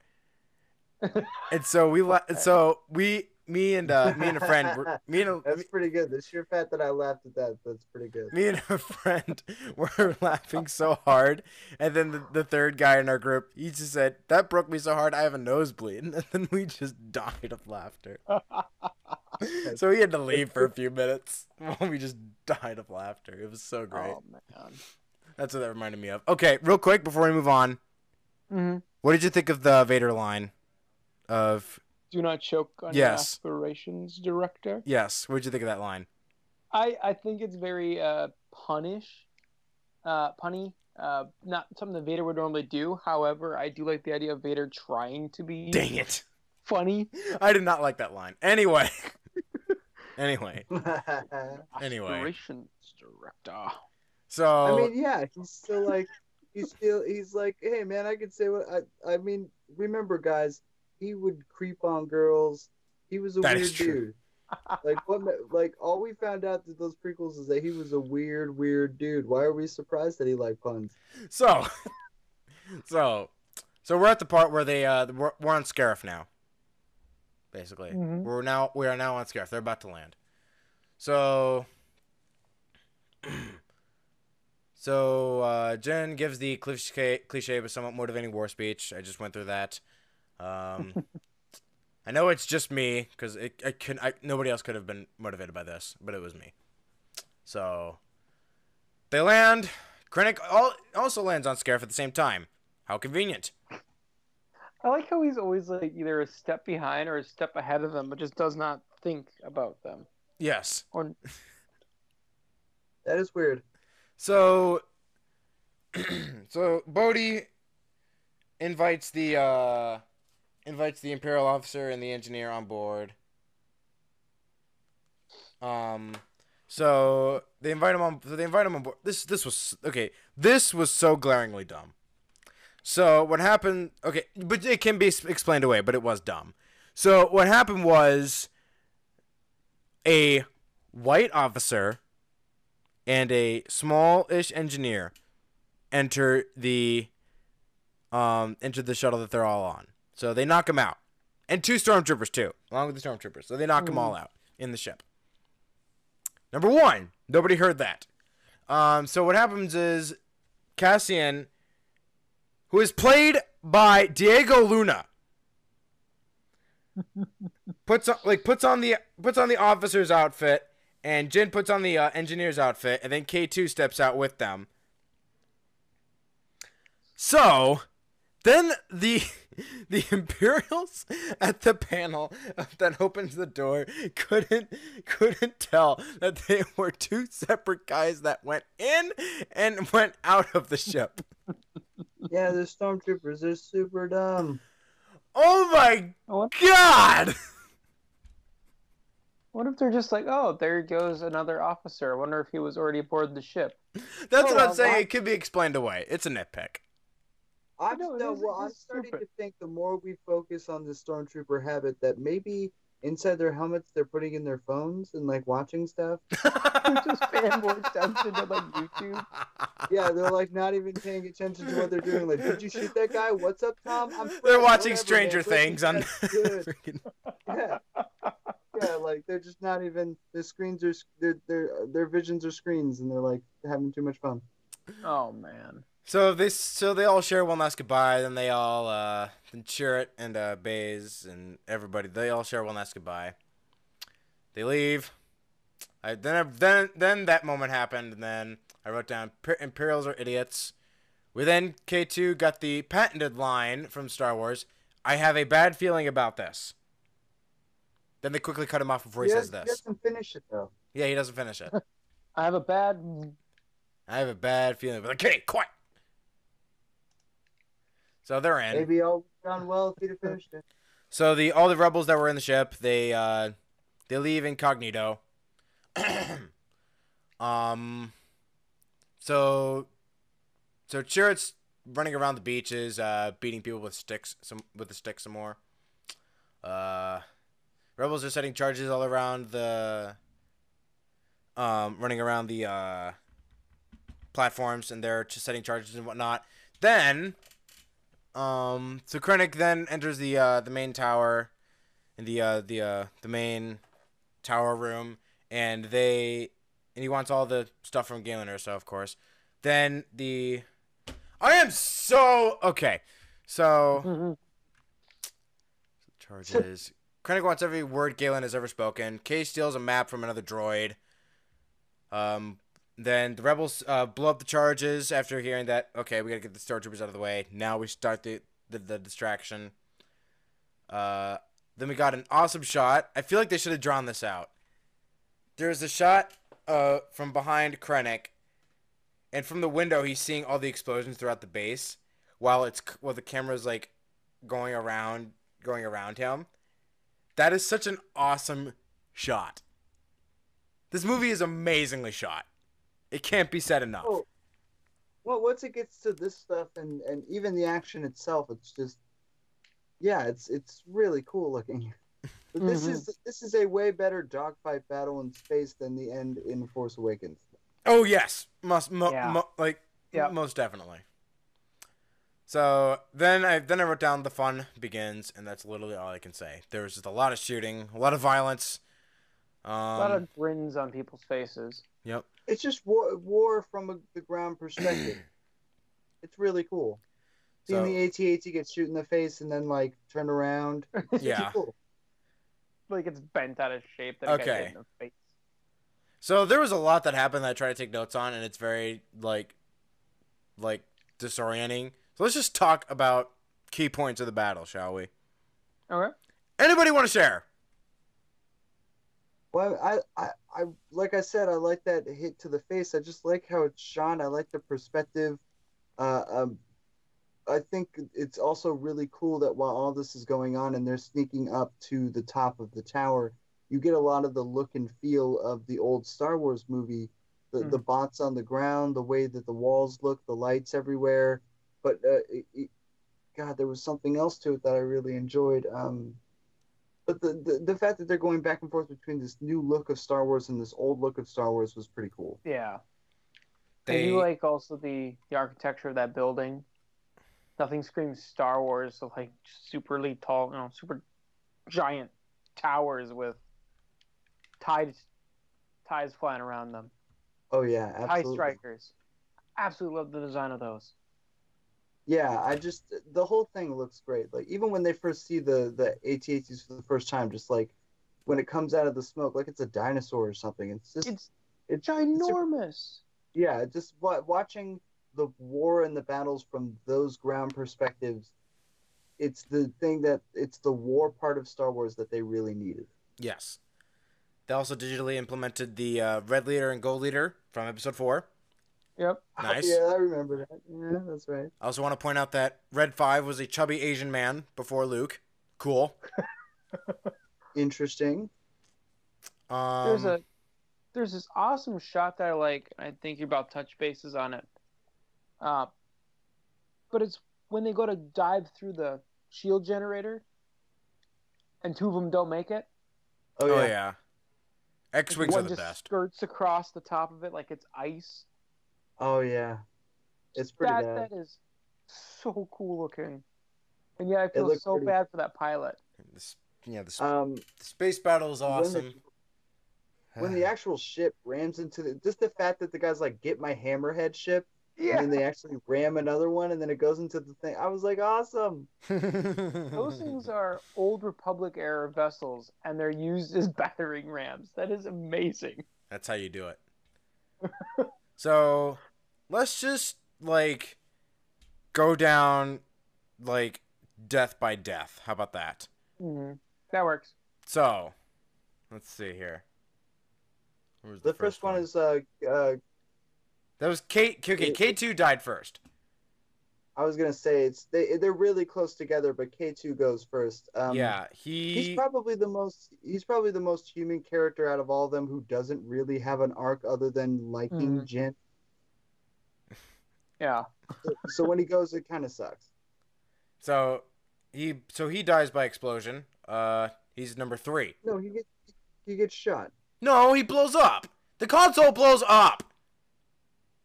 *laughs* and so we la- so we me and uh, me and a friend were, me and a, *laughs* that's pretty good. The sheer fact that I laughed at that, that's pretty good. me and a *laughs* friend were *laughs* laughing so hard, and then the, the third guy in our group he just said that broke me so hard I have a nosebleed, and then we just died of laughter. so we had to leave for a few minutes while we just died of laughter. It was so great. Oh man. That's what that reminded me of. Okay, real quick before we move on, hmm what did you think of the Vader line? Of Do not choke on Yes. your aspirations, director. yes, what did you think of that line? I I think it's very uh punish, uh punny. Uh, not something that Vader would normally do. However, I do like the idea of Vader trying to be Dang it! funny. I did not like that line. Anyway, *laughs* anyway, I *laughs* Anyway. Aspirations, director. so I mean, yeah, he's still like, he's still, he's like, hey man, I can say what I. I mean, remember, guys, he would creep on girls. He was a That weird true. dude. Like what? Like all we found out through those prequels is that he was a weird, weird dude. Why are we surprised that he liked puns? so *laughs* so so we're at the part where they uh we're, we're on Scarif now. Basically, Mhm. we're now we are now on Scarif. They're about to land. So *clears throat* so uh, Jyn gives the cliche cliche but somewhat motivating war speech. I just went through that. Um, I know it's just me because it I can I nobody else could have been motivated by this, but it was me. So they land. Krennic al- also lands on Scarif at the same time. How convenient. I like how he's always like either a step behind or a step ahead of them, but just does not think about them. Yes. Or *laughs* That is weird. So, *clears throat* so Bodhi invites the uh, invites the Imperial officer and the engineer on board. Um, so they invite him on. So they invite him on board. This this was okay. This was so glaringly dumb. So what happened? Okay, but it can be explained away. But it was dumb. So what happened was a white officer and a small-ish engineer enter the um enter the shuttle that they're all on. So they knock him out, and two stormtroopers too, along with the stormtroopers. So they knock them all out in the ship. Number one, nobody heard that. Um, so what happens is Cassian, who is played by Diego Luna, *laughs* puts on like puts on the puts on the officer's outfit, and Jyn puts on the uh, engineer's outfit, and then K two steps out with them. So, then the *laughs* the Imperials at the panel that opens the door couldn't couldn't tell that they were two separate guys that went in and went out of the ship. *laughs* Yeah, the stormtroopers. They're super dumb. Oh my Oh, what, god! *laughs* what if they're just like, oh, there goes another officer. I wonder if he was already aboard the ship. That's Oh, what I'm well, saying. why- It could be explained away. It's a nitpick. I'm know, it no, is- well, I'm starting stupid. to think the more we focus on the stormtrooper habit, that maybe inside their helmets they're putting in their phones and like watching stuff. *laughs* just paying fanboy steps into like YouTube. Yeah, they're like not even paying attention to what they're doing. Like, did you shoot that guy? What's up, Tom? I'm They're watching Whatever, Stranger man. Things on. *laughs* Freaking- Yeah, yeah, like they're just not even. The screens are their their their visions are screens, and they're like having too much fun. Oh man. So they so they all share one last goodbye. Then they all uh, then Chirrut and uh, Baze and everybody they all share one last goodbye. They leave. I then then then that moment happened, and then I wrote down Imperials are idiots. We then K two got the patented line from Star Wars. I have a bad feeling about this. Then they quickly cut him off before he, He says this. He doesn't finish it though. Yeah, he doesn't finish it. *laughs* I have a bad. I have a bad feeling. But okay, quiet. So they're in. Maybe all done well if he'd have finished it. So the all the rebels that were in the ship, they uh they leave incognito. *clears throat* um so so Chirrut's running around the beaches, uh beating people with sticks some with the stick some more. Uh rebels are setting charges all around the um running around the uh platforms and they're just setting charges and whatnot. Then um, so Krennic then enters the uh, the main tower, in the uh, the uh, the main tower room, and they and he wants all the stuff from Galen Erso, of course. Then the I am so okay. So charges. Krennic wants every word Galen has ever spoken. Kay steals a map from another droid. Um, then the rebels uh, blow up the charges after hearing that. Okay, we gotta get the stormtroopers out of the way. Now we start the the, the distraction. Uh, then we got an awesome shot. I feel like they should have drawn this out. There's a shot uh from behind Krennic, and from the window he's seeing all the explosions throughout the base, while it's while the camera's like going around going around him. That is such an awesome shot. This movie is amazingly shot. It can't be said enough. Oh, well, once it gets to this stuff and and even the action itself, it's just, yeah, it's it's really cool looking. *laughs* But this Mhm. is this is a way better dogfight battle in space than the end in Force Awakens. Oh yes, must mo- Yeah. mo- like Yeah. most definitely. So then I then I wrote down the fun begins, and that's literally all I can say. There was just a lot of shooting, a lot of violence. Um, a lot of grins on people's faces. yep. It's just war war from a, the ground perspective. *clears throat* it's really cool. Seeing So- the AT-AT get shoot in the face and then like turn around. *laughs* Yeah. cool. like it's bent out of shape that it got Okay. hit in the face. So there was a lot that happened that I tried to take notes on, and it's very like like disorienting. So let's just talk about key points of the battle, shall we? Okay. Anybody want to share? Well, I, I, I, like I said, I like that hit to the face. I just like how it's shot. I like the perspective. Uh, um, I think it's also really cool that while all this is going on and they're sneaking up to the top of the tower, you get a lot of the look and feel of the old Star Wars movie. The, Mm. the bots on the ground, the way that the walls look, the lights everywhere. But uh, it, it, God, there was something else to it that I really enjoyed. Um, but the, the the fact that they're going back and forth between this new look of Star Wars and this old look of Star Wars was pretty cool. Yeah. I They do like also the the architecture of that building. Nothing screams Star Wars, so like superly tall, you know, super giant towers with ties ties flying around them. Oh yeah, Tie strikers. Absolutely love the design of those. Yeah, I just the whole thing looks great. Like even when they first see the the AT-ATs for the first time, just like when it comes out of the smoke, like it's a dinosaur or something. It's just It's it's ginormous. yeah, just wa- watching the war and the battles from those ground perspectives. It's the thing that it's the war part of Star Wars that they really needed. yes. They also digitally implemented the uh, red leader and gold leader from episode four. Yep. *laughs* Nice. yeah, I remember that. Yeah, that's right. I also want to point out that Red Five was a chubby Asian man before Luke. Cool. *laughs* Interesting. Um, There's a there's this awesome shot that I like. and I think you're about to touch bases on it. Uh, but it's when they go to dive through the shield generator, and two of them don't make it. Oh, yeah. Oh yeah. yeah. X wings are the just best. skirts across the top of it like it's ice. Oh yeah. It's pretty that bad. that is so cool looking. And yeah, I feel so pretty- bad for that pilot. This, yeah, the, sp- Um, the space battle is when the- awesome. when the *sighs* actual ship rams into the just the fact that the guy's like get my hammerhead ship Yeah. and then they actually ram another one and then it goes into the thing i was like awesome *laughs* Those things are old Republic era vessels, and they're used as *laughs* battering rams. That is amazing. That's how you do it. *laughs* so, let's just like go down like death by death. How about that? hmm That works. So, let's see here. Where was the first one is uh uh that was Kate. Okay, K two died first. i was gonna say it's they they're really close together but k2 goes first um yeah, he. he's probably the most he's probably the most human character out of all of them who doesn't really have an arc other than liking Mhm. Jyn. Yeah. so when he goes it kind of sucks so he so he dies by explosion. Uh, he's number three. no he gets he gets shot No, he blows up. The console blows up.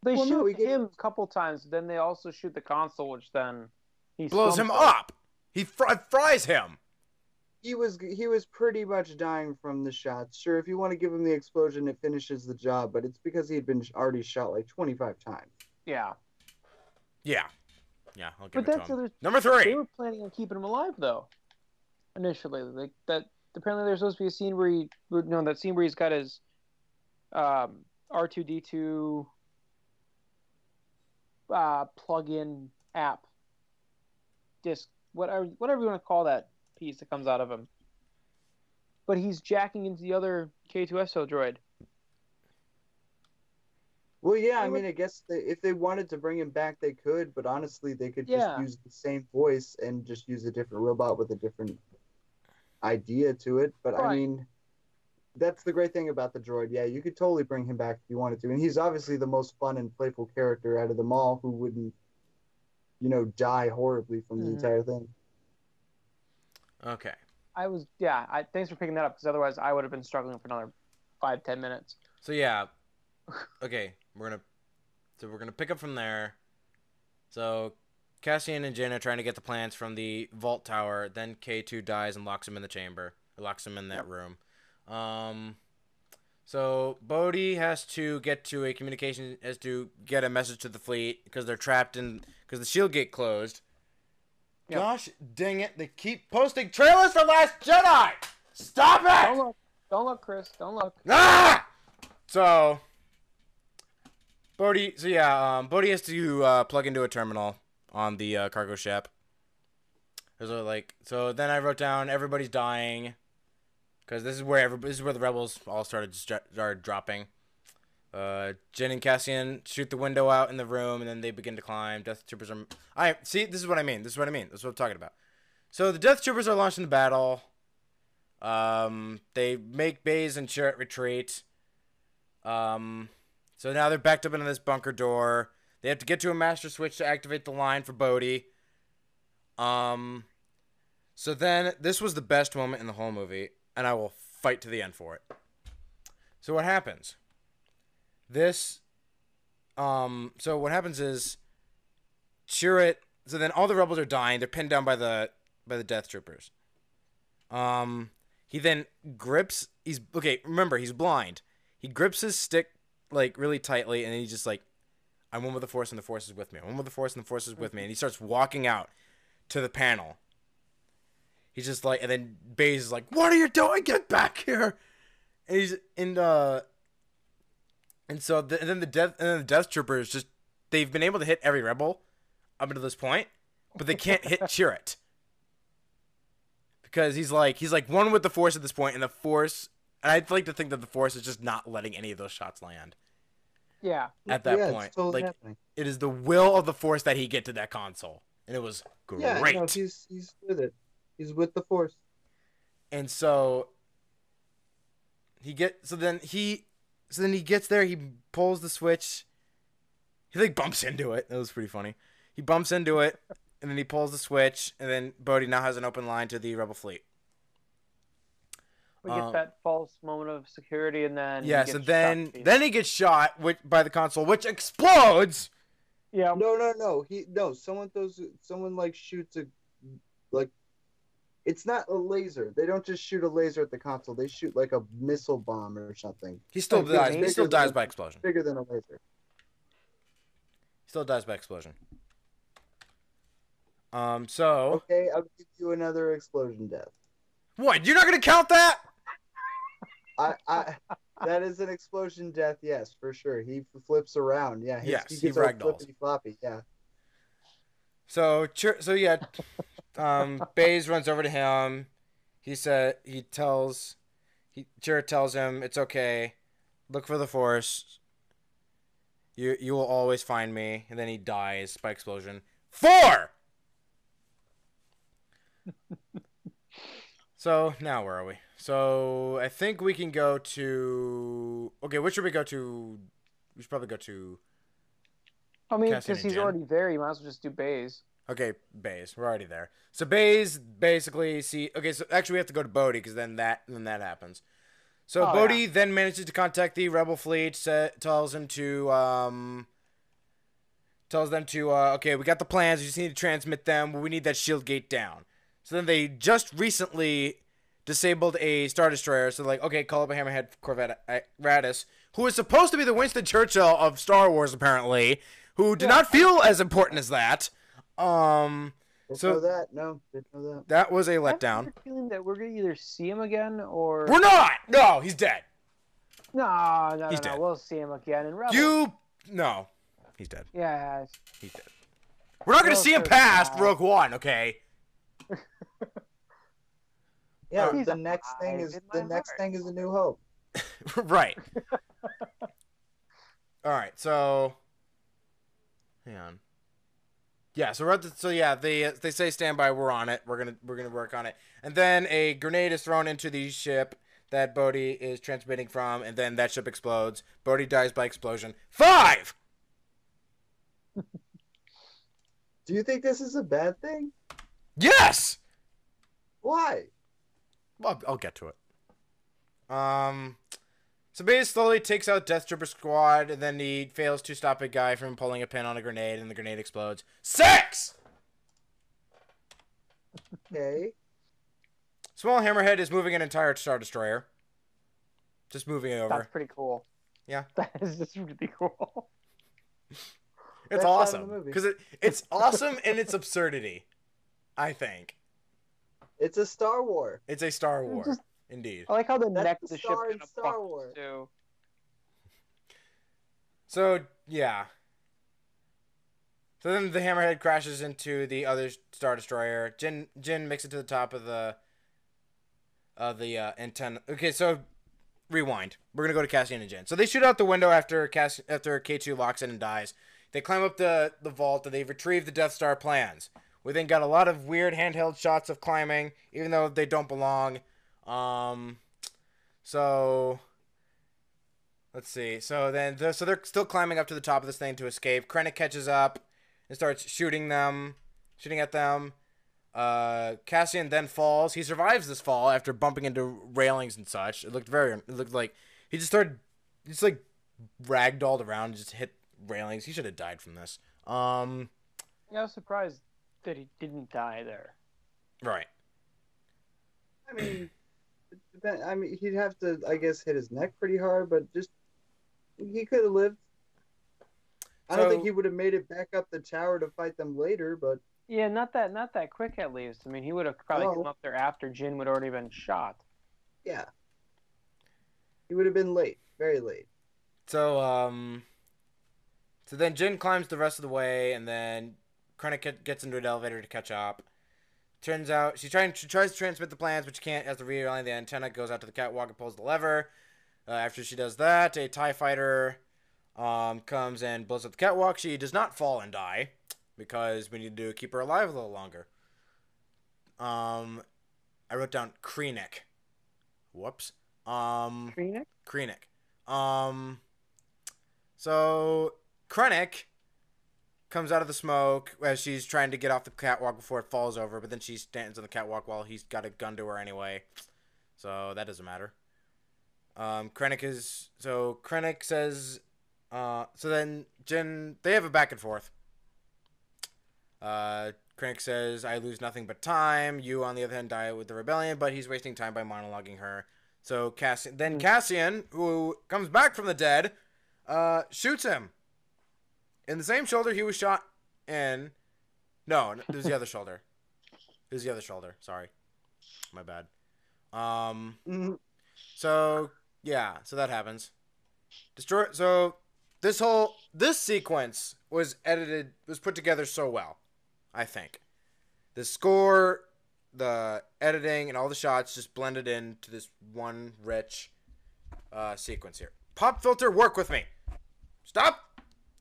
They Well, shoot no, he get- him a couple times, then they also shoot the console, which then he Blows him slumps up. He fr- fries him. he was he was pretty much dying from the shots. Sure, if you want to give him the explosion, it finishes the job, but it's because he had been already shot like 25 times. Yeah. Yeah, yeah. I'll give But it that's to him. other Number They were planning on keeping him alive though. Initially, like that. Apparently, there's supposed to be a scene where he, no, that scene where he's got his um, R2D2 uh, plug-in app disc, whatever, whatever you want to call that piece that comes out of him. But he's jacking into the other K2SO droid. Well, yeah, I They were- mean, I guess they, if they wanted to bring him back, they could, but honestly, they could just use the same voice and just use a different robot with a different idea to it. But I mean, that's the great thing about the droid. Yeah, you could totally bring him back if you wanted to, and he's obviously the most fun and playful character out of them all, who wouldn't, you know, die horribly from the Mhm. entire thing. Okay. I was, yeah. I, thanks for picking that up because otherwise I would have been struggling for another five, ten minutes. So yeah. Okay, we're gonna. So we're gonna pick up from there. So Cassian and Jyn are trying to get the plans from the vault tower. Then K two dies and locks him in the chamber. Or locks him in that Yep. room. Um. So Bodhi has to get to a communication has to get a message to the fleet because they're trapped in because the shield gate closed. Yep. Gosh dang it! They keep posting trailers for Last Jedi. Stop it! Don't look, don't look, Chris. Don't look. Ah! So Bodhi. So yeah, um, Bodhi has to uh, plug into a terminal on the uh, cargo ship. A, like so. Then I wrote down everybody's dying, because this is where every, this is where the rebels all started started dropping. Uh, Jyn and Cassian shoot the window out in the room, and then they begin to climb. Death troopers are. I see. This is what I mean. This is what I mean. This is what I'm talking about. So the Death troopers are launched into battle. Um, they make Baze and Chirrut retreat. Um, so now they're backed up into this bunker door. They have to get to a master switch to activate the line for Bodhi. Um, so then this was the best moment in the whole movie, and I will fight to the end for it. So what happens? This, um, so what happens is, Chirrut. So then all the rebels are dying. They're pinned down by the by the Death Troopers. Um, he then grips. He's okay. Remember, he's blind. He grips his stick like really tightly, and he's just like, "I'm one with the Force, and the Force is with me. I'm one with the Force, and the Force is with me." And he starts walking out to the panel. He's just like, and then Baze is like, "What are you doing? Get back here!" And he's in uh, and so the, and then the death and then the Death Troopers just they've been able to hit every rebel up until this point, but they can't hit *laughs* Chirrut because he's like he's like one with the Force at this point, and the Force. And I'd like to think that the Force is just not letting any of those shots land. Yeah. At that Yeah, point, totally like happening. it is the will of the Force that he get to that console, and it was great. Yeah, no, he's he's with it. He's with the force. and so he get so then he so then he gets there he pulls the switch he like bumps into it that was pretty funny he bumps into it and then he pulls the switch and then Bodhi now has an open line to the rebel fleet We get Um, that false moment of security, and then yes gets and then shot. then he gets shot which, by the console which explodes yeah, No, no, no. He no. Someone throws. Someone like shoots a, like, it's not a laser. They don't just shoot a laser at the console. They shoot like a missile bomb or something he still Like, dies he still dies by explosion bigger than a laser. he still dies by explosion um so Okay, I'll give you another explosion death. what you're not gonna count that I, I, that is an explosion death. Yes, for sure. He flips around. Yeah. he's- Yes, he he gets all ragdolls. floppy. Yeah. So, so yeah, um, Baze runs over to him. He said he tells, he Chirrut tells him it's okay. Look for the Force. You you will always find me. And then he dies by explosion. Four. *laughs* so now where are we? So I think we can go to. Okay, what should we go to? We should probably go to. I mean, because he's already there, you might as well just do Baze. Okay, Baze. We're already there. So Baze basically see. Okay, so actually we have to go to Bodhi because then that then that happens. So Oh, Bodhi then manages to contact the rebel fleet. Sa- tells him to um. Tells them to uh, okay, we got the plans. We just need to transmit them. We need that shield gate down. So then they just recently disabled a star destroyer. So like, okay, call up a hammerhead corvette Raddus, who is supposed to be the Winston Churchill of Star Wars, apparently, who did Yeah. not feel as important as that. Um, Didn't So- know that. No, didn't know that. that was a I have a letdown. weird feeling that we're gonna either see him again or We're not. No, he's dead. no, no, He's no, dead. no. We'll see him again in Rebels. You no, he's dead. yeah, He's dead. We're not gonna see him so past sad. Rogue One, okay? *laughs* Yeah, He's the next thing is the my next heart. thing is a new hope. *laughs* right. All right. So, hang on. Yeah. So we're at the, so yeah they they say stand by. We're on it. We're gonna we're gonna work on it. And then a grenade is thrown into the ship that Bodhi is transmitting from, and then that ship explodes. Bodhi dies by explosion. Five. *laughs* Do you think this is a bad thing? Yes. Why? Well, I'll get to it. Um, so Baze slowly takes out Death Trooper Squad, and then he fails to stop a guy from pulling a pin on a grenade, and the grenade explodes. Six! Okay. Small Hammerhead is moving an entire Star Destroyer. Just moving it over. that's pretty cool. Yeah. *laughs* that is just really cool. It's Best shot in the awesome. Because it, it's awesome in its absurdity, I think. It's a Star War. It's a Star It's War. just- Indeed. I like how the That's neck the of the ship star in kind Star buckles, Wars. too. So yeah. So then the hammerhead crashes into the other star destroyer. Jyn Jyn makes it to the top of the of the uh, antenna. Okay, so rewind. We're gonna go to Cassian and Jyn. So they shoot out the window after Cass after K two locks in and dies. They climb up the the vault and they retrieve the Death Star plans. We then got a lot of weird handheld shots of climbing, even though they don't belong. Um, so let's see. So then, the, so they're still climbing up to the top of this thing to escape. Krennic catches up and starts shooting them, shooting at them. Uh, Cassian then falls. He survives this fall after bumping into railings and such. It looked very. It looked like he just started, just like ragdolled around, and just hit railings. He should have died from this. Um, Yeah, I was surprised that he didn't die there. right. I mean, *clears throat* depend- I mean, he'd have to, I guess, hit his neck pretty hard, but just he could have lived. I don't think he would have made it back up the tower to fight them later, but Yeah, not that not that quick at least. I mean, he would have probably No. come up there after Jyn would already been shot. yeah, he would have been late, very late. So um, so then Jyn climbs the rest of the way, and then Krennic gets into an elevator to catch up. Turns out she's trying. She tries to transmit the plans, but she can't. As the realign the antenna goes out to the catwalk and pulls the lever. Uh, after she does that, a Tie Fighter um, comes and blows up the catwalk. She does not fall and die because we need to keep her alive a little longer. Um, I wrote down Krennic. Whoops. Um. Krennic? Krennic. Um, so Krennic comes out of the smoke as she's trying to get off the catwalk before it falls over, but then she stands on the catwalk while he's got a gun to her anyway. So that doesn't matter. Um, Krennic is so Krennic says, uh, so then Jyn they have a back and forth. Uh, Krennic says, "I lose nothing but time. You, on the other hand, die with the rebellion." But he's wasting time by monologuing her. So Cassian, then Hmm. Cassian, who comes back from the dead, uh, shoots him in the same shoulder he was shot in. No, it was the other shoulder. It was the other shoulder. Sorry, my bad. Um. Mhm. So yeah, so that happens. Destroy. So this whole this sequence was edited was put together so well, I think. The score, the editing, and all the shots just blended into this one rich uh, sequence here. Pop filter, work with me. Stop.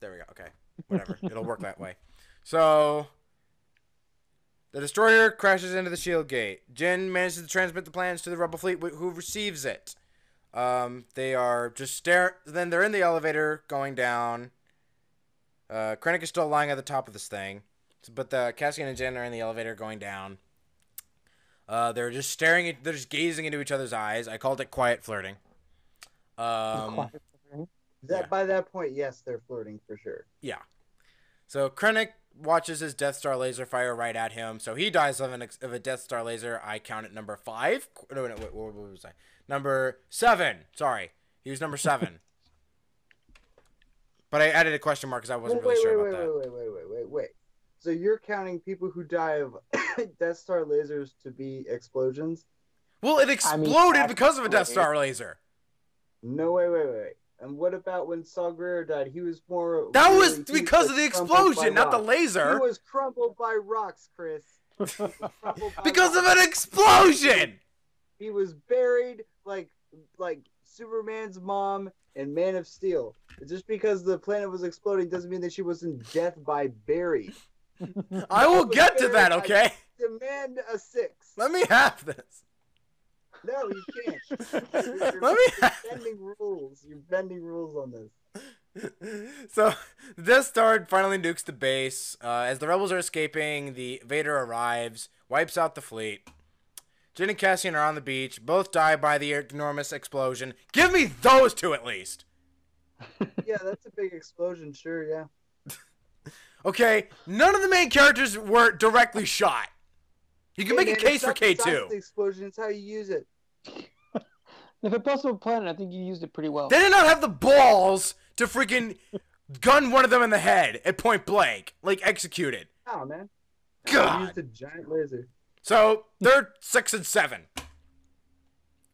There we go. Okay, whatever. It'll work that way. So the destroyer crashes into the shield gate. Jyn manages to transmit the plans to the rebel fleet, who receives it. Um, they are just stare. Then they're in the elevator going down. Uh, Krennic is still lying at the top of this thing, but the Cassian and Jyn are in the elevator going down. Uh, they're just staring. At, they're just gazing into each other's eyes. I called it quiet flirting. Um, That Yeah. by that point, yes, they're flirting for sure. Yeah. So Krennic watches his Death Star laser fire right at him. So he dies of, an ex- of a Death Star laser. I count it number five. No, no, wait, what, was I? Number seven. Sorry, he was number seven. *laughs* but I added a question mark because I wasn't wait, really sure wait, about wait, that. wait, wait, wait, wait, wait, wait. So you're counting people who die of *coughs* Death Star lasers to be explosions? Well, it I mean, exploded because of a Death Star laser. No, wait, wait, wait. And what about when Saw Gerrera died? He was more. That was because of the explosion, not the laser. He was crumbled by rocks, Chris. He was crumpled by *laughs* Because of an explosion. He was buried like like Superman's mom and Man of Steel. Just because the planet was exploding doesn't mean that she wasn't death by buried. *laughs* I will get to that. Okay. Demand a six. Let me have this. No, you can't. *laughs* You're, Let me you're bending rules. You're bending rules on this. *laughs* so the Death Star finally nukes the base. Uh, as the rebels are escaping, the Vader arrives, wipes out the fleet. Jyn and Cassian are on the beach. Both die by the enormous explosion. Give me those two at least. *laughs* Yeah, that's a big explosion. Sure, yeah. Okay, none of the main characters were directly shot. You can Hey, make man, a case for K two. of The explosion. It's how you use it. *laughs* If it busted a planet, I think you used it pretty well. They did not have the balls to freaking gun one of them in the head at point blank, like executed. Oh man. God. I used a giant laser. So they're six and seven.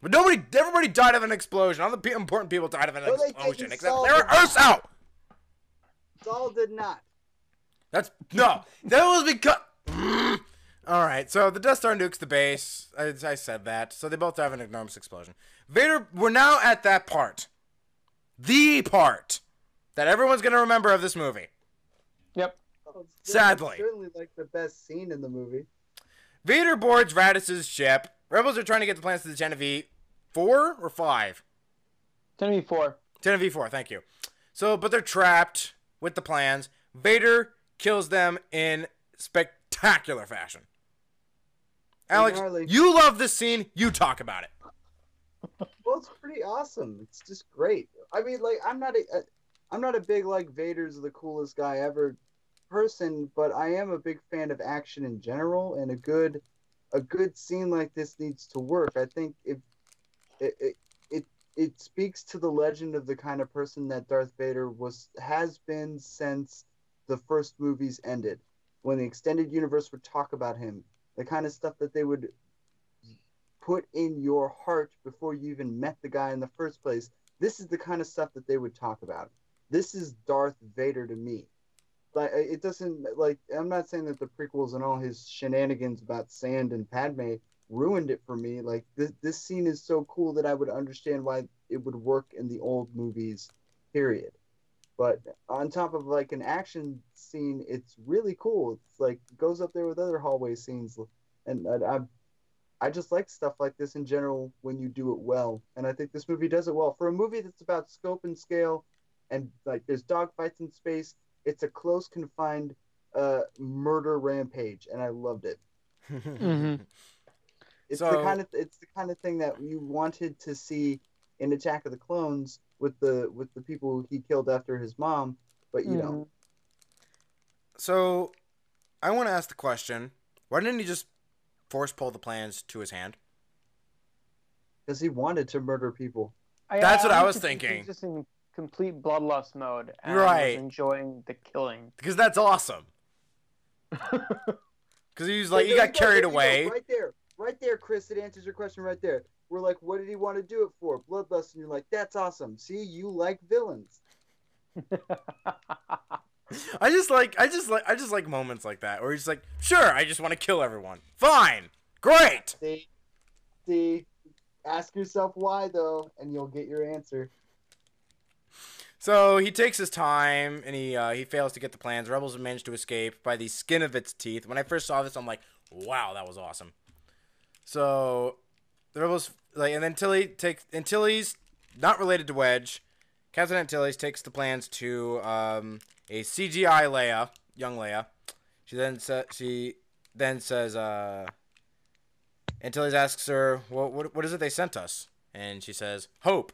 But nobody, everybody died of an explosion. All the important people died of an Well, they- they explosion, except solve they were the- Erso. Saw did not. That's no. That was because. All right, so the Death Star nukes the base. I, I said that. So they both have an enormous explosion. Vader. We're now at that part, the part that everyone's gonna remember of this movie. Yep. It's Sadly. certainly like the best scene in the movie. Vader boards Raddus's ship. Rebels are trying to get the plans to the Genevieve. Four or five? Genevieve four. Genevieve four. Thank you. So, but they're trapped with the plans. Vader kills them in spectacular fashion. Alex, Gnarly. you love this scene. You talk about it. Well, it's pretty awesome. It's just great. I mean, like, I'm not a, a I'm not a big like Vader's the coolest guy ever person, but I am a big fan of action in general, and a good a good scene like this needs to work. I think if it it it, it speaks to the legend of the kind of person that Darth Vader was has been since the first movies ended. When the extended universe would talk about him, the kind of stuff that they would put in your heart before you even met the guy in the first place. This is the kind of stuff that they would talk about. This is Darth Vader to me. Like it doesn't like I'm not saying that the prequels and all his shenanigans about sand and Padme ruined it for me. Like this this scene is so cool that I would understand why it would work in the old movies. Period. But on top of like an action scene, it's really cool. It's like goes up there with other hallway scenes, and I, I I just like stuff like this in general when you do it well. And I think this movie does it well. For a movie that's about scope and scale and like there's dogfights in space, it's a close confined uh murder rampage and I loved it. *laughs* Mhm. It's So- the kind of it's the kind of thing that you wanted to see in Attack of the Clones with the with the people he killed after his mom, but you don't. Mm-hmm. So, I want to ask the question: Why didn't he just force pull the plans to his hand? Because he wanted to murder people. That's what I was thinking. He's just in complete bloodlust mode. And Right. Enjoying the killing. Because that's awesome. *laughs* Because he was like, he got carried there you go, away. Right there, right there, Chris. It answers your question right there. We're like, what did he want to do it for? Bloodlust, and you're like, that's awesome. See, you like villains. *laughs* I just like, I just like, I just like moments like that where he's like, sure, I just want to kill everyone. Fine, great. See, see. Ask yourself why though, and you'll get your answer. So he takes his time and he uh, he fails to get the plans. Rebels have managed to escape by the skin of its teeth. When I first saw this, I'm like, wow, that was awesome. So the rebels like, and then Tilly takes and Tilly's not related to Wedge. Captain Antilles takes the plans to um, a CGI Leia, young Leia. She then sa- she then says, uh, Antilles asks her, well, what what is it they sent us? And she says, hope.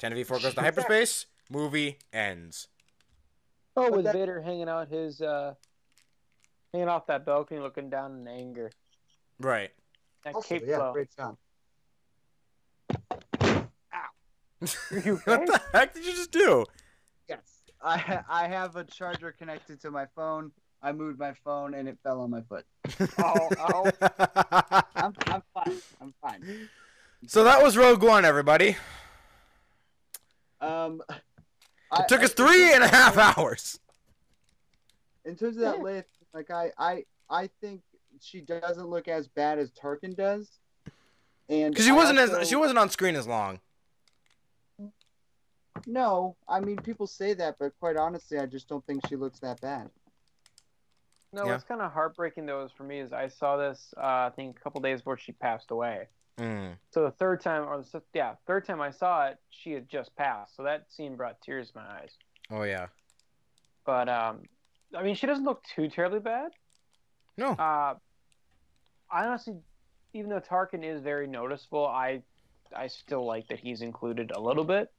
Tantive 4 goes to hyperspace. Movie ends. oh, with that- Vader hanging out his uh, hanging off that balcony, looking down in anger. Right. That Also, cape yeah, flow. great sound. *laughs* You what the heck did you just do? Yes, I I have a charger connected to my phone. I moved my phone and it fell on my foot. *laughs* Oh, oh. I'm I'm fine. I'm fine. so that was Rogue One, everybody. Um, It took us three and a half *laughs* hours. In terms of that Leia, like I I I think she doesn't look as bad as Tarkin does. And Because she I wasn't also- as she wasn't on screen as long. No, I mean people say that, but quite honestly, I just don't think she looks that bad. No, Yeah. what's kind of heartbreaking though is for me is I saw this uh, I think a couple days before she passed away. Mm. So the third time, or the, yeah, third time I saw it, she had just passed. So that scene brought tears to my eyes. Oh yeah. But um, I mean, she doesn't look too terribly bad. No. Uh, I honestly, even though Tarkin is very noticeable, I, I still like that he's included a little bit.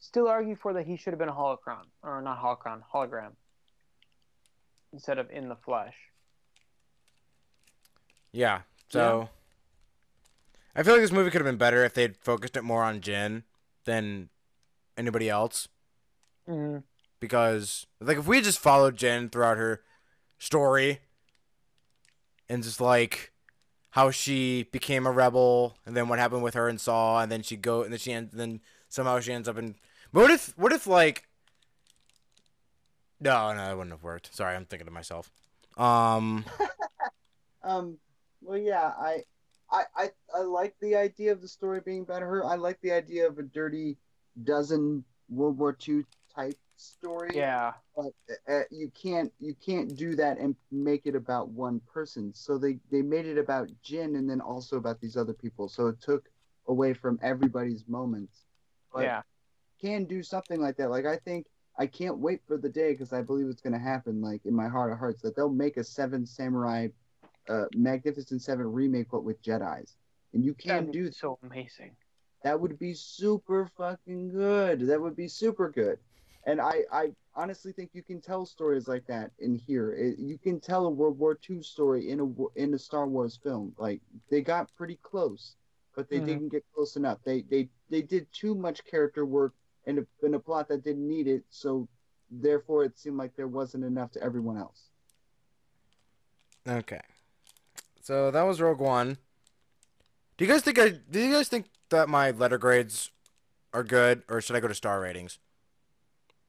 Still argue for that he should have been a holocron, or not holocron, hologram, instead of in the flesh. Yeah. So I feel like this movie could have been better if they'd focused it more on Jyn than anybody else. Mm-hmm. Because like if we just followed Jyn throughout her story and just like how she became a rebel and then what happened with her and Saw and then she go and then she ends then somehow she ends up in but what if what if like No, no, that wouldn't have worked. Sorry, I'm thinking to myself. Um, *laughs* Um, well, yeah, I, I, I, I like the idea of the story being better. I like the idea of a dirty dozen World War II type story. Yeah. but uh, you can't you can't do that and make it about one person. So they they made it about Jyn and then also about these other people. So it took away from everybody's moments. But yeah. can do something like that. Like I think I can't wait for the day because I believe it's going to happen. Like in my heart of hearts, that they'll make a Seven Samurai, uh, Magnificent Seven remake, but with Jedi's, and you can That'd do so amazing. that would be super fucking good. That would be super good. And I, I honestly think you can tell stories like that in here. It, you can tell a World War II story in a in a Star Wars film. Like they got pretty close, but they Mhm. didn't get close enough. They they they did too much character work in a, in a plot that didn't need it. So therefore, it seemed like there wasn't enough to everyone else. okay. So that was Rogue One. Do you guys think I? Do you guys think that my letter grades are good, or should I go to star ratings?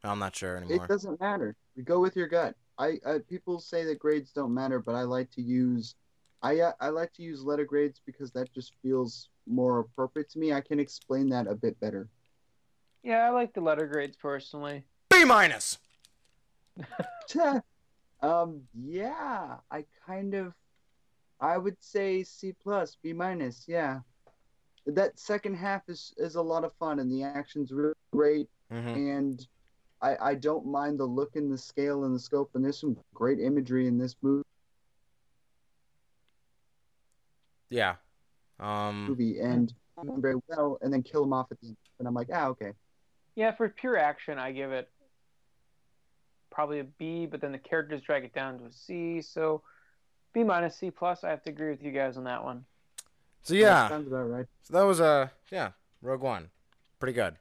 I'm not sure anymore. It doesn't matter. You go with your gut. I, I people say that grades don't matter, but I like to use I uh, I like to use letter grades because that just feels more appropriate to me. I can explain that a bit better. Yeah, I like the letter grades personally. B minus. *laughs* um yeah, I kind of I would say C plus, B minus, yeah. That second half is is a lot of fun and the action's really great Mm-hmm. and I, I don't mind the look and the scale and the scope and there's some great imagery in this movie Yeah. Um. movie and very well and then kill him off at the end. And I'm like, ah, okay. Yeah, for pure action, I give it probably a B, but then the characters drag it down to a C. So B minus C plus. I have to agree with you guys on that one. So That yeah. sounds about right. So that was uh yeah Rogue One, pretty good.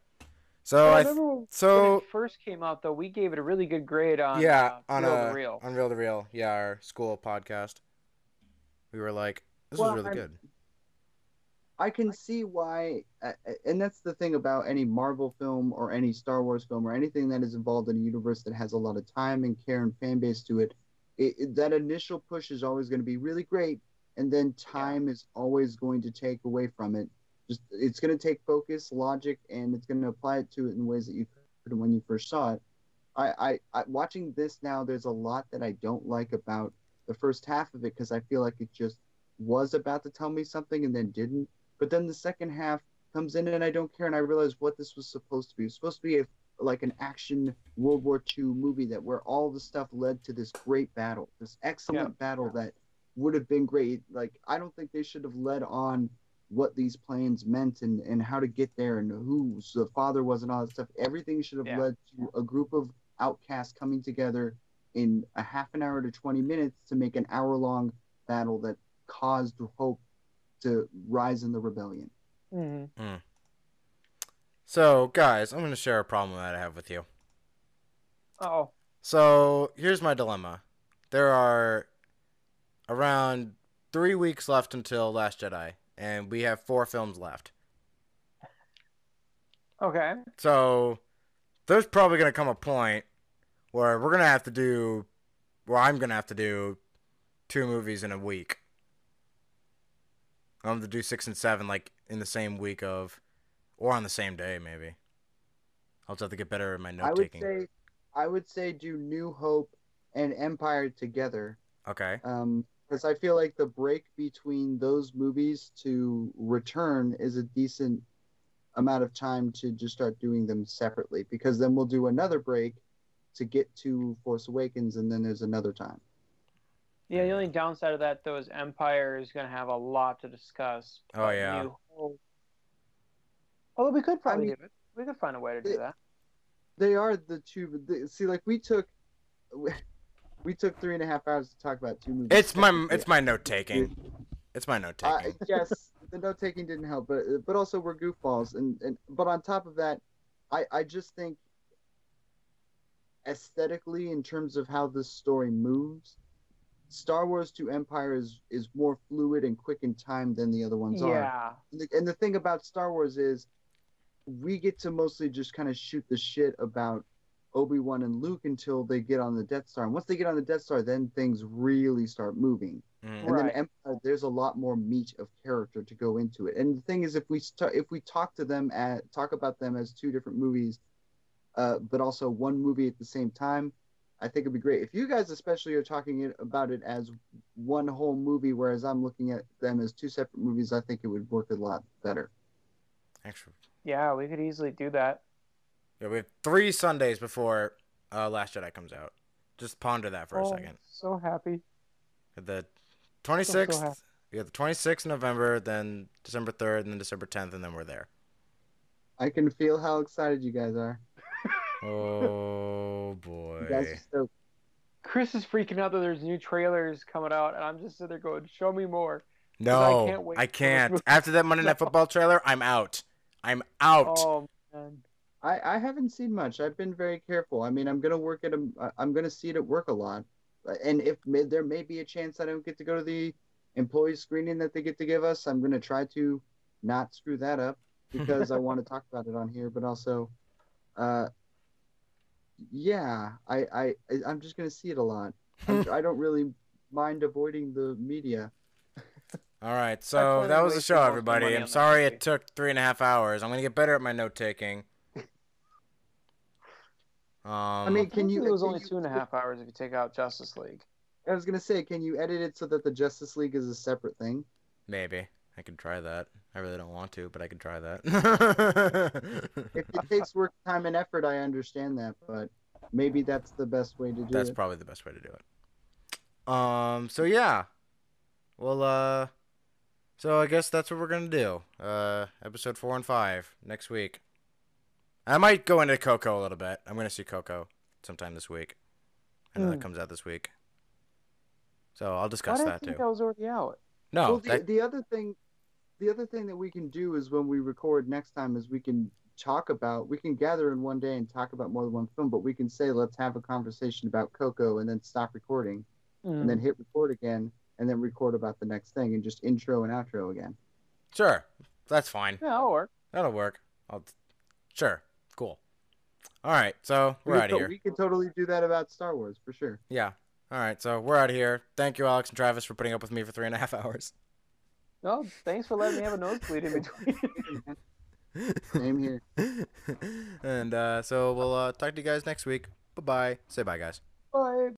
So Yeah, I I th- remember when so it first came out, though, we gave it a really good grade on yeah uh, on Real uh, to Real. on Real to Real yeah our school podcast. We were like, this Well, was really I'm- good. I can see why, uh, and that's the thing about any Marvel film or any Star Wars film or anything that is involved in a universe that has a lot of time and care and fan base to it. it, it- that initial push is always going to be really great, and then time is always going to take away from it. Just it's going to take focus, logic, and it's going to apply it to it in ways that you couldn't when you first saw it. I, I, I watching this now, there's a lot that I don't like about the first half of it because I feel like it just was about to tell me something and then didn't. But then the second half comes in and I don't care, and I realize what this was supposed to be. It was supposed to be a, like an action World War II movie that where all the stuff led to this great battle, this excellent battle that would have been great. Like I don't think they should have led on what these plans meant and, and how to get there and who the father was and all that stuff. Everything should have Yeah. led to a group of outcasts coming together in a half an hour to 20 minutes to make an hour long battle that caused hope to rise in the rebellion. Mm-hmm. So guys, I'm gonna share a problem that I have with you. Oh, So here's my dilemma. There are around three weeks left until Last Jedi, and we have four films left. okay. So there's probably gonna come a point where we're gonna have to do, where I'm gonna have to do two movies in a week. I'm gonna do six and seven like in the same week of, or on the same day maybe. I'll just have to get better at my note taking. say I would say do New Hope and Empire together. Okay. Um because I feel like the break between those movies to return is a decent amount of time to just start doing them separately because then we'll do another break to get to Force Awakens and then there's another time. Yeah, the only downside of that though is Empire is going to have a lot to discuss. Oh, yeah. New Hope- Although we could probably mean- do it. We could find a way to do It- that. They are the two. The, see, like we took, we took three and a half hours to talk about two movies. It's my it's my note taking. It's my note Uh, taking. yes, the note taking didn't help, but but also we're goofballs, and and but on top of that, I I just think aesthetically, in terms of how this story moves, Star Wars to Empire is is more fluid and quick in time than the other ones are. Yeah. And the, and the thing about Star Wars is we get to mostly just kind of shoot the shit about Obi Wan and Luke until they get on the Death Star. And once they get on the Death Star, then things really start moving. Mm. And Right. then Empire, there's a lot more meat of character to go into it. And the thing is, if we start, if we talk to them at talk about them as two different movies, uh, but also one movie at the same time, I think it'd be great. If you guys especially are talking it, about it as one whole movie, whereas I'm looking at them as two separate movies, I think it would work a lot better. Actually, Yeah, we could easily do that. Yeah, we have three Sundays before uh, Last Jedi comes out. Just ponder that for a Oh, second. So happy. The so 26th, happy. we got the 26th November, then December 3rd, and then December 10th, and then we're there. I can feel how excited you guys are. *laughs* *laughs* Oh You guys boy. are stoked. Chris is freaking out that there's new trailers coming out, and I'm just sitting there going, "Show me more." No, I can't wait I can't. After that Monday Night Football trailer, I'm out. I'm out. Oh man. I, I haven't seen much. I've been very careful. I mean, I'm gonna work at a. I'm gonna see it at work a lot, and if may, there may be a chance I don't get to go to the employee screening that they get to give us, I'm gonna try to not screw that up *laughs* because I want to talk about it on here, but also, uh, yeah, I I I'm just gonna see it a lot. I'm, *laughs* I don't really mind avoiding the media. All right, so that was the show, most of my everybody. I'm sorry it took three and a half hours. I'm gonna get better at my note taking. Um, I mean, can you? it was only you- two and a half hours if you take out Justice League. I was gonna say, can you edit it so that the Justice League is a separate thing? maybe I could try that. I really don't want to, but I could try that. *laughs* if it takes work, time, and effort, I understand that, but maybe that's the best way to do That's it. That's probably the best way to do it. Um. So yeah. Well. Uh. So I guess that's what we're gonna do. Uh. Episode four and five next week. I might go into Coco a little bit. I'm gonna see Coco sometime this week. I know that Hmm. comes out this week. So I'll discuss I that think too. that was already out? No, well, the, that, the other thing, the other thing that we can do is when we record next time is we can talk about we can gather in one day and talk about more than one film, but we can say let's have a conversation about Coco and then stop recording and Mm. then hit record again and then record about the next thing and just intro and outro again. sure. That's fine. Yeah, that'll work. That'll work. I'll. Sure. Cool. All right. So We we're could out of here. We could totally do that about Star Wars for sure. Yeah. All right. So we're out of here. Thank you, Alex and Travis, for putting up with me for three and a half *laughs* hours. No, thanks for letting me have a nosebleed in between. *laughs* Same here. and uh, so we'll uh, talk to you guys next week. Bye bye. Say bye, guys. Bye.